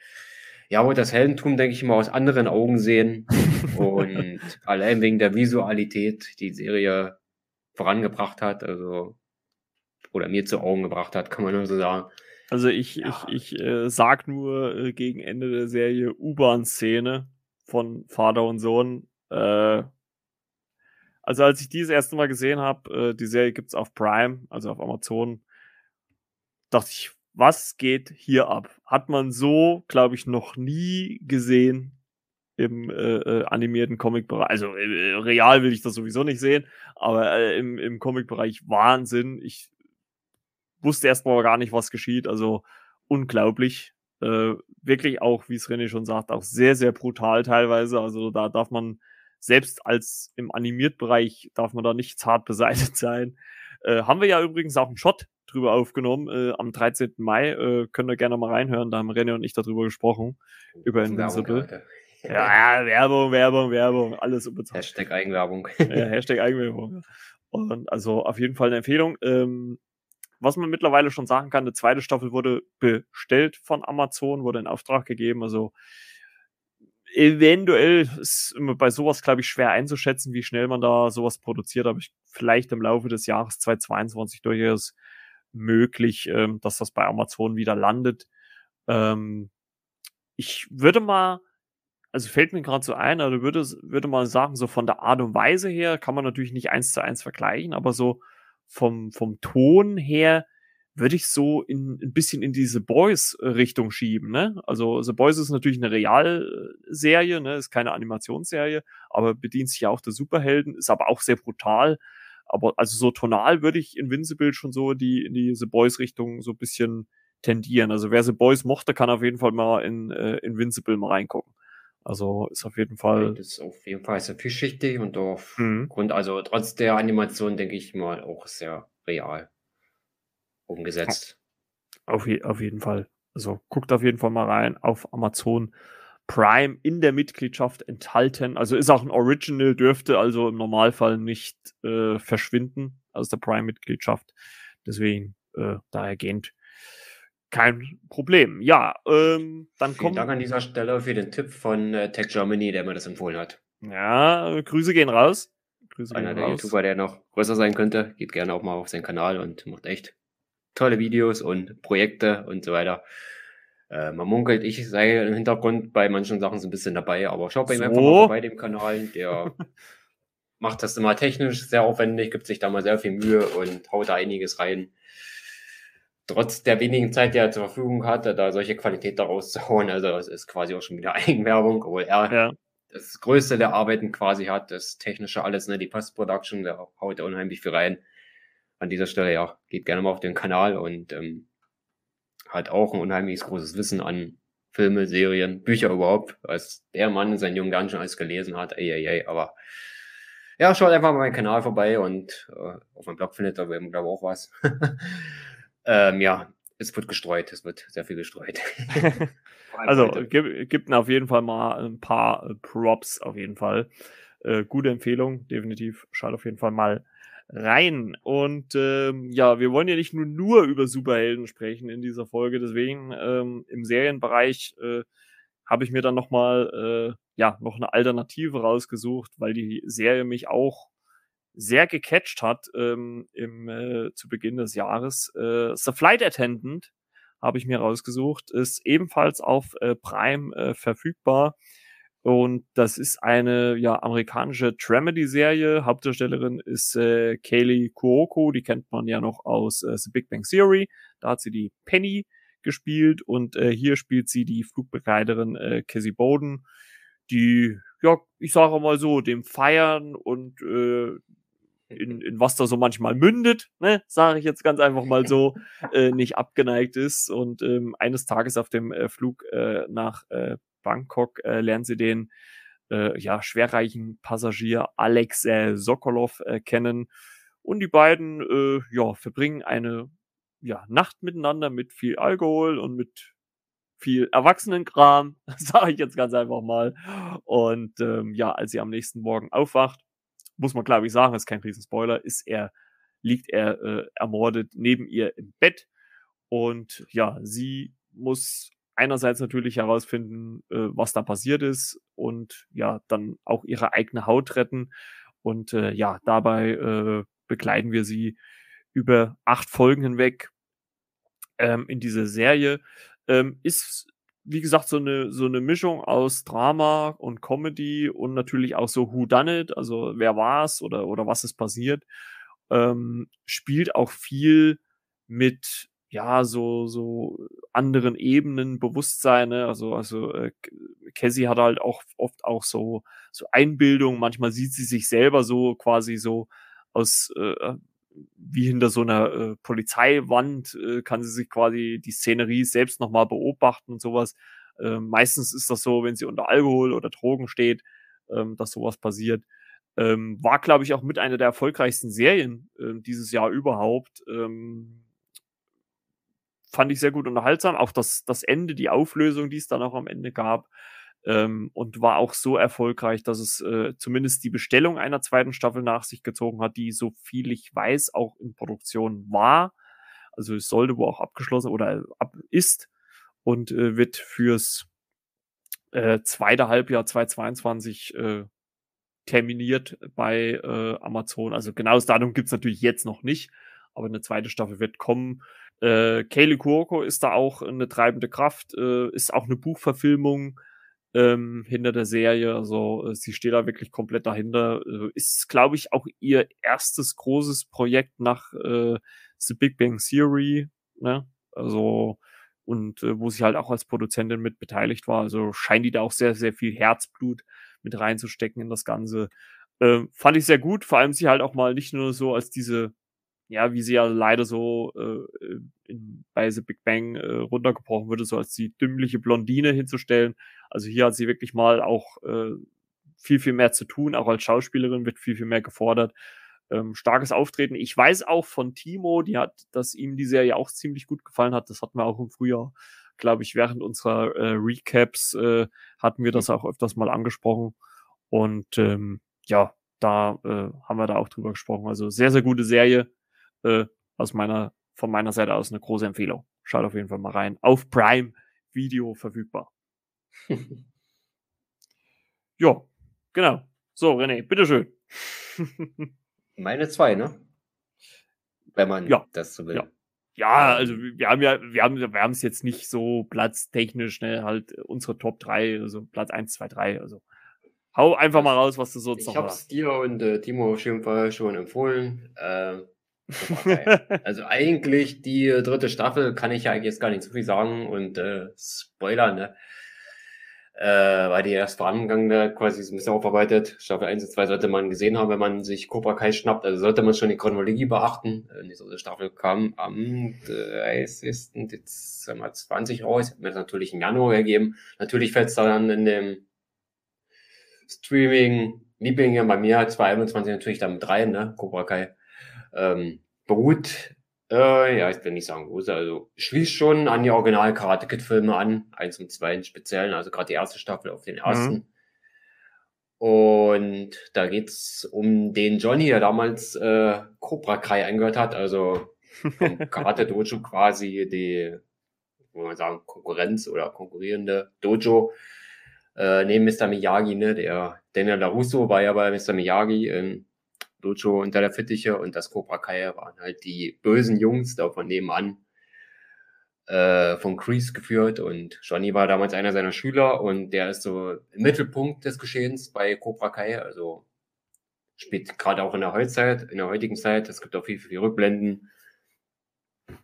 ja, wird das Heldentum, denke ich mal, aus anderen Augen sehen. und allein wegen der Visualität die Serie vorangebracht hat, also oder mir zu Augen gebracht hat, kann man nur so sagen. Also ich, ja. ich, ich äh, sag nur äh, gegen Ende der Serie U-Bahn-Szene von Vater und Sohn äh, also als ich dieses erste Mal gesehen habe, äh, die Serie gibt's auf Prime, also auf Amazon, dachte ich, was geht hier ab? Hat man so, glaube ich, noch nie gesehen im äh, äh, animierten Comic-Bereich. Also äh, real will ich das sowieso nicht sehen, aber äh, im, im Comic-Bereich Wahnsinn. Ich wusste erst mal gar nicht, was geschieht. Also unglaublich. Äh, wirklich auch, wie es René schon sagt, auch sehr, sehr brutal teilweise. Also da darf man selbst als im Animiertbereich darf man da nicht zart beseitigt sein. Äh, haben wir ja übrigens auch einen Shot drüber aufgenommen äh, am 13. Mai. Äh, könnt ihr gerne mal reinhören. Da haben René und ich darüber gesprochen. Über Invincible. Ja, ja, Werbung, Werbung, Werbung, alles unbezahlt. Hashtag Eigenwerbung. ja, Hashtag Eigenwerbung. Und also auf jeden Fall eine Empfehlung. Ähm, was man mittlerweile schon sagen kann, eine zweite Staffel wurde bestellt von Amazon, wurde in Auftrag gegeben. Also eventuell ist immer bei sowas, glaube ich, schwer einzuschätzen, wie schnell man da sowas produziert, aber ich vielleicht im Laufe des Jahres 2022 durchaus möglich, ähm, dass das bei Amazon wieder landet. Ähm, ich würde mal, also fällt mir gerade so ein, also würde, würde mal sagen, so von der Art und Weise her kann man natürlich nicht eins zu eins vergleichen, aber so vom, vom Ton her würde ich so in, ein bisschen in diese Boys-Richtung schieben. Ne? Also The Boys ist natürlich eine Realserie, ne? ist keine Animationsserie, aber bedient sich ja auch der Superhelden, ist aber auch sehr brutal. Aber also so tonal würde ich Invincible schon so die, in die The Boys-Richtung so ein bisschen tendieren. Also wer The Boys mochte, kann auf jeden Fall mal in äh, Invincible mal reingucken. Also ist auf jeden Fall. Das ist auf jeden Fall sehr vielschichtig und aufgrund, mhm. also trotz der Animation, denke ich mal, auch sehr real umgesetzt. Auf, je, auf jeden Fall. Also guckt auf jeden Fall mal rein auf Amazon Prime in der Mitgliedschaft enthalten. Also ist auch ein Original, dürfte also im Normalfall nicht äh, verschwinden aus der Prime-Mitgliedschaft. Deswegen äh, dahergehend kein Problem. Ja, ähm, dann Vielen kommt. Dank an dieser Stelle für den Tipp von äh, Tech Germany, der mir das empfohlen hat. Ja, Grüße gehen raus. Grüße Einer gehen der raus. YouTuber, der noch größer sein könnte, geht gerne auch mal auf seinen Kanal und macht echt tolle Videos und Projekte und so weiter. Äh, man munkelt, ich sei im Hintergrund bei manchen Sachen so ein bisschen dabei, aber schaut bei ihm so. einfach mal vorbei, dem Kanal. Der macht das immer technisch sehr aufwendig, gibt sich da mal sehr viel Mühe und haut da einiges rein. Trotz der wenigen Zeit, die er zur Verfügung hatte, da solche Qualität daraus zu hauen, also das ist quasi auch schon wieder Eigenwerbung, obwohl er ja. das Größte der Arbeiten quasi hat, das Technische alles, ne, die Post-Production, der haut da unheimlich viel rein an dieser Stelle, ja, geht gerne mal auf den Kanal und ähm, hat auch ein unheimlich großes Wissen an Filme, Serien, Bücher überhaupt, als der Mann in seinen jungen Jahren schon alles gelesen hat, ey, ey, ey, aber ja, schaut einfach mal meinen Kanal vorbei und äh, auf meinem Blog findet ihr, glaube ich, auch was. ähm, ja, es wird gestreut, es wird sehr viel gestreut. also gibt, gibt auf jeden Fall mal ein paar äh, Props, auf jeden Fall. Äh, gute Empfehlung, definitiv. Schaut auf jeden Fall mal rein. Und ähm, ja, wir wollen ja nicht nur, nur über Superhelden sprechen in dieser Folge. Deswegen ähm, im Serienbereich äh, habe ich mir dann nochmal äh, ja, noch eine Alternative rausgesucht, weil die Serie mich auch sehr gecatcht hat ähm, im, äh, zu Beginn des Jahres. Äh, The Flight Attendant habe ich mir rausgesucht, ist ebenfalls auf äh, Prime äh, verfügbar. Und das ist eine ja, amerikanische Dramedy-Serie. Hauptdarstellerin ist äh, Kaylee Kuoko, die kennt man ja noch aus äh, The Big Bang Theory. Da hat sie die Penny gespielt und äh, hier spielt sie die Flugbegleiterin äh, Cassie Bowden, die, ja, ich sage mal so, dem Feiern und äh, in, in was da so manchmal mündet, ne, sage ich jetzt ganz einfach mal so, äh, nicht abgeneigt ist. Und ähm, eines Tages auf dem äh, Flug äh, nach äh, Bangkok äh, lernen sie den äh, ja, schwerreichen Passagier Alex äh, Sokolov äh, kennen. Und die beiden äh, ja, verbringen eine ja, Nacht miteinander mit viel Alkohol und mit viel Erwachsenenkram, sage ich jetzt ganz einfach mal. Und ähm, ja, als sie am nächsten Morgen aufwacht, muss man glaube ich sagen, ist kein Riesenspoiler, ist er, liegt er äh, ermordet neben ihr im Bett. Und ja, sie muss einerseits natürlich herausfinden, äh, was da passiert ist und ja, dann auch ihre eigene Haut retten. Und äh, ja, dabei äh, begleiten wir sie über acht Folgen hinweg ähm, in diese Serie. Ähm, ist, wie gesagt, so eine, so eine Mischung aus Drama und Comedy und natürlich auch so Who Done It, also wer war's oder, oder was ist passiert. Ähm, spielt auch viel mit ja, so, so anderen Ebenen Bewusstsein, ne? Also, also äh, Cassie hat halt auch oft auch so, so Einbildung, manchmal sieht sie sich selber so quasi so aus, äh, wie hinter so einer äh, Polizeiwand äh, kann sie sich quasi die Szenerie selbst nochmal beobachten und sowas. Äh, meistens ist das so, wenn sie unter Alkohol oder Drogen steht, ähm, dass sowas passiert. Ähm, war, glaube ich, auch mit einer der erfolgreichsten Serien äh, dieses Jahr überhaupt. Ähm, fand ich sehr gut unterhaltsam. Auch das, das Ende, die Auflösung, die es dann auch am Ende gab, ähm, und war auch so erfolgreich, dass es äh, zumindest die Bestellung einer zweiten Staffel nach sich gezogen hat, die, so viel ich weiß, auch in Produktion war. Also es sollte wohl auch abgeschlossen oder ab ist und äh, wird fürs äh, zweite Halbjahr 2022 äh, terminiert bei äh, Amazon. Also genaues Datum gibt's natürlich jetzt noch nicht, aber eine zweite Staffel wird kommen. Äh, Kaylee Kuoko ist da auch eine treibende Kraft, äh, ist auch eine Buchverfilmung ähm, hinter der Serie. Also äh, sie steht da wirklich komplett dahinter. Äh, ist, glaube ich, auch ihr erstes großes Projekt nach äh, The Big Bang Theory. Ne? Also und äh, wo sie halt auch als Produzentin mit beteiligt war. Also scheint die da auch sehr, sehr viel Herzblut mit reinzustecken in das Ganze. Äh, fand ich sehr gut, vor allem sie halt auch mal nicht nur so als diese ja, wie sie ja leider so äh, in, bei The Big Bang äh, runtergebrochen wurde, so als die dümmliche Blondine hinzustellen. Also hier hat sie wirklich mal auch äh, viel, viel mehr zu tun, auch als Schauspielerin wird viel, viel mehr gefordert. Ähm, starkes Auftreten. Ich weiß auch von Timo, die hat, dass ihm die Serie auch ziemlich gut gefallen hat. Das hatten wir auch im Frühjahr, glaube ich, während unserer äh, Recaps äh, hatten wir das auch öfters mal angesprochen. Und ähm, ja, da äh, haben wir da auch drüber gesprochen. Also sehr, sehr gute Serie äh, aus meiner, von meiner Seite aus eine große Empfehlung. Schaut auf jeden Fall mal rein. Auf Prime Video verfügbar. ja, genau. So, René, bitteschön. Meine zwei, ne? Wenn man ja. das so will. Ja. Ja, also wir haben ja, wir haben, wir haben es jetzt nicht so platztechnisch, ne, halt unsere Top 3, also Platz 1, 2, 3, also hau einfach mal raus, was du so Ich hab's dir und äh, Timo auf jeden Fall schon empfohlen. Äh, also eigentlich die dritte Staffel kann ich ja jetzt gar nicht so viel sagen und äh, Spoiler, ne? Äh, weil die erst vorangegangene quasi so ein bisschen aufarbeitet. Staffel 1 und 2 sollte man gesehen haben, wenn man sich Cobra Kai schnappt. Also sollte man schon die Chronologie beachten. Äh, die dritte Staffel kam am 30. Dezember 20 raus. Hat mir das natürlich im Januar gegeben. Natürlich fällt es dann in dem Streaming Lieblinge bei mir 2021 natürlich dann mit rein, ne? Cobra Kai ähm, beruht, äh, ja, ich will nicht sagen große, also schließt schon an die Original Karate Kid Filme an, eins und zwei in speziellen, also gerade die erste Staffel auf den ersten. Mhm. Und da geht's um den Johnny, der damals äh, Cobra Kai eingehört hat, also vom Karate Dojo quasi die, wo man sagen, Konkurrenz oder konkurrierende Dojo. Äh, neben Mr. Miyagi, ne, der Daniel LaRusso war ja bei Mr. Miyagi in Dojo unter der Fittiche und das Cobra Kai waren halt die bösen Jungs da von nebenan äh, von Kreese geführt und Johnny war damals einer seiner Schüler und der ist so im Mittelpunkt des Geschehens bei Cobra Kai, also spielt gerade auch in der Heutzeit, in der heutigen Zeit, es gibt auch viel, viel Rückblenden,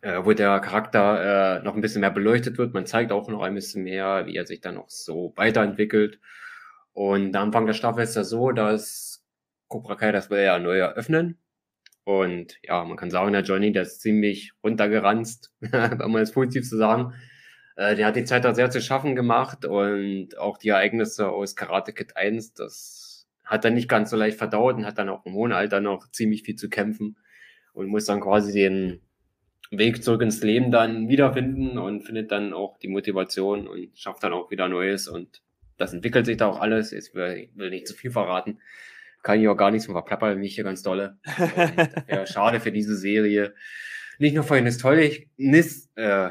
äh, wo der Charakter äh, noch ein bisschen mehr beleuchtet wird. Man zeigt auch noch ein bisschen mehr, wie er sich dann noch so weiterentwickelt. Und am Anfang der Staffel ist das so, dass Cobra Kai, das will er ja neu eröffnen. Und ja, man kann sagen, der Johnny, der ist ziemlich runtergeranzt, wenn man es positiv zu sagen. Äh, der hat die Zeit da sehr zu schaffen gemacht und auch die Ereignisse aus Karate Kid 1, das hat er nicht ganz so leicht verdaut und hat dann auch im hohen Alter noch ziemlich viel zu kämpfen und muss dann quasi den Weg zurück ins Leben dann wiederfinden und findet dann auch die Motivation und schafft dann auch wieder Neues und das entwickelt sich da auch alles. Jetzt will, will nicht zu viel verraten kann ich auch gar nichts von verplappern, mich hier ganz dolle. ja, schade für diese Serie. Nicht nur für den Historik, Nis, äh,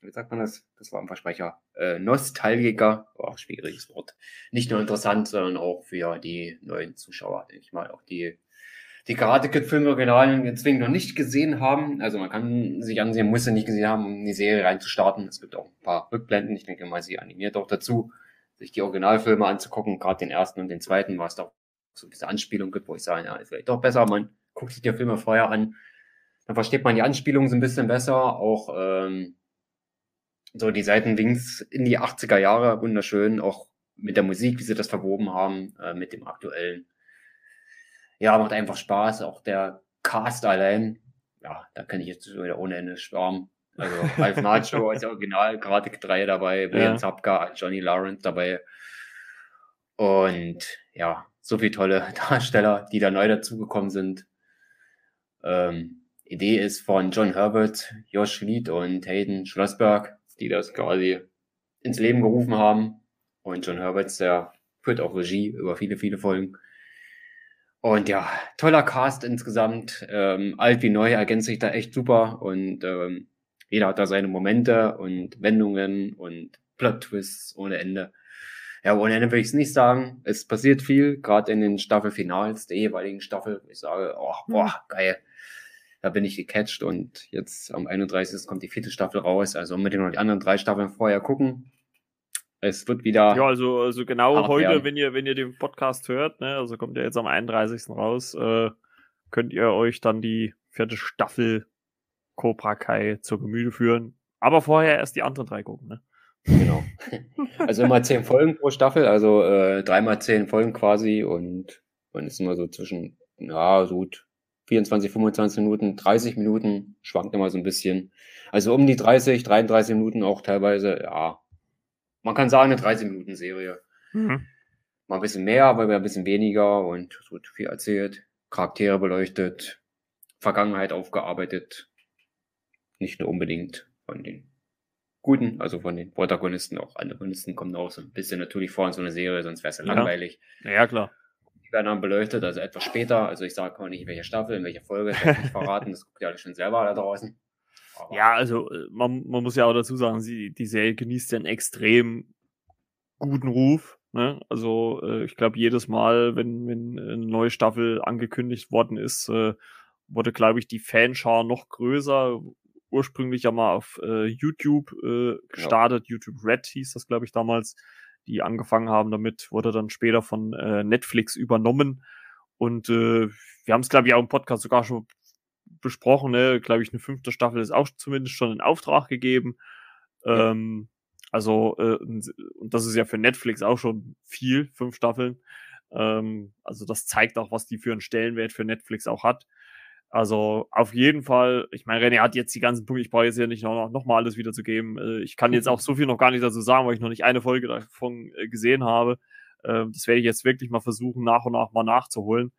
wie sagt man das? Das war ein Versprecher. Äh, Nostalgiker, auch oh, schwieriges Wort. Nicht nur interessant, sondern auch für die neuen Zuschauer, denke ich mal. Auch die, die Karate Kid Filme Originalen zwingend noch nicht gesehen haben. Also man kann sich ansehen, muss sie nicht gesehen haben, um in die Serie reinzustarten. Es gibt auch ein paar Rückblenden. Ich denke mal, sie animiert auch dazu, sich die Originalfilme anzugucken. Gerade den ersten und den zweiten war es doch so diese Anspielung gibt, wo ich sage, ja, ist vielleicht doch besser, man guckt sich die Filme vorher an, dann versteht man die Anspielungen so ein bisschen besser, auch ähm, so die Seitenwinks in die 80er Jahre, wunderschön, auch mit der Musik, wie sie das verwoben haben, äh, mit dem aktuellen. Ja, macht einfach Spaß, auch der Cast allein, ja, da kann ich jetzt wieder ohne Ende schwärmen. Also Ralph Nacho als Original, Karate 3 dabei, William ja. Zapka, Johnny Lawrence dabei. Und ja, so viele tolle Darsteller, die da neu dazugekommen sind. Ähm, Idee ist von John Herbert, Josh Lied und Hayden Schlossberg, die das quasi ins Leben gerufen haben. Und John Herbert, der führt auch Regie über viele, viele Folgen. Und ja, toller Cast insgesamt. Ähm, alt wie neu ergänzt sich da echt super. Und ähm, jeder hat da seine Momente und Wendungen und Plot-Twists ohne Ende. Ja, ohne Ende will ich es nicht sagen. Es passiert viel, gerade in den Staffelfinals der jeweiligen Staffel. Ich sage, oh, boah, geil. Da bin ich gecatcht und jetzt am 31. kommt die vierte Staffel raus. Also noch die anderen drei Staffeln vorher gucken. Es wird wieder. Ja, also, also genau heute, werden. wenn ihr, wenn ihr den Podcast hört, ne, also kommt ja jetzt am 31. raus, äh, könnt ihr euch dann die vierte Staffel Cobra Kai zur Gemüte führen. Aber vorher erst die anderen drei gucken, ne? Genau. Also immer zehn Folgen pro Staffel, also äh, dreimal zehn Folgen quasi und man ist immer so zwischen, ja, so gut 24, 25 Minuten, 30 Minuten, schwankt immer so ein bisschen. Also um die 30, 33 Minuten auch teilweise, ja. Man kann sagen, eine 30 Minuten Serie. Mhm. Mal ein bisschen mehr, aber ein bisschen weniger und es wird viel erzählt, Charaktere beleuchtet, Vergangenheit aufgearbeitet. Nicht nur unbedingt von den Guten, also von den Protagonisten, auch Antagonisten kommen auch so ein bisschen natürlich vor in so eine Serie, sonst wäre es ja, ja langweilig. Ja, klar. Die werden dann beleuchtet, also etwas später. Also ich sage mal nicht, in welcher Staffel, in welcher Folge, das kann ich nicht verraten, das guckt ihr alle schon selber da draußen. Aber ja, also äh, man, man muss ja auch dazu sagen, sie, die Serie genießt ja einen extrem guten Ruf. Ne? Also äh, ich glaube, jedes Mal, wenn, wenn eine neue Staffel angekündigt worden ist, äh, wurde, glaube ich, die Fanschar noch größer. Ursprünglich ja mal auf äh, YouTube äh, gestartet. Ja. YouTube Red hieß das, glaube ich, damals die angefangen haben damit, wurde dann später von äh, Netflix übernommen. Und äh, wir haben es, glaube ich, auch im Podcast sogar schon besprochen. Ne? Glaube ich, eine fünfte Staffel ist auch zumindest schon in Auftrag gegeben. Ja. Ähm, also, äh, und das ist ja für Netflix auch schon viel, fünf Staffeln. Ähm, also, das zeigt auch, was die für einen Stellenwert für Netflix auch hat. Also auf jeden Fall, ich meine, René hat jetzt die ganzen Punkte, ich brauche jetzt ja nicht noch, noch mal alles wiederzugeben. Äh, ich kann jetzt auch so viel noch gar nicht dazu sagen, weil ich noch nicht eine Folge davon äh, gesehen habe. Ähm, das werde ich jetzt wirklich mal versuchen, nach und nach mal nachzuholen.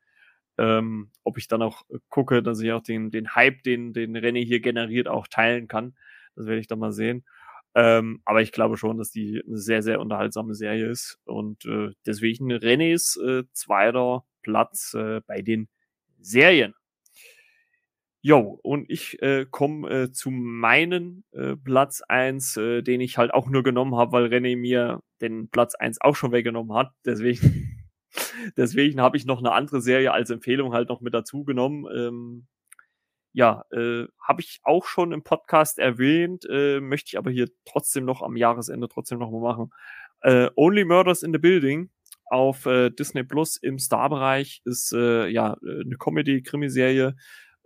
Ähm, ob ich dann auch gucke, dass ich auch den, den Hype, den, den René hier generiert, auch teilen kann. Das werde ich dann mal sehen. Ähm, aber ich glaube schon, dass die eine sehr, sehr unterhaltsame Serie ist. Und äh, deswegen Renés äh, zweiter Platz äh, bei den Serien. Jo, und ich äh, komme äh, zu meinen äh, Platz eins, äh, den ich halt auch nur genommen habe, weil René mir den Platz eins auch schon weggenommen hat. Deswegen, deswegen habe ich noch eine andere Serie als Empfehlung halt noch mit dazu genommen. Ähm, ja, äh, habe ich auch schon im Podcast erwähnt, äh, möchte ich aber hier trotzdem noch am Jahresende trotzdem noch mal machen. Äh, Only Murders in the Building auf äh, Disney Plus im Star-Bereich ist äh, ja äh, eine Comedy-Krimiserie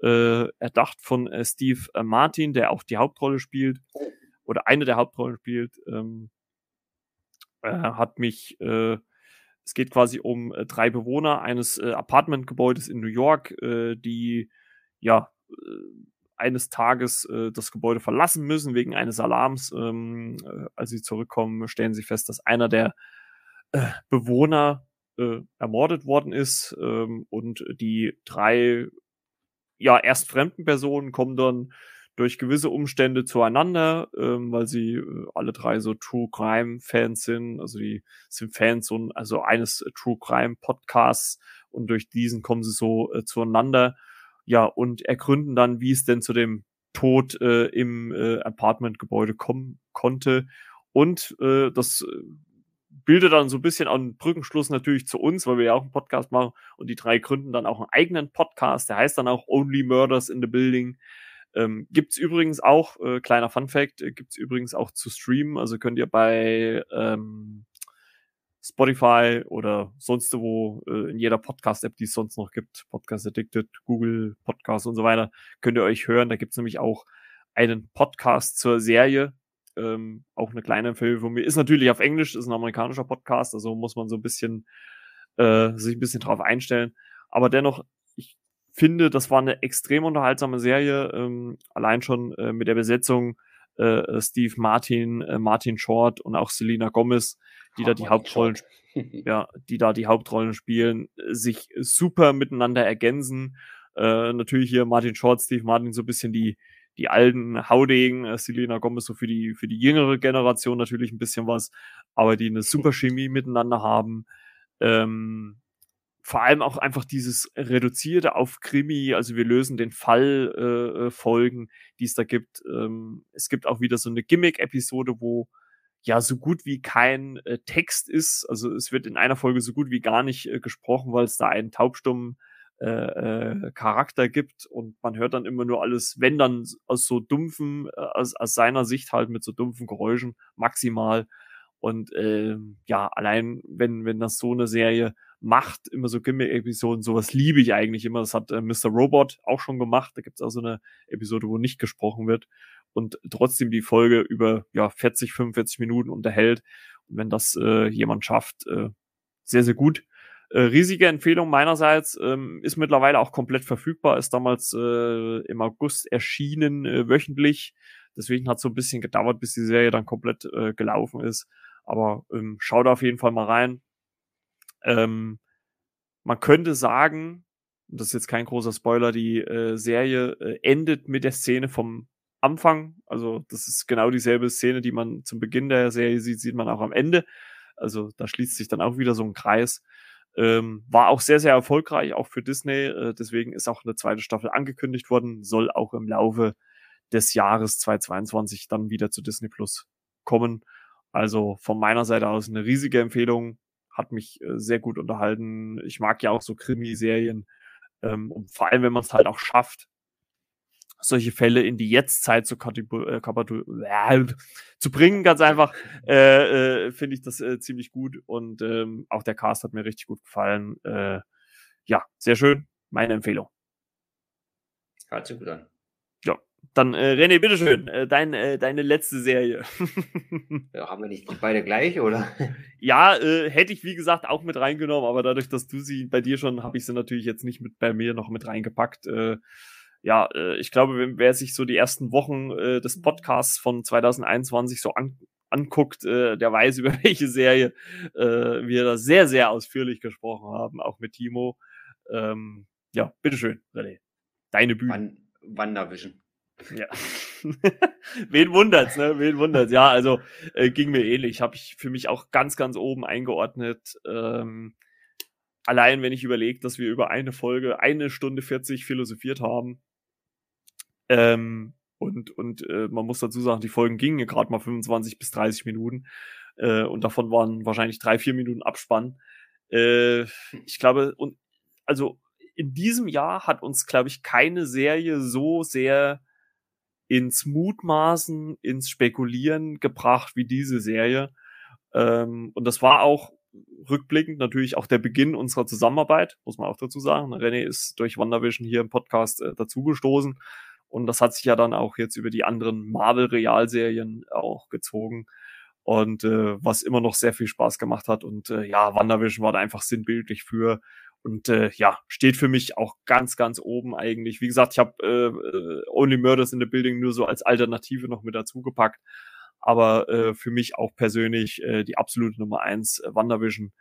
äh, erdacht von äh, Steve äh, Martin, der auch die Hauptrolle spielt oder eine der Hauptrollen spielt. Ähm, er hat mich, äh, es geht quasi um äh, drei Bewohner eines äh, Apartmentgebäudes in New York, äh, die ja äh, eines Tages äh, das Gebäude verlassen müssen wegen eines Alarms. Ähm, äh, als sie zurückkommen, stellen sie fest, dass einer der äh, Bewohner äh, ermordet worden ist ähm, und die drei ja, erst fremden Personen kommen dann durch gewisse Umstände zueinander, ähm, weil sie äh, alle drei so True Crime Fans sind. Also die sind Fans und also eines äh, True Crime Podcasts und durch diesen kommen sie so äh, zueinander. Ja, und ergründen dann, wie es denn zu dem Tod äh, im äh, Apartmentgebäude kommen konnte. Und äh, das äh, bildet dann so ein bisschen einen Brückenschluss natürlich zu uns, weil wir ja auch einen Podcast machen und die drei gründen dann auch einen eigenen Podcast, der heißt dann auch Only Murders in the Building. Ähm, gibt's übrigens auch, äh, kleiner Fun Fact, äh, gibt's übrigens auch zu streamen, also könnt ihr bei ähm, Spotify oder sonst wo, äh, in jeder Podcast-App, die es sonst noch gibt, Podcast Addicted, Google Podcast und so weiter, könnt ihr euch hören. Da gibt's nämlich auch einen Podcast zur Serie, ähm, auch eine kleine Empfehlung von mir. Ist natürlich auf Englisch, ist ein amerikanischer Podcast, also muss man so ein bisschen äh, sich ein bisschen drauf einstellen. Aber dennoch, ich finde, das war eine extrem unterhaltsame Serie, ähm, allein schon äh, mit der Besetzung äh, Steve Martin, äh, Martin Short und auch Selena Gomez, die oh, da die Hauptrollen, ja, die da die Hauptrollen spielen, sich super miteinander ergänzen. Äh, natürlich hier Martin Short, Steve Martin so ein bisschen die die alten Haudegen, äh, Selena Gomez so für die für die jüngere Generation natürlich ein bisschen was, aber die eine super Chemie miteinander haben. Ähm, vor allem auch einfach dieses reduzierte auf Krimi, also wir lösen den Fall äh, äh, Folgen, die es da gibt. Ähm, es gibt auch wieder so eine Gimmick-Episode, wo ja so gut wie kein äh, Text ist. Also es wird in einer Folge so gut wie gar nicht äh, gesprochen, weil es da einen taubstummen äh, äh, Charakter gibt und man hört dann immer nur alles, wenn dann aus so dumpfen, äh, aus, aus seiner Sicht halt mit so dumpfen Geräuschen maximal. Und äh, ja, allein wenn, wenn das so eine Serie macht, immer so Gimmick-Episoden, sowas liebe ich eigentlich immer. Das hat äh, Mr. Robot auch schon gemacht. Da gibt's auch so eine Episode, wo nicht gesprochen wird und trotzdem die Folge über ja 40, 45 Minuten unterhält. Und wenn das äh, jemand schafft, äh, sehr, sehr gut. Äh, riesige Empfehlung meinerseits, ähm, ist mittlerweile auch komplett verfügbar, ist damals äh, im August erschienen, äh, wöchentlich. Deswegen hat es so ein bisschen gedauert, bis die Serie dann komplett äh, gelaufen ist. Aber ähm, schaut auf jeden Fall mal rein. Ähm, man könnte sagen, das ist jetzt kein großer Spoiler, die äh, Serie äh, endet mit der Szene vom Anfang. Also das ist genau dieselbe Szene, die man zum Beginn der Serie sieht, sieht man auch am Ende. Also da schließt sich dann auch wieder so ein Kreis. Ähm, war auch sehr, sehr erfolgreich, auch für Disney. Äh, deswegen ist auch eine zweite Staffel angekündigt worden. Soll auch im Laufe des Jahres 2022 dann wieder zu Disney Plus kommen. Also von meiner Seite aus eine riesige Empfehlung hat mich äh, sehr gut unterhalten. Ich mag ja auch so Krimiserien. Ähm, und vor allem, wenn man es halt auch schafft, solche Fälle in die Jetztzeit zu, äh, äh, zu bringen, ganz einfach, äh, äh, finde ich das äh, ziemlich gut. Und ähm, auch der Cast hat mir richtig gut gefallen. Äh, ja, sehr schön. Meine Empfehlung. Hört sich gut an. Dann, äh, René, bitteschön, äh, dein, äh, deine letzte Serie. ja, haben wir nicht beide gleich, oder? Ja, äh, hätte ich, wie gesagt, auch mit reingenommen, aber dadurch, dass du sie bei dir schon, habe ich sie natürlich jetzt nicht mit bei mir noch mit reingepackt. Äh, ja, äh, ich glaube, wenn, wer sich so die ersten Wochen äh, des Podcasts von 2021 so an, anguckt, äh, der weiß, über welche Serie äh, wir da sehr, sehr ausführlich gesprochen haben, auch mit Timo. Ähm, ja, bitteschön, René. Deine Bühne. Wandervision. Ja. Wen wundert's, ne? Wen wundert's? Ja, also äh, ging mir ähnlich. Habe ich für mich auch ganz, ganz oben eingeordnet. Ähm, allein wenn ich überlege, dass wir über eine Folge eine Stunde 40 philosophiert haben. Ähm, und und äh, man muss dazu sagen, die Folgen gingen gerade mal 25 bis 30 Minuten. Äh, und davon waren wahrscheinlich drei, vier Minuten Abspann. Äh, ich glaube, und also in diesem Jahr hat uns, glaube ich, keine Serie so sehr ins Mutmaßen, ins Spekulieren gebracht wie diese Serie. Ähm, und das war auch rückblickend natürlich auch der Beginn unserer Zusammenarbeit, muss man auch dazu sagen. René ist durch WandaVision hier im Podcast äh, dazugestoßen. Und das hat sich ja dann auch jetzt über die anderen Marvel-Realserien auch gezogen. Und äh, was immer noch sehr viel Spaß gemacht hat. Und äh, ja, WandaVision war da einfach sinnbildlich für. Und äh, ja, steht für mich auch ganz, ganz oben eigentlich. Wie gesagt, ich habe äh, äh, Only Murders in the Building nur so als Alternative noch mit dazu gepackt. Aber äh, für mich auch persönlich äh, die absolute Nummer eins, äh, WandaVision.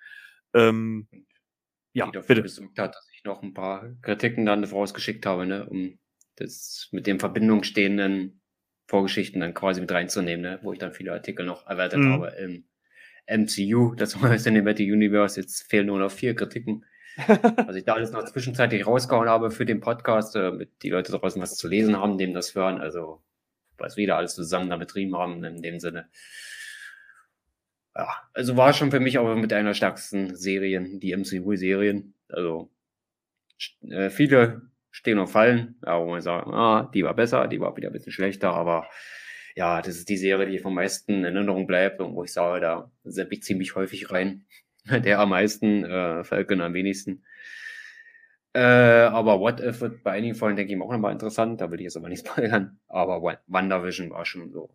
Ähm, ja, bitte. hat, dass ich noch ein paar Kritiken dann vorausgeschickt habe, ne, um das mit den Verbindung stehenden Vorgeschichten dann quasi mit reinzunehmen, ne, wo ich dann viele Artikel noch erweitert mhm. habe im MCU, das heißt in dem Universe. Jetzt fehlen nur noch vier Kritiken. Was ich da alles noch zwischenzeitlich rausgehauen habe für den Podcast, damit die Leute draußen was zu lesen haben, dem das hören. Also, was wir da alles zusammen da betrieben haben, in dem Sinne. Ja, also war schon für mich auch mit einer stärksten Serien, die MCU-Serien. Also, äh, viele stehen und fallen, ja, wo man sagt, ah, die war besser, die war wieder ein bisschen schlechter, aber ja, das ist die Serie, die vom meisten in Erinnerung bleibt und wo ich sage, da sepp ich ziemlich häufig rein. Der am meisten, äh, Falcon am wenigsten. Äh, aber What If wird bei einigen Folgen, denke ich, auch nochmal interessant. Da will ich jetzt aber nicht spoilern. Aber WandaVision war schon so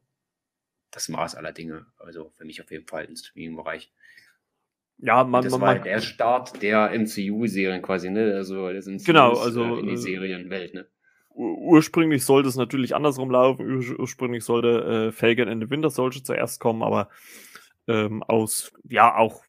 das Maß aller Dinge. Also für mich auf jeden Fall im Streaming-Bereich. Ja, man, das man, war man, der Start der MCU-Serien quasi, ne? Also das MCU Genau, also, äh, in die äh, Serienwelt, ne? ur- ursprünglich sollte es natürlich andersrum laufen. Ur ursprünglich sollte äh, Falcon and the Winter Soldier zuerst kommen, aber ähm, aus, ja, auch,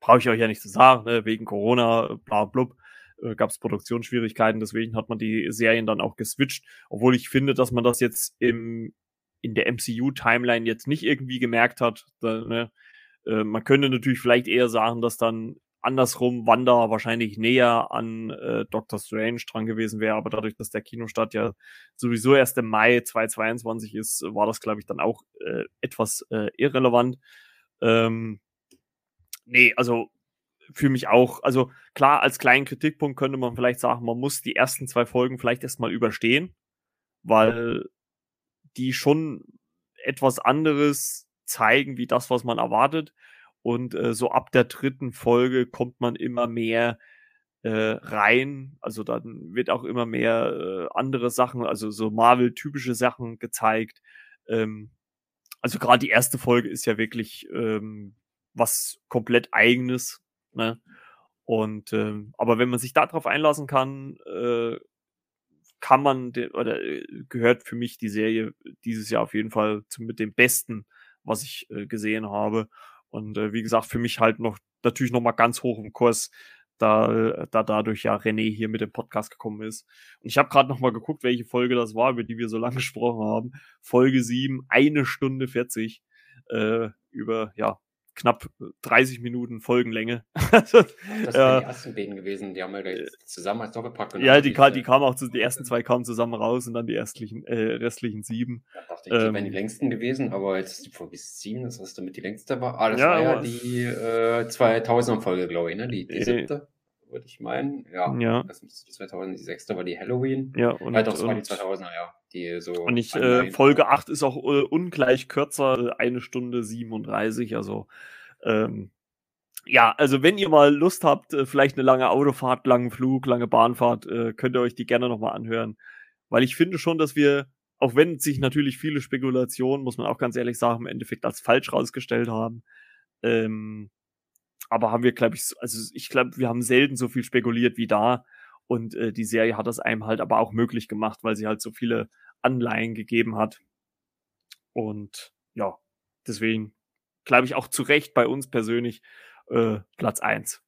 brauche ich euch ja nicht zu sagen, ne, wegen Corona, bla blub, äh, gab es Produktionsschwierigkeiten, deswegen hat man die Serien dann auch geswitcht, obwohl ich finde, dass man das jetzt im, in der MCU-Timeline jetzt nicht irgendwie gemerkt hat. Da, ne? Äh, man könnte natürlich vielleicht eher sagen, dass dann andersrum Wanda wahrscheinlich näher an äh, Doctor Strange dran gewesen wäre, aber dadurch, dass der Kinostart ja sowieso erst im Mai 2022 ist, war das, glaube ich, dann auch äh, etwas äh, irrelevant. Ähm, nee, also für mich auch, also klar, als kleinen Kritikpunkt könnte man vielleicht sagen, man muss die ersten zwei Folgen vielleicht erstmal überstehen, weil die schon etwas anderes zeigen, wie das, was man erwartet. Und äh, so ab der dritten Folge kommt man immer mehr äh, rein. Also dann wird auch immer mehr äh, andere Sachen, also so Marvel-typische Sachen gezeigt. Ähm, also gerade die erste Folge ist ja wirklich ähm, was komplett eigenes. Ne? Und ähm, aber wenn man sich darauf einlassen kann, äh, kann man de- oder äh, gehört für mich die Serie dieses Jahr auf jeden Fall zu mit dem Besten, was ich äh, gesehen habe. Und äh, wie gesagt, für mich halt noch natürlich noch mal ganz hoch im Kurs, da, da dadurch ja René hier mit dem Podcast gekommen ist. Und ich habe gerade noch mal geguckt, welche Folge das war, über die wir so lange gesprochen haben. Folge 7, eine Stunde 40, äh, über ja knapp 30 Minuten Folgenlänge. Das ja. wären die ersten beiden gewesen, die haben wir gleich zusammen als Doppelpack genommen. ja, die, ka- Diese- die kamen auch zu, die ersten zwei kamen zusammen raus und dann die restlichen, äh, restlichen sieben. Da dachte ich, die Ähm, wären die längsten gewesen, aber jetzt ist die Folge 7, das ist damit die längste war. Ah, das Ja, war ja die äh, 2000er-Folge, glaube ich, ne? Die, die Äh. siebte, würde ich meinen. Ja, Ja. das ist die 2000, die sechste war die Halloween. Ja, und, ja, doch, das war die und, 2000er, ja. Die so. und ich, äh, Folge 8 ist auch äh, ungleich kürzer, eine Stunde 37, also ähm, ja, also wenn ihr mal Lust habt, äh, vielleicht eine lange Autofahrt, langen Flug, lange Bahnfahrt, äh, könnt ihr euch die gerne nochmal anhören. Weil ich finde schon, dass wir, auch wenn sich natürlich viele Spekulationen, muss man auch ganz ehrlich sagen, im Endeffekt als falsch rausgestellt haben, ähm, aber haben wir, glaube ich, so- also ich glaube, wir haben selten so viel spekuliert wie da. Und äh, die Serie hat das einem halt aber auch möglich gemacht, weil sie halt so viele Anleihen gegeben hat. Und ja, deswegen glaube ich auch zu Recht bei uns persönlich äh, Platz eins.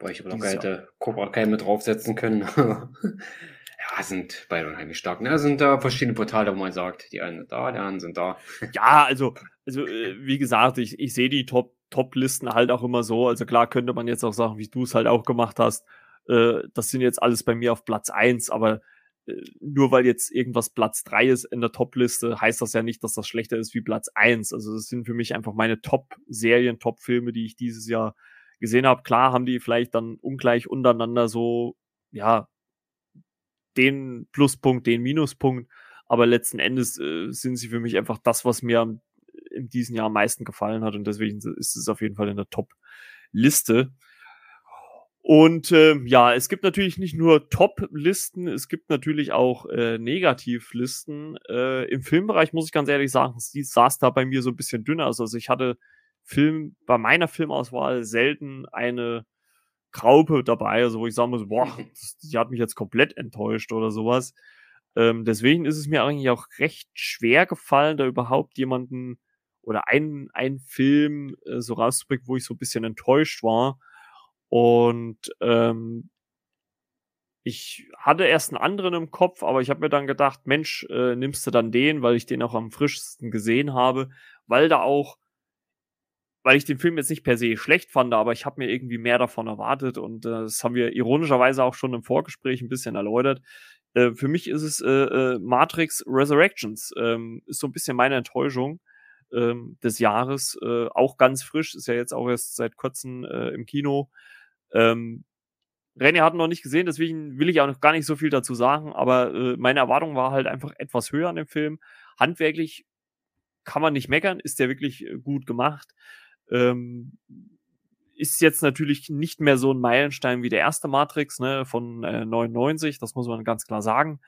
Boah, ich aber noch hätte Cobra Kai mit draufsetzen können. ja, sind beide unheimlich stark. Ne? sind da verschiedene Portale, wo man sagt, die einen sind da, die anderen sind da. Ja, also, also äh, wie gesagt, ich, ich sehe die Top- Top-Listen halt auch immer so. Also klar könnte man jetzt auch sagen, wie du es halt auch gemacht hast. Äh, das sind jetzt alles bei mir auf Platz eins, aber äh, nur weil jetzt irgendwas Platz drei ist in der Top-Liste, heißt das ja nicht, dass das schlechter ist wie Platz eins. Also das sind für mich einfach meine Top-Serien, Top-Filme, die ich dieses Jahr gesehen habe. Klar haben die vielleicht dann ungleich untereinander so, ja, den Pluspunkt, den Minuspunkt, aber letzten Endes äh, sind sie für mich einfach das, was mir in diesem Jahr am meisten gefallen hat und deswegen ist es auf jeden Fall in der Top-Liste. Und ähm, ja, es gibt natürlich nicht nur Top-Listen, es gibt natürlich auch äh, Negativlisten. Äh, Im Filmbereich muss ich ganz ehrlich sagen, sie saß da bei mir so ein bisschen dünner. aus. Also ich hatte Film bei meiner Filmauswahl selten eine Graupe dabei, also wo ich sagen muss, boah, die hat mich jetzt komplett enttäuscht oder sowas. Ähm, deswegen ist es mir eigentlich auch recht schwer gefallen, da überhaupt jemanden oder einen, einen Film äh, so rauszubringen, wo ich so ein bisschen enttäuscht war. Und ähm, ich hatte erst einen anderen im Kopf, aber ich habe mir dann gedacht, Mensch, äh, nimmst du dann den, weil ich den auch am frischsten gesehen habe, weil da auch, weil ich den Film jetzt nicht per se schlecht fand, aber ich habe mir irgendwie mehr davon erwartet und äh, das haben wir ironischerweise auch schon im Vorgespräch ein bisschen erläutert. Äh, für mich ist es äh, äh, Matrix Resurrections, ähm, ist so ein bisschen meine Enttäuschung ähm, des Jahres, äh, auch ganz frisch, ist ja jetzt auch erst seit kurzem äh, im Kino. Ähm, René hat noch nicht gesehen, deswegen will ich auch noch gar nicht so viel dazu sagen, aber äh, meine Erwartung war halt einfach etwas höher an dem Film. Handwerklich kann man nicht meckern, ist der wirklich äh, gut gemacht. Ähm, ist jetzt natürlich nicht mehr so ein Meilenstein wie der erste Matrix ne, von äh, 99, das muss man ganz klar sagen.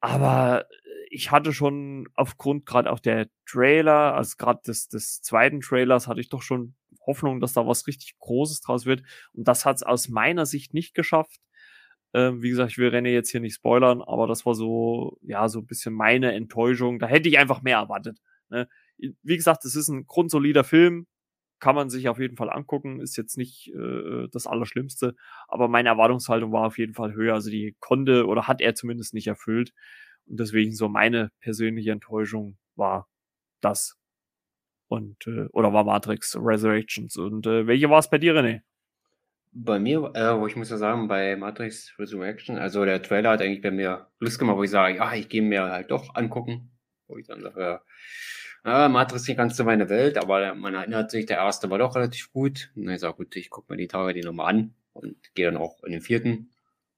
Aber ich hatte schon aufgrund gerade auch der Trailer, also gerade des, des zweiten Trailers, hatte ich doch schon Hoffnung, dass da was richtig Großes draus wird. Und das hat es aus meiner Sicht nicht geschafft. Ähm, wie gesagt, ich will René jetzt hier nicht spoilern, aber das war so, ja, so ein bisschen meine Enttäuschung. Da hätte ich einfach mehr erwartet. Ne? Wie gesagt, es ist ein grundsolider Film, kann man sich auf jeden Fall angucken, ist jetzt nicht äh, das Allerschlimmste, aber meine Erwartungshaltung war auf jeden Fall höher. Also die konnte oder hat er zumindest nicht erfüllt. Und deswegen so meine persönliche Enttäuschung war das. Und, äh, oder war Matrix Resurrections. Und äh, welche war es bei dir, René? Bei mir, äh, wo ich muss ja sagen, bei Matrix Resurrection, also der Trailer hat eigentlich bei mir Lust gemacht, wo ich sage, ja, ich gehe mir halt doch angucken. Wo ich dann sage, ja, Matrix ist nicht ganz so meine Welt, aber man erinnert sich, der erste war doch relativ gut. Und ich sage, gut, ich gucke mir die Tage die nochmal an und gehe dann auch in den vierten.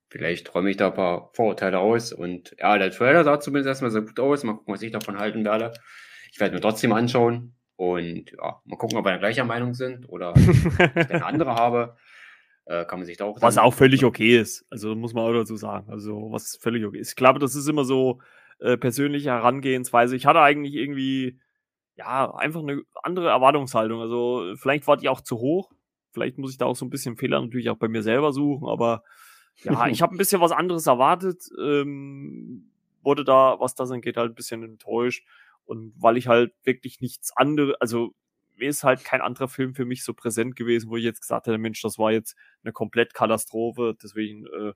Vielleicht räume ich da ein paar Vorurteile aus. Und ja, der Trailer sah zumindest erstmal so gut aus. Mal gucken, was ich davon halten werde. Ich werde mir trotzdem anschauen. Und ja, mal gucken, ob wir gleicher Meinung sind oder ich eine andere habe. Äh, kann man sich da auch. Was auch völlig okay ist. Also muss man auch dazu sagen. Also was völlig okay ist. Ich glaube, das ist immer so äh, persönliche Herangehensweise. Ich hatte eigentlich irgendwie ja, einfach eine andere Erwartungshaltung. Also vielleicht war die auch zu hoch. Vielleicht muss ich da auch so ein bisschen Fehler natürlich auch bei mir selber suchen, aber ja, ich habe ein bisschen was anderes erwartet. Ähm, wurde da, was das angeht, halt ein bisschen enttäuscht. Und weil ich halt wirklich nichts anderes, also mir ist halt kein anderer Film für mich so präsent gewesen, wo ich jetzt gesagt hätte, Mensch, das war jetzt eine komplett Katastrophe. Deswegen, äh,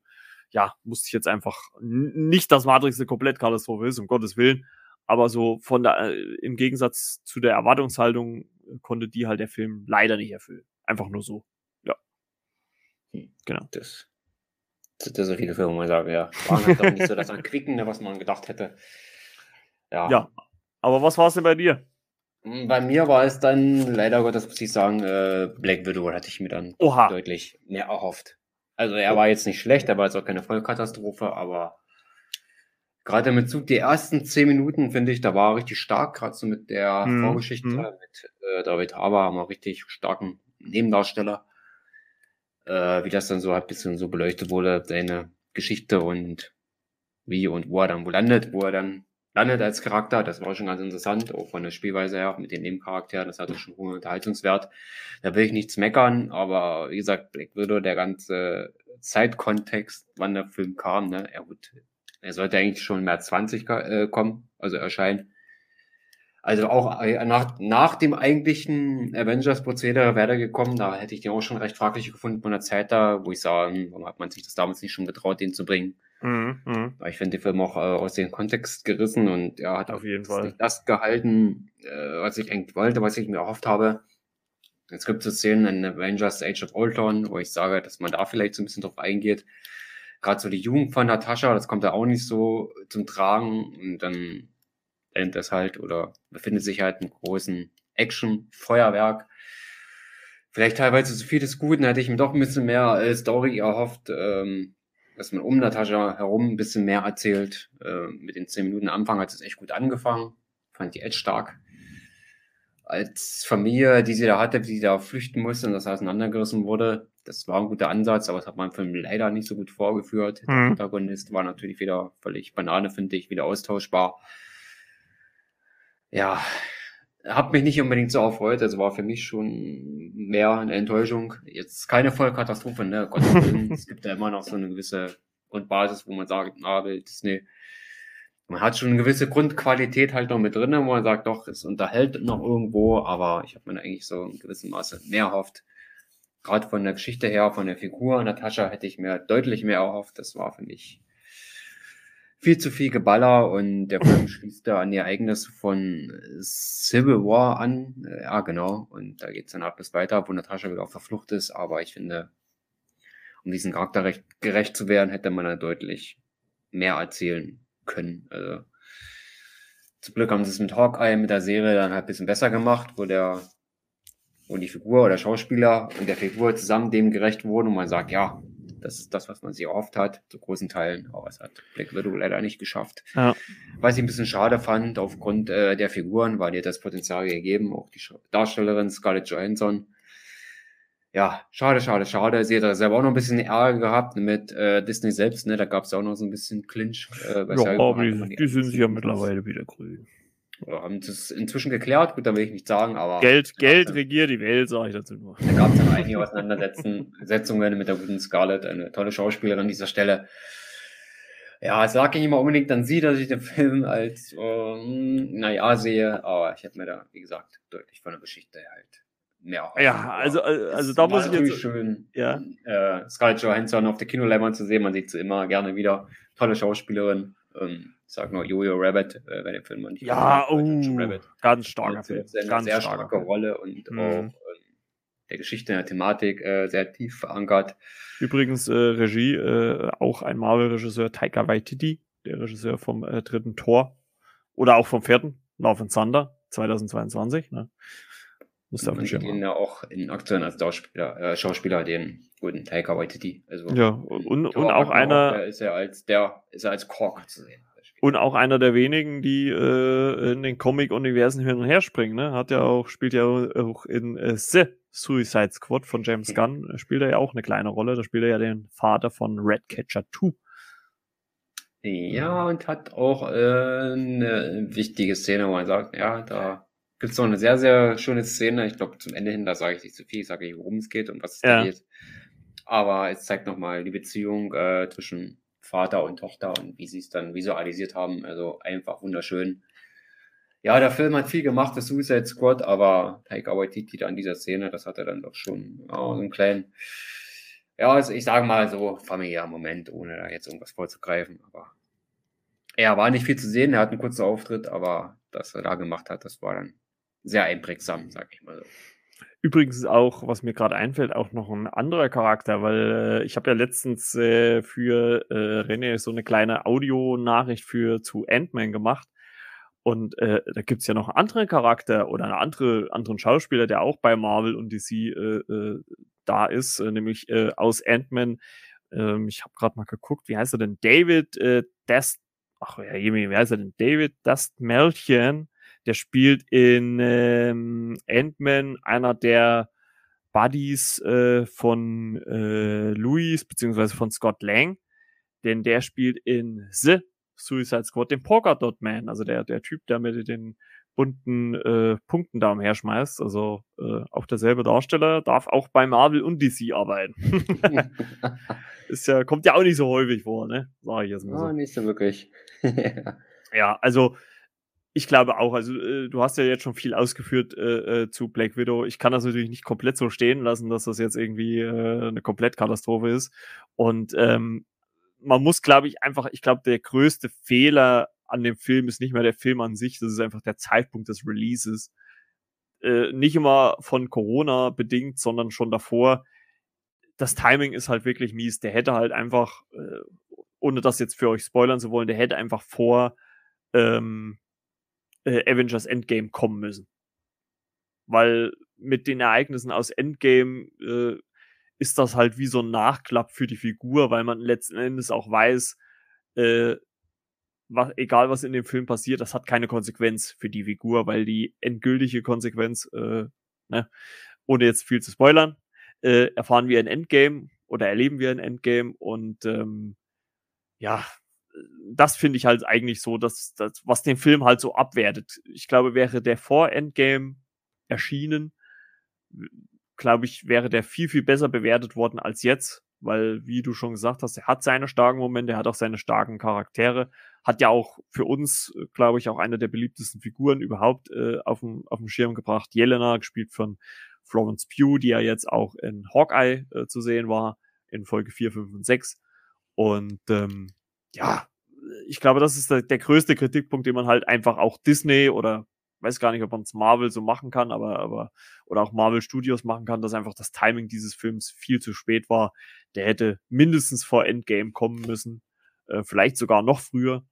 ja, musste ich jetzt einfach nicht, dass Matrix eine komplett Katastrophe ist, um Gottes Willen. Aber so von der, äh, im Gegensatz zu der Erwartungshaltung äh, konnte die halt der Film leider nicht erfüllen. Einfach nur so. Ja. Hm, genau. Das, das, das so viele Filme, man sagen, ja. Waren halt auch nicht so das Erquickende, was man gedacht hätte. Ja. Ja. Aber was war es denn bei dir? Hm, bei mir war es dann, leider Gottes muss ich sagen, äh, Black Widow hatte ich mir dann Oha. deutlich mehr erhofft. Also er war jetzt nicht schlecht, er war jetzt auch keine Vollkatastrophe, aber gerade mit Zug, die ersten zehn Minuten, finde ich, da war er richtig stark, gerade so mit der mhm. Vorgeschichte mhm. mit äh, David Haber, haben wir richtig starken Nebendarsteller. Äh, wie das dann so ein bisschen so beleuchtet wurde, seine Geschichte und wie und wo er dann wo landet, wo er dann landet als Charakter, das war schon ganz interessant, auch von der Spielweise her, mit den Nebencharakteren, das hatte schon hohen Unterhaltungswert. Da will ich nichts meckern, aber wie gesagt, Black Widow, der ganze Zeitkontext, wann der Film kam, ne, er gut, er sollte eigentlich schon im März 20 äh, kommen, also erscheinen. Also auch äh, nach, nach dem eigentlichen Avengers-Prozedere wäre er gekommen, da hätte ich den auch schon recht fraglich gefunden von der Zeit da, wo ich sage, hm, warum hat man sich das damals nicht schon getraut, den zu bringen? Mhm, mh. Ich finde den Film auch äh, aus dem Kontext gerissen und er hat auf jeden Fall das gehalten, äh, was ich eigentlich wollte, was ich mir erhofft habe. Es gibt so Szenen in Avengers Age of Ultron, wo ich sage, dass man da vielleicht so ein bisschen drauf eingeht gerade so die Jugend von Natascha, das kommt da auch nicht so zum Tragen und dann endet das halt oder befindet sich halt im großen Action-Feuerwerk. Vielleicht teilweise zu viel des Guten, hätte ich mir doch ein bisschen mehr äh, Story erhofft, ähm, dass man um Natascha herum ein bisschen mehr erzählt. Äh, mit den zehn Minuten Anfang hat es echt gut angefangen, fand ich echt stark. Als Familie, die sie da hatte, die da flüchten musste und das auseinandergerissen wurde, das war ein guter Ansatz, aber das hat man im Film leider nicht so gut vorgeführt. Mhm. Der Protagonist war natürlich wieder völlig Banane, finde ich, wieder austauschbar. Ja, hat mich nicht unbedingt so erfreut. Also war für mich schon mehr eine Enttäuschung. Jetzt keine Vollkatastrophe, ne? Gott es gibt ja immer noch so eine gewisse Grundbasis, wo man sagt, ah, Disney, man hat schon eine gewisse Grundqualität halt noch mit drin, wo man sagt, doch, es unterhält noch irgendwo, aber ich habe mir eigentlich so in gewissem Maße mehr erhofft gerade von der Geschichte her, von der Figur Natascha hätte ich mir deutlich mehr erhofft. Das war für mich viel zu viel Geballer und der Film schließt da an die Ereignisse von Civil War an. Ja, genau. Und da geht's dann ab bis weiter, wo Natascha wieder auf der Flucht ist. Aber ich finde, um diesen Charakter recht, gerecht zu werden, hätte man da deutlich mehr erzählen können. Also, zum Glück haben sie es mit Hawkeye, mit der Serie dann halt ein bisschen besser gemacht, wo der und die Figur oder Schauspieler und der Figur zusammen dem gerecht wurden und man sagt, ja, das ist das, was man sich erhofft hat, zu großen Teilen. Aber es hat Black Widow leider nicht geschafft. Ja. Was ich ein bisschen schade fand, aufgrund äh, der Figuren, weil die das Potenzial gegeben, auch die Darstellerin Scarlett Johansson. Ja, schade, schade, schade. Sie hat da selber auch noch ein bisschen Ärger gehabt mit äh, Disney selbst, ne? Da gab es auch noch so ein bisschen Clinch. Äh, ja, aber die, die sind sich ja mittlerweile wieder grün. Oder haben es inzwischen geklärt, gut, da will ich nicht sagen, aber. Geld, Geld regiert die Welt, sage ich dazu nur. Da gab es dann einige Auseinandersetzungen mit der guten Scarlett, eine tolle Schauspielerin an dieser Stelle. Ja, es lag nicht immer unbedingt an sie, dass ich den Film als, äh, naja, sehe, aber ich hätte mir da, wie gesagt, deutlich von der Geschichte halt mehr Ja, also, also da muss ich jetzt. schön, ja. äh, Scarlett Johansson auf der Kinoleinwand zu sehen. Man sieht sie immer gerne wieder. Tolle Schauspielerin. Ähm, ich sag nur Jojo Rabbit, äh, bei dem Film nicht. Ja, oh, Rabbit. ganz starker Film. Eine ganz sehr starke Rolle und mhm. auch ähm, der Geschichte, der Thematik äh, sehr tief verankert. Übrigens äh, Regie, äh, auch ein Marvel-Regisseur, Taika Waititi, der Regisseur vom äh, dritten Tor oder auch vom vierten, Love and Thunder, 2022. Ne? Muss auf den ihn ja auch in Aktionen als Schauspieler, äh, Schauspieler den guten Taika Waititi. Also, ja, und, und auch einer. Auch, ist er als der, ist er als Kork zu sehen. Und auch einer der wenigen, die äh, in den Comic-Universen hin und her springen, ne? Hat ja auch, spielt ja auch in äh, The Suicide Squad von James Gunn, spielt er ja auch eine kleine Rolle. Da spielt er ja den Vater von Redcatcher 2. Ja, und hat auch äh, eine wichtige Szene, wo man sagt, ja, da gibt es noch eine sehr, sehr schöne Szene. Ich glaube, zum Ende hin, da sage ich nicht zu viel, ich sage nicht, worum es geht und was es ja. da geht. Aber es zeigt nochmal die Beziehung äh, zwischen Vater und Tochter und wie sie es dann visualisiert haben. Also einfach wunderschön. Ja, der Film hat viel gemacht, das Suicide Squad, aber Taika Waititi an dieser Szene, das hat er dann doch schon ja, so einen kleinen, ja, also ich sage mal so familiärer Moment, ohne da jetzt irgendwas vorzugreifen. Aber er war nicht viel zu sehen, er hat einen kurzen Auftritt, aber das er da gemacht hat, das war dann sehr einprägsam, sag ich mal so. Übrigens auch, was mir gerade einfällt, auch noch ein anderer Charakter, weil äh, ich habe ja letztens äh, für äh, René so eine kleine Audionachricht für zu Ant-Man gemacht. Und äh, da gibt's ja noch einen anderen Charakter oder einen andere, anderen Schauspieler, der auch bei Marvel und DC äh, äh, da ist, äh, nämlich äh, aus Ant-Man. Ähm, ich habe gerade mal geguckt, wie heißt er denn? David äh, Dest. Ach ja, wie heißt er denn? David Dastmalchian der spielt in ähm, Ant-Man einer der Buddies äh, von äh, Louis beziehungsweise von Scott Lang, denn der spielt in The Suicide Squad den Polka Dot Man, also der der Typ, der mit den bunten äh, Punkten da umherschmeißt. Also äh, auch derselbe Darsteller darf auch bei Marvel und DC arbeiten. ist ja kommt ja auch nicht so häufig vor, ne? Sag ich jetzt mal so. Oh, nicht so wirklich. ja, also ich glaube auch, also äh, du hast ja jetzt schon viel ausgeführt äh, äh, zu Black Widow. Ich kann das natürlich nicht komplett so stehen lassen, dass das jetzt irgendwie äh, eine Komplettkatastrophe ist. Und ähm, man muss, glaube ich, einfach, ich glaube, der größte Fehler an dem Film ist nicht mehr der Film an sich, das ist einfach der Zeitpunkt des Releases. Äh, nicht immer von Corona bedingt, sondern schon davor. Das Timing ist halt wirklich mies. Der hätte halt einfach, äh, ohne das jetzt für euch spoilern zu wollen, der hätte einfach vor ähm, äh, Avengers Endgame kommen müssen. Weil mit den Ereignissen aus Endgame äh, ist das halt wie so ein Nachklapp für die Figur, weil man letzten Endes auch weiß, äh, was, egal was in dem Film passiert, das hat keine Konsequenz für die Figur, weil die endgültige Konsequenz, äh, ne, ohne jetzt viel zu spoilern, äh, erfahren wir in Endgame oder erleben wir in Endgame und ähm, ja, das finde ich halt eigentlich so, dass, dass, was den Film halt so abwertet. Ich glaube, wäre der vor Endgame erschienen, glaube ich, wäre der viel, viel besser bewertet worden als jetzt, weil, wie du schon gesagt hast, er hat seine starken Momente, er hat auch seine starken Charaktere, hat ja auch für uns, glaube ich, auch eine der beliebtesten Figuren überhaupt äh, auf, dem, auf dem Schirm gebracht. Jelena, gespielt von Florence Pugh, die ja jetzt auch in Hawkeye äh, zu sehen war, in Folge 4, 5 und 6. Und ähm, ja, ich glaube, das ist der, der, größte Kritikpunkt, den man halt einfach auch Disney oder weiß gar nicht, ob man es Marvel so machen kann, aber, aber, oder auch Marvel Studios machen kann, dass einfach das Timing dieses Films viel zu spät war. Der hätte mindestens vor Endgame kommen müssen, äh, vielleicht sogar noch früher.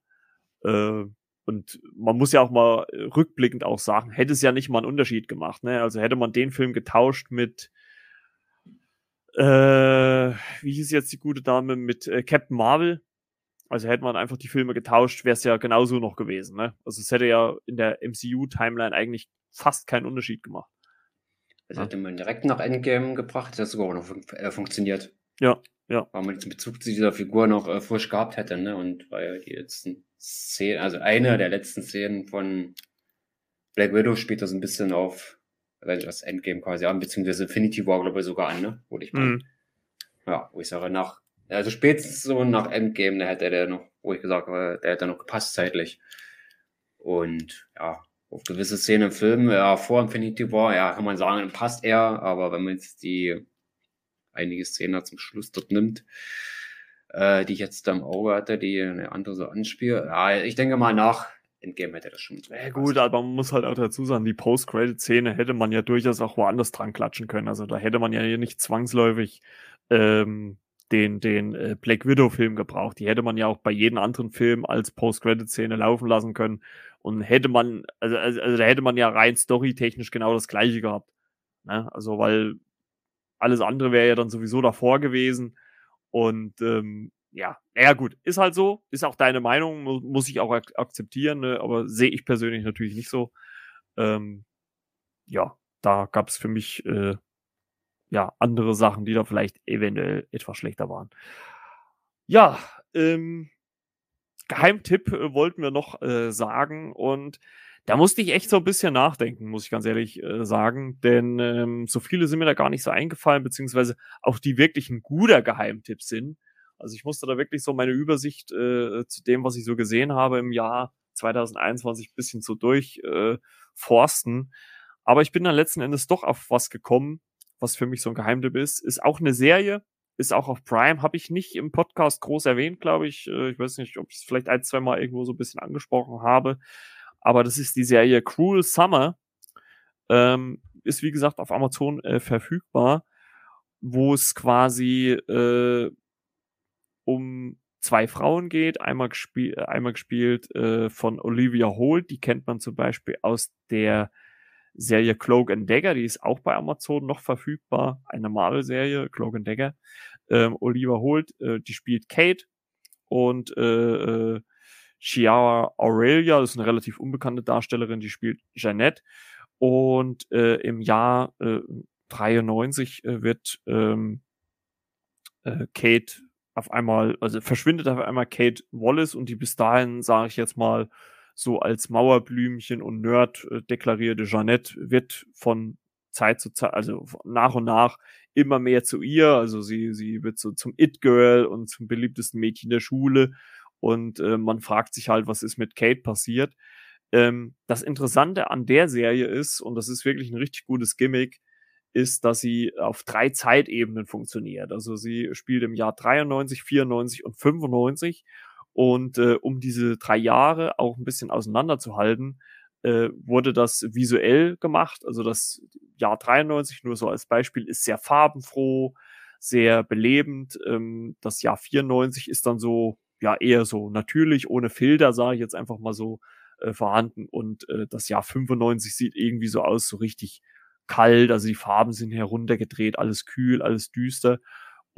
Äh, und man muss ja auch mal rückblickend auch sagen, hätte es ja nicht mal einen Unterschied gemacht. Ne? Also hätte man den Film getauscht mit, äh, wie hieß jetzt die gute Dame, mit äh, Captain Marvel, also hätte man einfach die Filme getauscht, wäre es ja genauso noch gewesen. Ne? Also es hätte ja in der MCU-Timeline eigentlich fast keinen Unterschied gemacht. Also hätte man direkt nach Endgame gebracht, hätte das sogar noch fun äh, funktioniert. Ja, ja. Weil man den Bezug zu dieser Figur noch äh, frisch gehabt hätte, ne? Und weil die letzten Szenen, also eine der letzten Szenen von Black Widow spielt das ein bisschen auf Avengers Endgame quasi an, beziehungsweise Infinity War, glaube ich, sogar an, ne? Wo ich mhm. ja, wo ich sage, nach, also spätestens so nach Endgame, da hätte der noch, wo ich gesagt habe, der hätte noch gepasst zeitlich. Und ja, auf gewisse Szenen im Film, ja, vor Infinity War, ja, kann man sagen, passt er, aber wenn man jetzt die einige Szenen zum Schluss dort nimmt, äh, die ich jetzt da im Auge hatte, die eine andere so anspielt, ja, ich denke mal nach Endgame hätte das schon. Ja, gut, aber man muss halt auch dazu sagen, die Post-Credit-Szene hätte man ja durchaus auch woanders dran klatschen können. Also da hätte man ja hier nicht zwangsläufig ähm, den, den äh, Black Widow-Film gebraucht. Die hätte man ja auch bei jedem anderen Film als Post-Credit-Szene laufen lassen können. Und hätte man, also, also, also da hätte man ja rein storytechnisch genau das gleiche gehabt. Ne? Also, weil alles andere wäre ja dann sowieso davor gewesen. Und ähm, ja, naja gut, ist halt so, ist auch deine Meinung, mu muss ich auch ak akzeptieren, ne? aber sehe ich persönlich natürlich nicht so. Ähm, ja, da gab es für mich äh, ja andere Sachen, die da vielleicht eventuell etwas schlechter waren. Ja, ähm, Geheimtipp äh, wollten wir noch äh, sagen und da musste ich echt so ein bisschen nachdenken, muss ich ganz ehrlich äh, sagen, denn ähm, so viele sind mir da gar nicht so eingefallen, beziehungsweise auch die wirklichen guter Geheimtipps sind. Also ich musste da wirklich so meine Übersicht äh, zu dem, was ich so gesehen habe im Jahr 2021 bisschen so durchforsten. Äh, Aber ich bin dann letzten Endes doch auf was gekommen, was für mich so ein Geheimtipp ist. Ist auch eine Serie, ist auch auf Prime, habe ich nicht im Podcast groß erwähnt, glaube ich. Äh, ich weiß nicht, ob ich es vielleicht ein, zwei Mal irgendwo so ein bisschen angesprochen habe. Aber das ist die Serie Cruel Summer. Ähm, ist wie gesagt auf Amazon äh, verfügbar, wo es quasi äh, um zwei Frauen geht. Einmal, gespiel, äh, einmal gespielt äh, von Olivia Holt, die kennt man zum Beispiel aus der Serie Cloak and Dagger, die ist auch bei Amazon noch verfügbar, eine Marvel-Serie, Cloak and Dagger. Ähm, Olivia Holt, äh, die spielt Kate und äh, äh, Chiara Aurelia, das ist eine relativ unbekannte Darstellerin, die spielt Jeannette. Und äh, im Jahr äh, 93 äh, wird ähm, äh, Kate auf einmal, also verschwindet auf einmal Kate Wallace und die bis dahin, sage ich jetzt mal, so als Mauerblümchen und Nerd äh, deklarierte Jeannette wird von Zeit zu Zeit, also nach und nach immer mehr zu ihr. Also sie, sie wird so zum It-Girl und zum beliebtesten Mädchen der Schule. Und äh, man fragt sich halt, was ist mit Kate passiert. Ähm, das Interessante an der Serie ist, und das ist wirklich ein richtig gutes Gimmick, ist, dass sie auf drei Zeitebenen funktioniert. Also sie spielt im Jahr 93, 94 und 95. Und äh, um diese drei Jahre auch ein bisschen auseinanderzuhalten, äh, wurde das visuell gemacht. Also das Jahr 93, nur so als Beispiel, ist sehr farbenfroh, sehr belebend. Ähm, das Jahr 94 ist dann so, ja, eher so natürlich, ohne Filter, sage ich jetzt einfach mal so, äh, vorhanden. Und äh, das Jahr 95 sieht irgendwie so aus, so richtig kalt, also die Farben sind heruntergedreht, alles kühl, alles düster.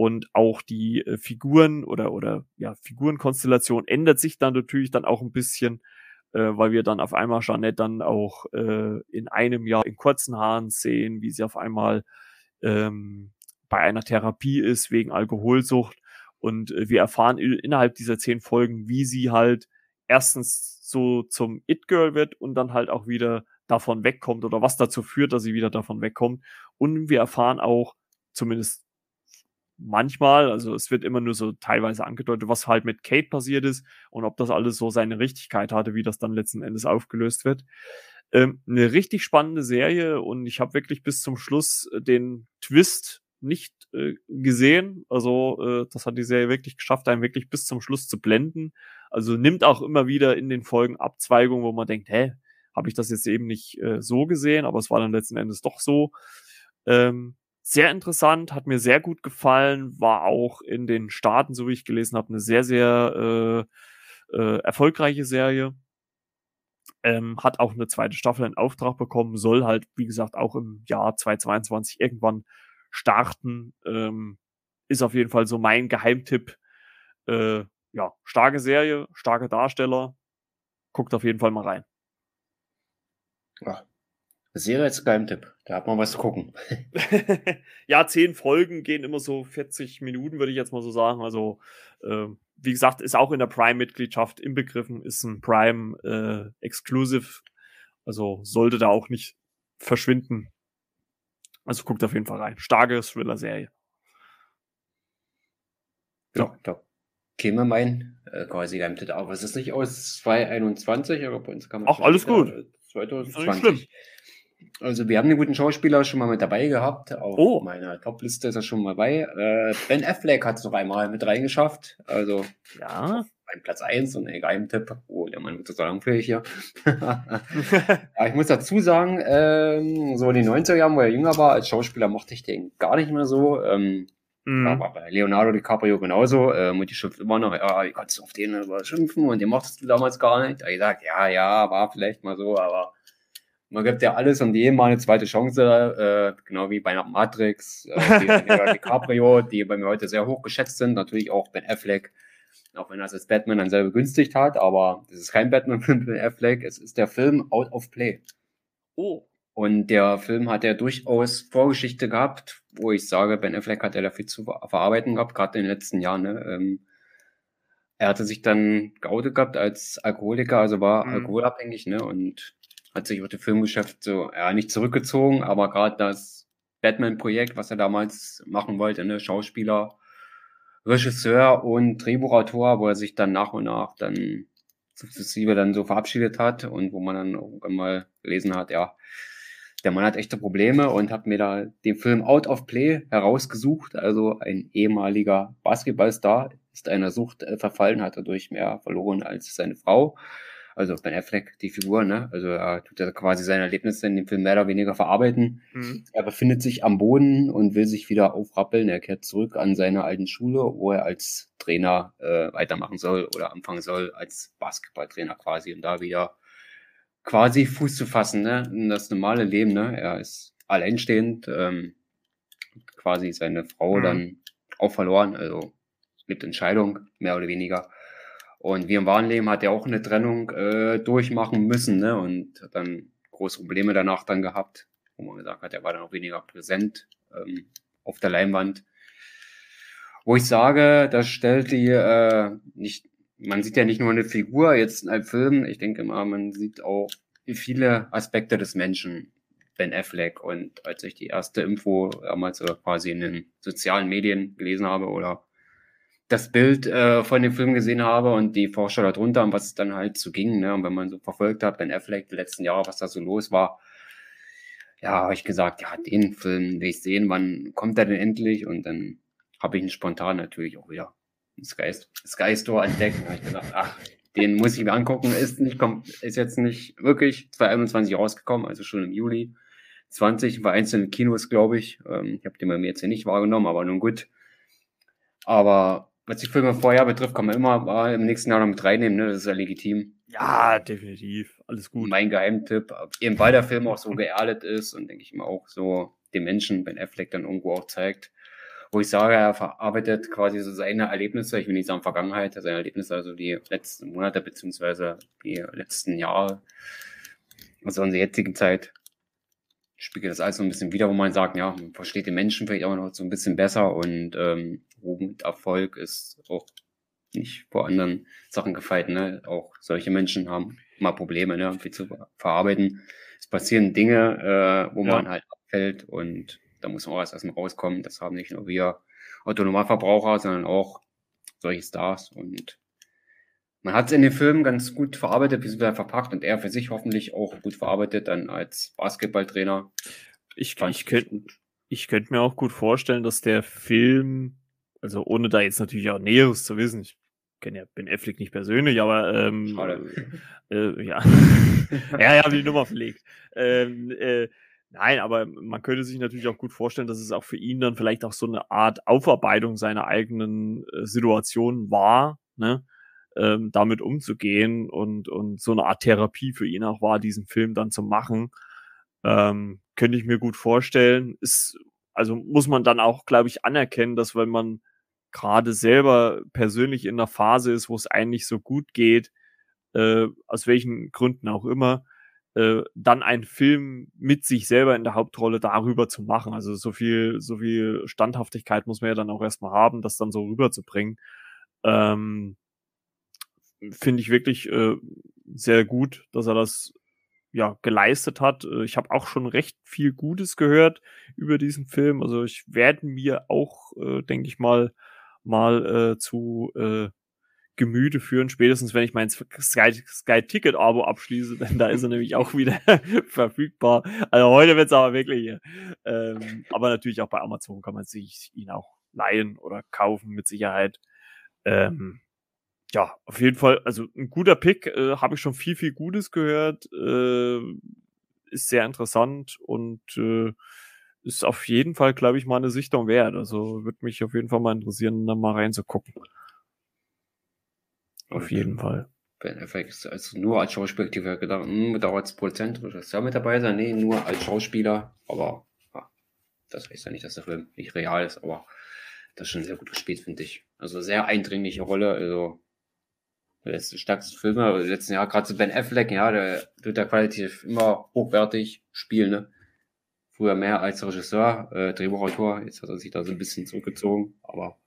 Und auch die äh, Figuren oder, oder ja, Figurenkonstellation ändert sich dann natürlich dann auch ein bisschen, äh, weil wir dann auf einmal Jeanette dann auch äh, in einem Jahr in kurzen Haaren sehen, wie sie auf einmal ähm, bei einer Therapie ist wegen Alkoholsucht. Und äh, wir erfahren innerhalb dieser zehn Folgen, wie sie halt erstens so zum It-Girl wird und dann halt auch wieder davon wegkommt oder was dazu führt, dass sie wieder davon wegkommt. Und wir erfahren auch, zumindest manchmal, also es wird immer nur so teilweise angedeutet, was halt mit Kate passiert ist und ob das alles so seine Richtigkeit hatte, wie das dann letzten Endes aufgelöst wird. Ähm, eine richtig spannende Serie und ich habe wirklich bis zum Schluss den Twist nicht äh, gesehen. Also äh, das hat die Serie wirklich geschafft, einen wirklich bis zum Schluss zu blenden. Also nimmt auch immer wieder in den Folgen Abzweigungen, wo man denkt, hä, habe ich das jetzt eben nicht äh, so gesehen, aber es war dann letzten Endes doch so. Ähm, sehr interessant, hat mir sehr gut gefallen, war auch in den Staaten, so wie ich gelesen habe, eine sehr, sehr äh, äh, erfolgreiche Serie. Ähm, hat auch eine zweite Staffel in Auftrag bekommen, soll halt, wie gesagt, auch im Jahr 2022 irgendwann starten. Ähm, ist auf jeden Fall so mein Geheimtipp. Äh, ja, starke Serie, starke Darsteller. Guckt auf jeden Fall mal rein. Ach, Serie als Geheimtipp. Da hat man was zu gucken. ja, zehn Folgen gehen immer so 40 Minuten, würde ich jetzt mal so sagen. Also, äh, wie gesagt, ist auch in der Prime-Mitgliedschaft inbegriffen, ist ein Prime äh. Also sollte da auch nicht verschwinden. Also guckt auf jeden Fall rein. Starke Thriller-Serie. Ja, da käme mein äh, quasi Limited auch. Was ist nicht aus 2021, aber bei uns kann man. Auch alles gut. 2020. Also wir haben einen guten Schauspieler schon mal mit dabei gehabt. Auf oh. meiner Top-Liste ist er schon mal bei. Äh, ben Affleck hat es noch einmal mit reingeschafft. Also ja. Ein Platz 1 und ein Geheimtipp. Oh, der Mann wird total für hier. ja, ich muss dazu sagen, ähm, so in den 90er Jahren, wo er jünger war, als Schauspieler mochte ich den gar nicht mehr so. Ähm, Mhm. Aber bei Leonardo DiCaprio genauso. Und die schimpft immer noch, ja, wie kannst du auf den schimpfen? Und den mochtest du damals gar nicht. Da ich gesagt, ja, ja, war vielleicht mal so, aber man gibt ja alles und jedem mal eine zweite Chance, äh, genau wie bei Matrix, äh, die, DiCaprio, die bei mir heute sehr hoch geschätzt sind. Natürlich auch Ben Affleck, auch wenn er es als Batman dann selber günstigt hat, aber es ist kein Batman für Ben Affleck, es ist der Film Out of Play. Oh. Und der Film hat ja durchaus Vorgeschichte gehabt, wo ich sage, Ben Affleck hat ja dafür zu verarbeiten gehabt, gerade in den letzten Jahren. Ne? Ähm, er hatte sich dann geoutet gehabt als Alkoholiker, also war mhm. alkoholabhängig, ne? Und hat sich auf dem Filmgeschäft so, ja, nicht zurückgezogen, aber gerade das Batman-Projekt, was er damals machen wollte, ne, Schauspieler, Regisseur und Drehbuchautor, wo er sich dann nach und nach dann sukzessive dann so verabschiedet hat und wo man dann irgendwann mal gelesen hat, ja, der Mann hat echte Probleme und hat mir da den Film Out of Play herausgesucht. Also ein ehemaliger Basketballstar ist einer Sucht äh, verfallen, hat dadurch mehr verloren als seine Frau also Ben Affleck, die Figur, ne? Also er tut ja quasi seine Erlebnisse in dem Film mehr oder weniger verarbeiten. Mhm. Er befindet sich am Boden und will sich wieder aufrappeln. Er kehrt zurück an seine alten Schule, wo er als Trainer äh, weitermachen soll oder anfangen soll als Basketballtrainer quasi und da wieder quasi Fuß zu fassen, ne? In das normale Leben, ne? Er ist alleinstehend, ähm, quasi seine Frau mhm. dann auch verloren, also mit Entscheidung, mehr oder weniger. Und wie im wahren Leben hat er auch eine Trennung äh, durchmachen müssen ne? und hat dann große Probleme danach dann gehabt, wo man gesagt hat, er war dann auch weniger präsent ähm, auf der Leinwand. Wo ich sage, das stellt die äh, nicht, man sieht ja nicht nur eine Figur jetzt in einem Film, ich denke mal, man sieht auch viele Aspekte des Menschen, Ben Affleck. Und als ich die erste Info damals oder quasi in den sozialen Medien gelesen habe oder das Bild äh, von dem Film gesehen habe und die Forscher darunter und was es dann halt so ging. Ne? Und wenn man so verfolgt hat, Ben Affleck die letzten Jahre, was da so los war, ja, habe ich gesagt, ja, den Film will ich sehen, wann kommt er denn endlich? Und dann habe ich ihn spontan natürlich auch wieder Sky, Sky Store entdeckt. Und habe ich gedacht, ach, den muss ich mir angucken. Ist nicht, ist jetzt nicht wirklich 2021 rausgekommen, also schon im Juli 20 war einzelne Kinos, glaube ich. Ähm, ich habe den bei mir jetzt hier nicht wahrgenommen, aber nun gut. Aber was die Filme vorher betrifft, kann man immer äh, im nächsten Jahr noch mit reinnehmen, ne? Das ist ja legitim. Ja, definitiv. Alles gut. Mein Geheimtipp. Eben weil der Film auch so geerdet ist und denke ich mal auch so den Menschen Ben Affleck dann irgendwo auch zeigt. Wo ich sage, er verarbeitet quasi so seine Erlebnisse, ich will nicht sagen Vergangenheit, seine Erlebnisse, also die letzten Monate beziehungsweise die letzten Jahre, also unsere jetzige Zeit, spiegelt das alles so ein bisschen wieder, wo man sagt, ja, man versteht den Menschen vielleicht auch noch so ein bisschen besser und ähm, Und Erfolg ist auch nicht vor anderen Sachen gefeit. Ne? Auch solche Menschen haben mal Probleme, ne? viel zu verarbeiten. Es passieren Dinge, äh, wo ja. man halt abfällt und da muss man auch erst erstmal rauskommen. Das haben nicht nur wir Autonomalverbraucher, sondern auch solche Stars und man hat es in den Filmen ganz gut verarbeitet, beziehungsweise verpackt und er für sich hoffentlich auch gut verarbeitet, dann als Basketballtrainer. Ich, ich könnte ich könnt mir auch gut vorstellen, dass der Film also ohne da jetzt natürlich auch Näheres zu wissen, ich kenne ja Ben Affleck nicht persönlich, aber ähm, äh, ja. ja, ja, die Nummer verlegt. Ähm, äh, nein, aber man könnte sich natürlich auch gut vorstellen, dass es auch für ihn dann vielleicht auch so eine Art Aufarbeitung seiner eigenen äh, Situation war, ne? Ähm, damit umzugehen und, und so eine Art Therapie für ihn auch war, diesen Film dann zu machen. Ähm, könnte ich mir gut vorstellen. Ist, also muss man dann auch, glaube ich, anerkennen, dass wenn man gerade selber persönlich in einer Phase ist, wo es eigentlich so gut geht, äh, aus welchen Gründen auch immer, äh, dann einen Film mit sich selber in der Hauptrolle darüber zu machen. Also so viel, so viel Standhaftigkeit muss man ja dann auch erstmal haben, das dann so rüberzubringen. Ähm, Finde ich wirklich äh, sehr gut, dass er das ja, geleistet hat. Äh, ich habe auch schon recht viel Gutes gehört über diesen Film. Also ich werde mir auch, äh, denke ich mal, mal äh, zu äh, Gemüte führen, spätestens wenn ich mein Sky, Sky Ticket Abo abschließe, denn da ist er nämlich auch wieder verfügbar. Also heute wird es aber wirklich, ähm, aber natürlich auch bei Amazon kann man sich ihn auch leihen oder kaufen mit Sicherheit. Ähm, ja, auf jeden Fall, also ein guter Pick, äh, habe ich schon viel, viel Gutes gehört, äh, ist sehr interessant und äh, ist auf jeden Fall, glaube ich, mal eine Sichtung wert. Also würde mich auf jeden Fall mal interessieren, da mal reinzugucken. Auf jeden Fall. Ben Affleck ist also nur als Schauspieler gedacht, hm, da als Produzent Regisseur mit dabei sein. Nee, nur als Schauspieler. Aber ja, das heißt ja nicht, dass der Film nicht real ist, aber das ist schon sehr gut gespielt, finde ich. Also sehr eindringliche Rolle. Also der ist der stärkste Film der letzten Jahre, gerade zu Ben Affleck, ja, der tut da qualitativ immer hochwertig spielen, ne? Früher mehr als Regisseur, äh, Drehbuchautor, jetzt hat er sich da so ein bisschen zurückgezogen, aber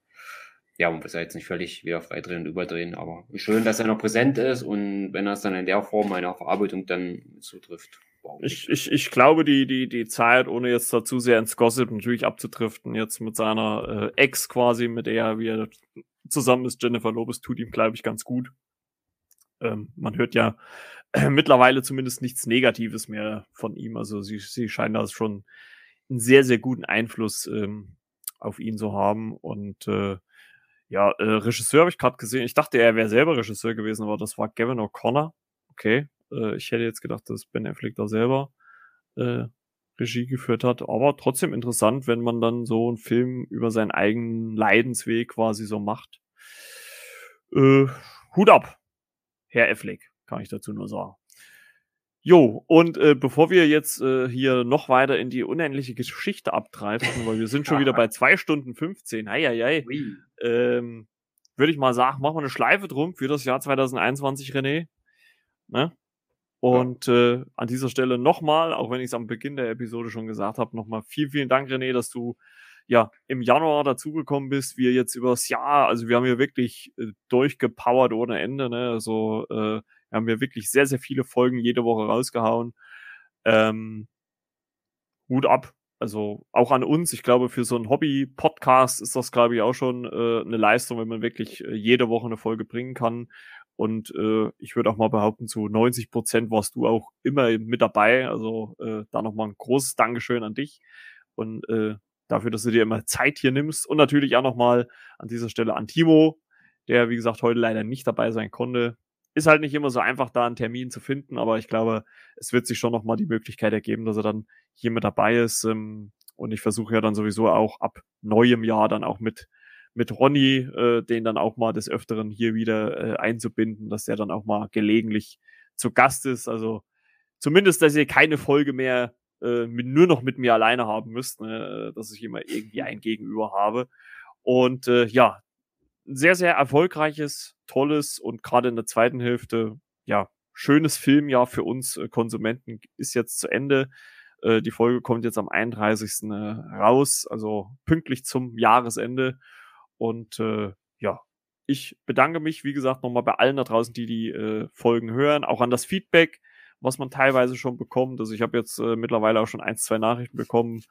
ja, man muss ja jetzt nicht völlig wieder freidrehen und überdrehen, aber schön, dass er noch präsent ist und wenn er es dann in der Form einer Verarbeitung dann zutrifft. Ich, ich, ich glaube, die, die, die Zeit, ohne jetzt dazu sehr ins Gossip natürlich abzudriften, jetzt mit seiner äh, Ex quasi, mit der wie er zusammen ist, Jennifer Lopez, tut ihm, glaube ich, ganz gut. Ähm, man hört ja mittlerweile zumindest nichts Negatives mehr von ihm. Also sie, sie scheinen da schon einen sehr, sehr guten Einfluss ähm, auf ihn zu haben. Und äh, ja, äh, Regisseur habe ich gerade gesehen. Ich dachte, er wäre selber Regisseur gewesen, aber das war Gavin O'Connor. Okay. Äh, ich hätte jetzt gedacht, dass Ben Affleck da selber äh, Regie geführt hat. Aber trotzdem interessant, wenn man dann so einen Film über seinen eigenen Leidensweg quasi so macht. Äh, Hut ab, Herr Affleck, kann ich dazu nur sagen. Jo, und äh, bevor wir jetzt äh, hier noch weiter in die unendliche Geschichte abtreiben, weil wir sind schon wieder bei zwei Stunden 15, hei, hei, hei, ähm, würde ich mal sagen, machen wir eine Schleife drum für das Jahr 2021, René. Ne? Und ja. äh, an dieser Stelle nochmal, auch wenn ich es am Beginn der Episode schon gesagt habe, nochmal vielen, vielen Dank, René, dass du ja im Januar dazugekommen bist. Wir jetzt übers Jahr, also wir haben hier wirklich äh, durchgepowert ohne Ende. Ne? Also äh, wir haben ja wirklich sehr, sehr viele Folgen jede Woche rausgehauen. Ähm, Hut ab. Also auch an uns. Ich glaube, für so einen Hobby-Podcast ist das, glaube ich, auch schon äh, eine Leistung, wenn man wirklich äh, jede Woche eine Folge bringen kann. Und äh, ich würde auch mal behaupten, zu 90 Prozent warst du auch immer mit dabei. Also äh, da nochmal ein großes Dankeschön an dich und äh, dafür, dass du dir immer Zeit hier nimmst. Und natürlich auch nochmal an dieser Stelle an Timo, der, wie gesagt, heute leider nicht dabei sein konnte ist halt nicht immer so einfach, da einen Termin zu finden, aber ich glaube, es wird sich schon nochmal die Möglichkeit ergeben, dass er dann hier mit dabei ist. Ähm, und ich versuche ja dann sowieso auch ab neuem Jahr dann auch mit, mit Ronny, äh, den dann auch mal des Öfteren hier wieder äh, einzubinden, dass der dann auch mal gelegentlich zu Gast ist. Also zumindest, dass ihr keine Folge mehr äh, mit, nur noch mit mir alleine haben müsst, ne? dass ich immer irgendwie ein Gegenüber habe. Und äh, ja, sehr, sehr erfolgreiches, tolles und gerade in der zweiten Hälfte, ja, schönes Filmjahr für uns äh, Konsumenten ist jetzt zu Ende. Äh, die Folge kommt jetzt am 31. Äh, raus, also pünktlich zum Jahresende. Und äh, ja, ich bedanke mich, wie gesagt, nochmal bei allen da draußen, die die äh, Folgen hören, auch an das Feedback, was man teilweise schon bekommt. Also ich habe jetzt äh, mittlerweile auch schon ein, zwei Nachrichten bekommen.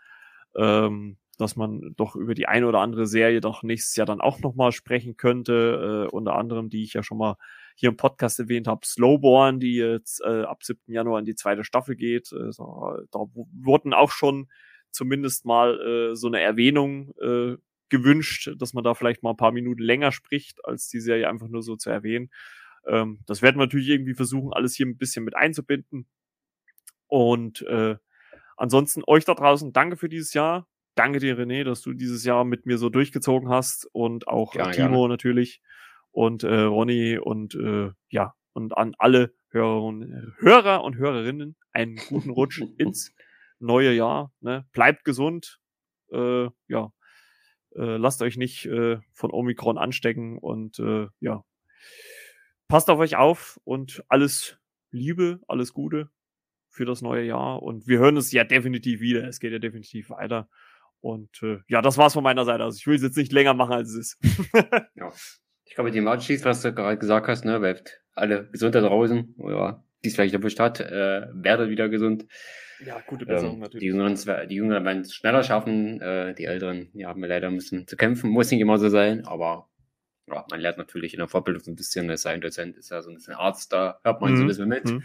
Ähm, dass man doch über die eine oder andere Serie doch nächstes Jahr dann auch nochmal sprechen könnte. Äh, unter anderem, die ich ja schon mal hier im Podcast erwähnt habe, Slowborn, die jetzt äh, ab 7. Januar in die zweite Staffel geht. Äh, da, da wurden auch schon zumindest mal äh, so eine Erwähnung äh, gewünscht, dass man da vielleicht mal ein paar Minuten länger spricht, als die Serie einfach nur so zu erwähnen. Ähm, das werden wir natürlich irgendwie versuchen, alles hier ein bisschen mit einzubinden. Und äh, ansonsten euch da draußen, danke für dieses Jahr danke dir, René, dass du dieses Jahr mit mir so durchgezogen hast und auch gerne, Timo gerne. natürlich und äh, Ronny und äh, ja, und an alle Hörer und, Hörer und Hörerinnen einen guten Rutsch ins neue Jahr. Ne? Bleibt gesund. Äh, ja, äh, lasst euch nicht äh, von Omikron anstecken und äh, ja, passt auf euch auf und alles Liebe, alles Gute für das neue Jahr. Und wir hören es ja definitiv wieder. Es geht ja definitiv weiter. Und äh, ja, das war's von meiner Seite. Also ich will es jetzt nicht länger machen, als es ist. ja. Ich glaube, mit dem abschließt, was du gerade gesagt hast, ne, bleibt alle gesund da draußen. Ja, die es vielleicht erwischt hat, äh, werdet wieder gesund. Ja, gute Besserung Ähm, natürlich. die Jüngeren, die Jüngeren werden es schneller schaffen, äh, die Älteren, ja, haben wir leider ein bisschen zu kämpfen. Muss nicht immer so sein, aber ja, man lernt natürlich in der Fortbildung so ein bisschen, es sei ein Dozent, ist ja so ein bisschen Arzt, da hört man so ein Mhm, bisschen mit mhm.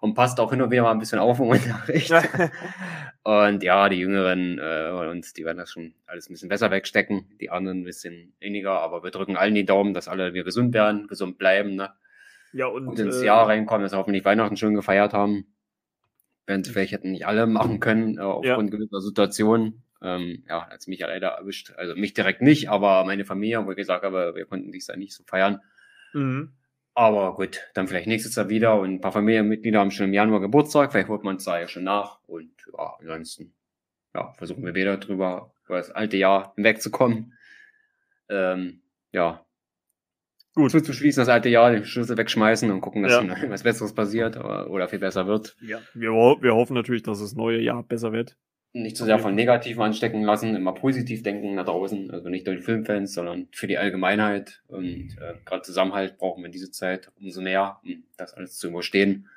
Und passt auch hin und wieder mal ein bisschen auf im Unterricht. und ja, die Jüngeren äh, von uns, die werden das schon alles ein bisschen besser wegstecken, die anderen ein bisschen weniger, aber wir drücken allen die Daumen, dass alle wieder gesund werden, gesund bleiben, ne? ja, und gut ins äh, Jahr reinkommen, dass wir hoffentlich Weihnachten schön gefeiert haben. Wenn es vielleicht hätten nicht alle machen können, äh, aufgrund gewisser Situationen. Ähm, ja, hat mich ja leider erwischt. Also mich direkt nicht, aber meine Familie, wo ich gesagt habe, wir konnten dies Jahr nicht so feiern. mhm. Aber gut, dann vielleicht nächstes Jahr wieder und ein paar Familienmitglieder haben schon im Januar Geburtstag, vielleicht holt man es da ja schon nach und ja, ansonsten ja, versuchen wir wieder drüber über das alte Jahr hinwegzukommen. Ähm, ja, Gut. zuzuschließen, das alte Jahr, den Schlüssel wegschmeißen und gucken, dass Ja. was Besseres passiert oder, oder viel besser wird. Ja, wir, wir hoffen natürlich, dass das neue Jahr besser wird. Nicht zu sehr von Negativen anstecken lassen, immer positiv denken nach draußen, also nicht nur die Filmfans, sondern für die Allgemeinheit. Und äh, gerade Zusammenhalt brauchen wir in dieser Zeit umso mehr, um das alles zu überstehen.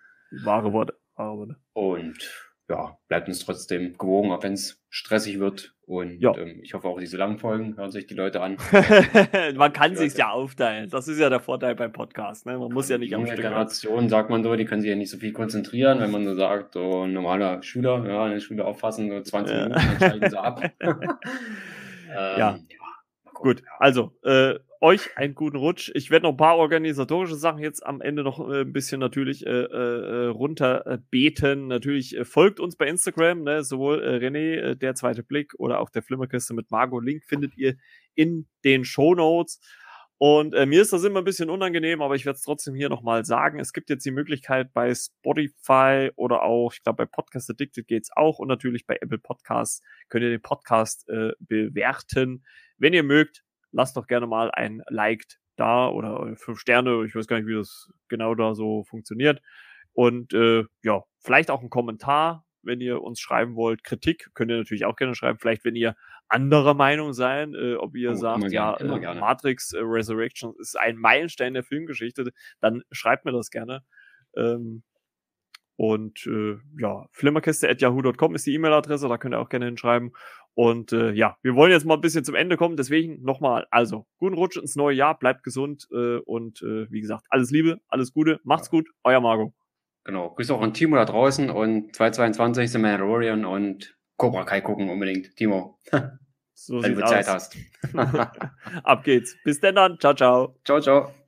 Wahre Worte. Wahre Worte. Und ja, bleibt uns trotzdem gewogen, auch wenn es stressig wird. Und Ja. ähm, ich hoffe auch diese langen Folgen hören sich die Leute an. man kann sich ja aufteilen. Das ist ja der Vorteil beim Podcast. Ne? Man muss ja nicht am Stück. Generation, sagt man so, die können sich ja nicht so viel konzentrieren, wenn man so sagt, so ein normaler Schüler, ja, in der Schule auffassen, so 20 Ja. Minuten, dann schalten sie ab. ähm, Ja. gucken, Gut, ja. also äh, euch einen guten Rutsch. Ich werde noch ein paar organisatorische Sachen jetzt am Ende noch äh, ein bisschen natürlich äh, äh, äh, beten. Natürlich äh, folgt uns bei Instagram, ne? sowohl René, äh, der zweite Blick, oder auch der Flimmerkiste mit Margot. Link findet ihr in den Show Notes. Und mir ist das immer ein bisschen unangenehm, aber ich werde es trotzdem hier nochmal sagen. Es gibt jetzt die Möglichkeit bei Spotify oder auch, ich glaube, bei Podcast Addicted geht's auch und natürlich bei Apple Podcasts könnt ihr den Podcast äh, bewerten. Wenn ihr mögt, lasst doch gerne mal ein Like da oder fünf Sterne. Ich weiß gar nicht, wie das genau da so funktioniert. Und äh, ja, vielleicht auch ein Kommentar, wenn ihr uns schreiben wollt. Kritik könnt ihr natürlich auch gerne schreiben. Vielleicht, wenn ihr anderer Meinung seid, äh, ob ihr Oh, sagt, ja, gerne, äh. Matrix äh, Resurrection ist ein Meilenstein der Filmgeschichte, dann schreibt mir das gerne. Ähm, und äh, ja, flimmerkiste.yahoo.com ist die E-Mail-Adresse, da könnt ihr auch gerne hinschreiben. Und äh, ja, wir wollen jetzt mal ein bisschen zum Ende kommen, deswegen nochmal, also guten Rutsch ins neue Jahr, bleibt gesund äh, und äh, wie gesagt, alles Liebe, alles Gute, macht's gut, euer Margot. Genau. Grüße auch an Timo da draußen und 222 sind Mandalorian und Cobra Kai gucken unbedingt. Timo, So wenn du Zeit aus. hast. Ab geht's. Bis denn dann. Ciao, ciao. ciao, ciao.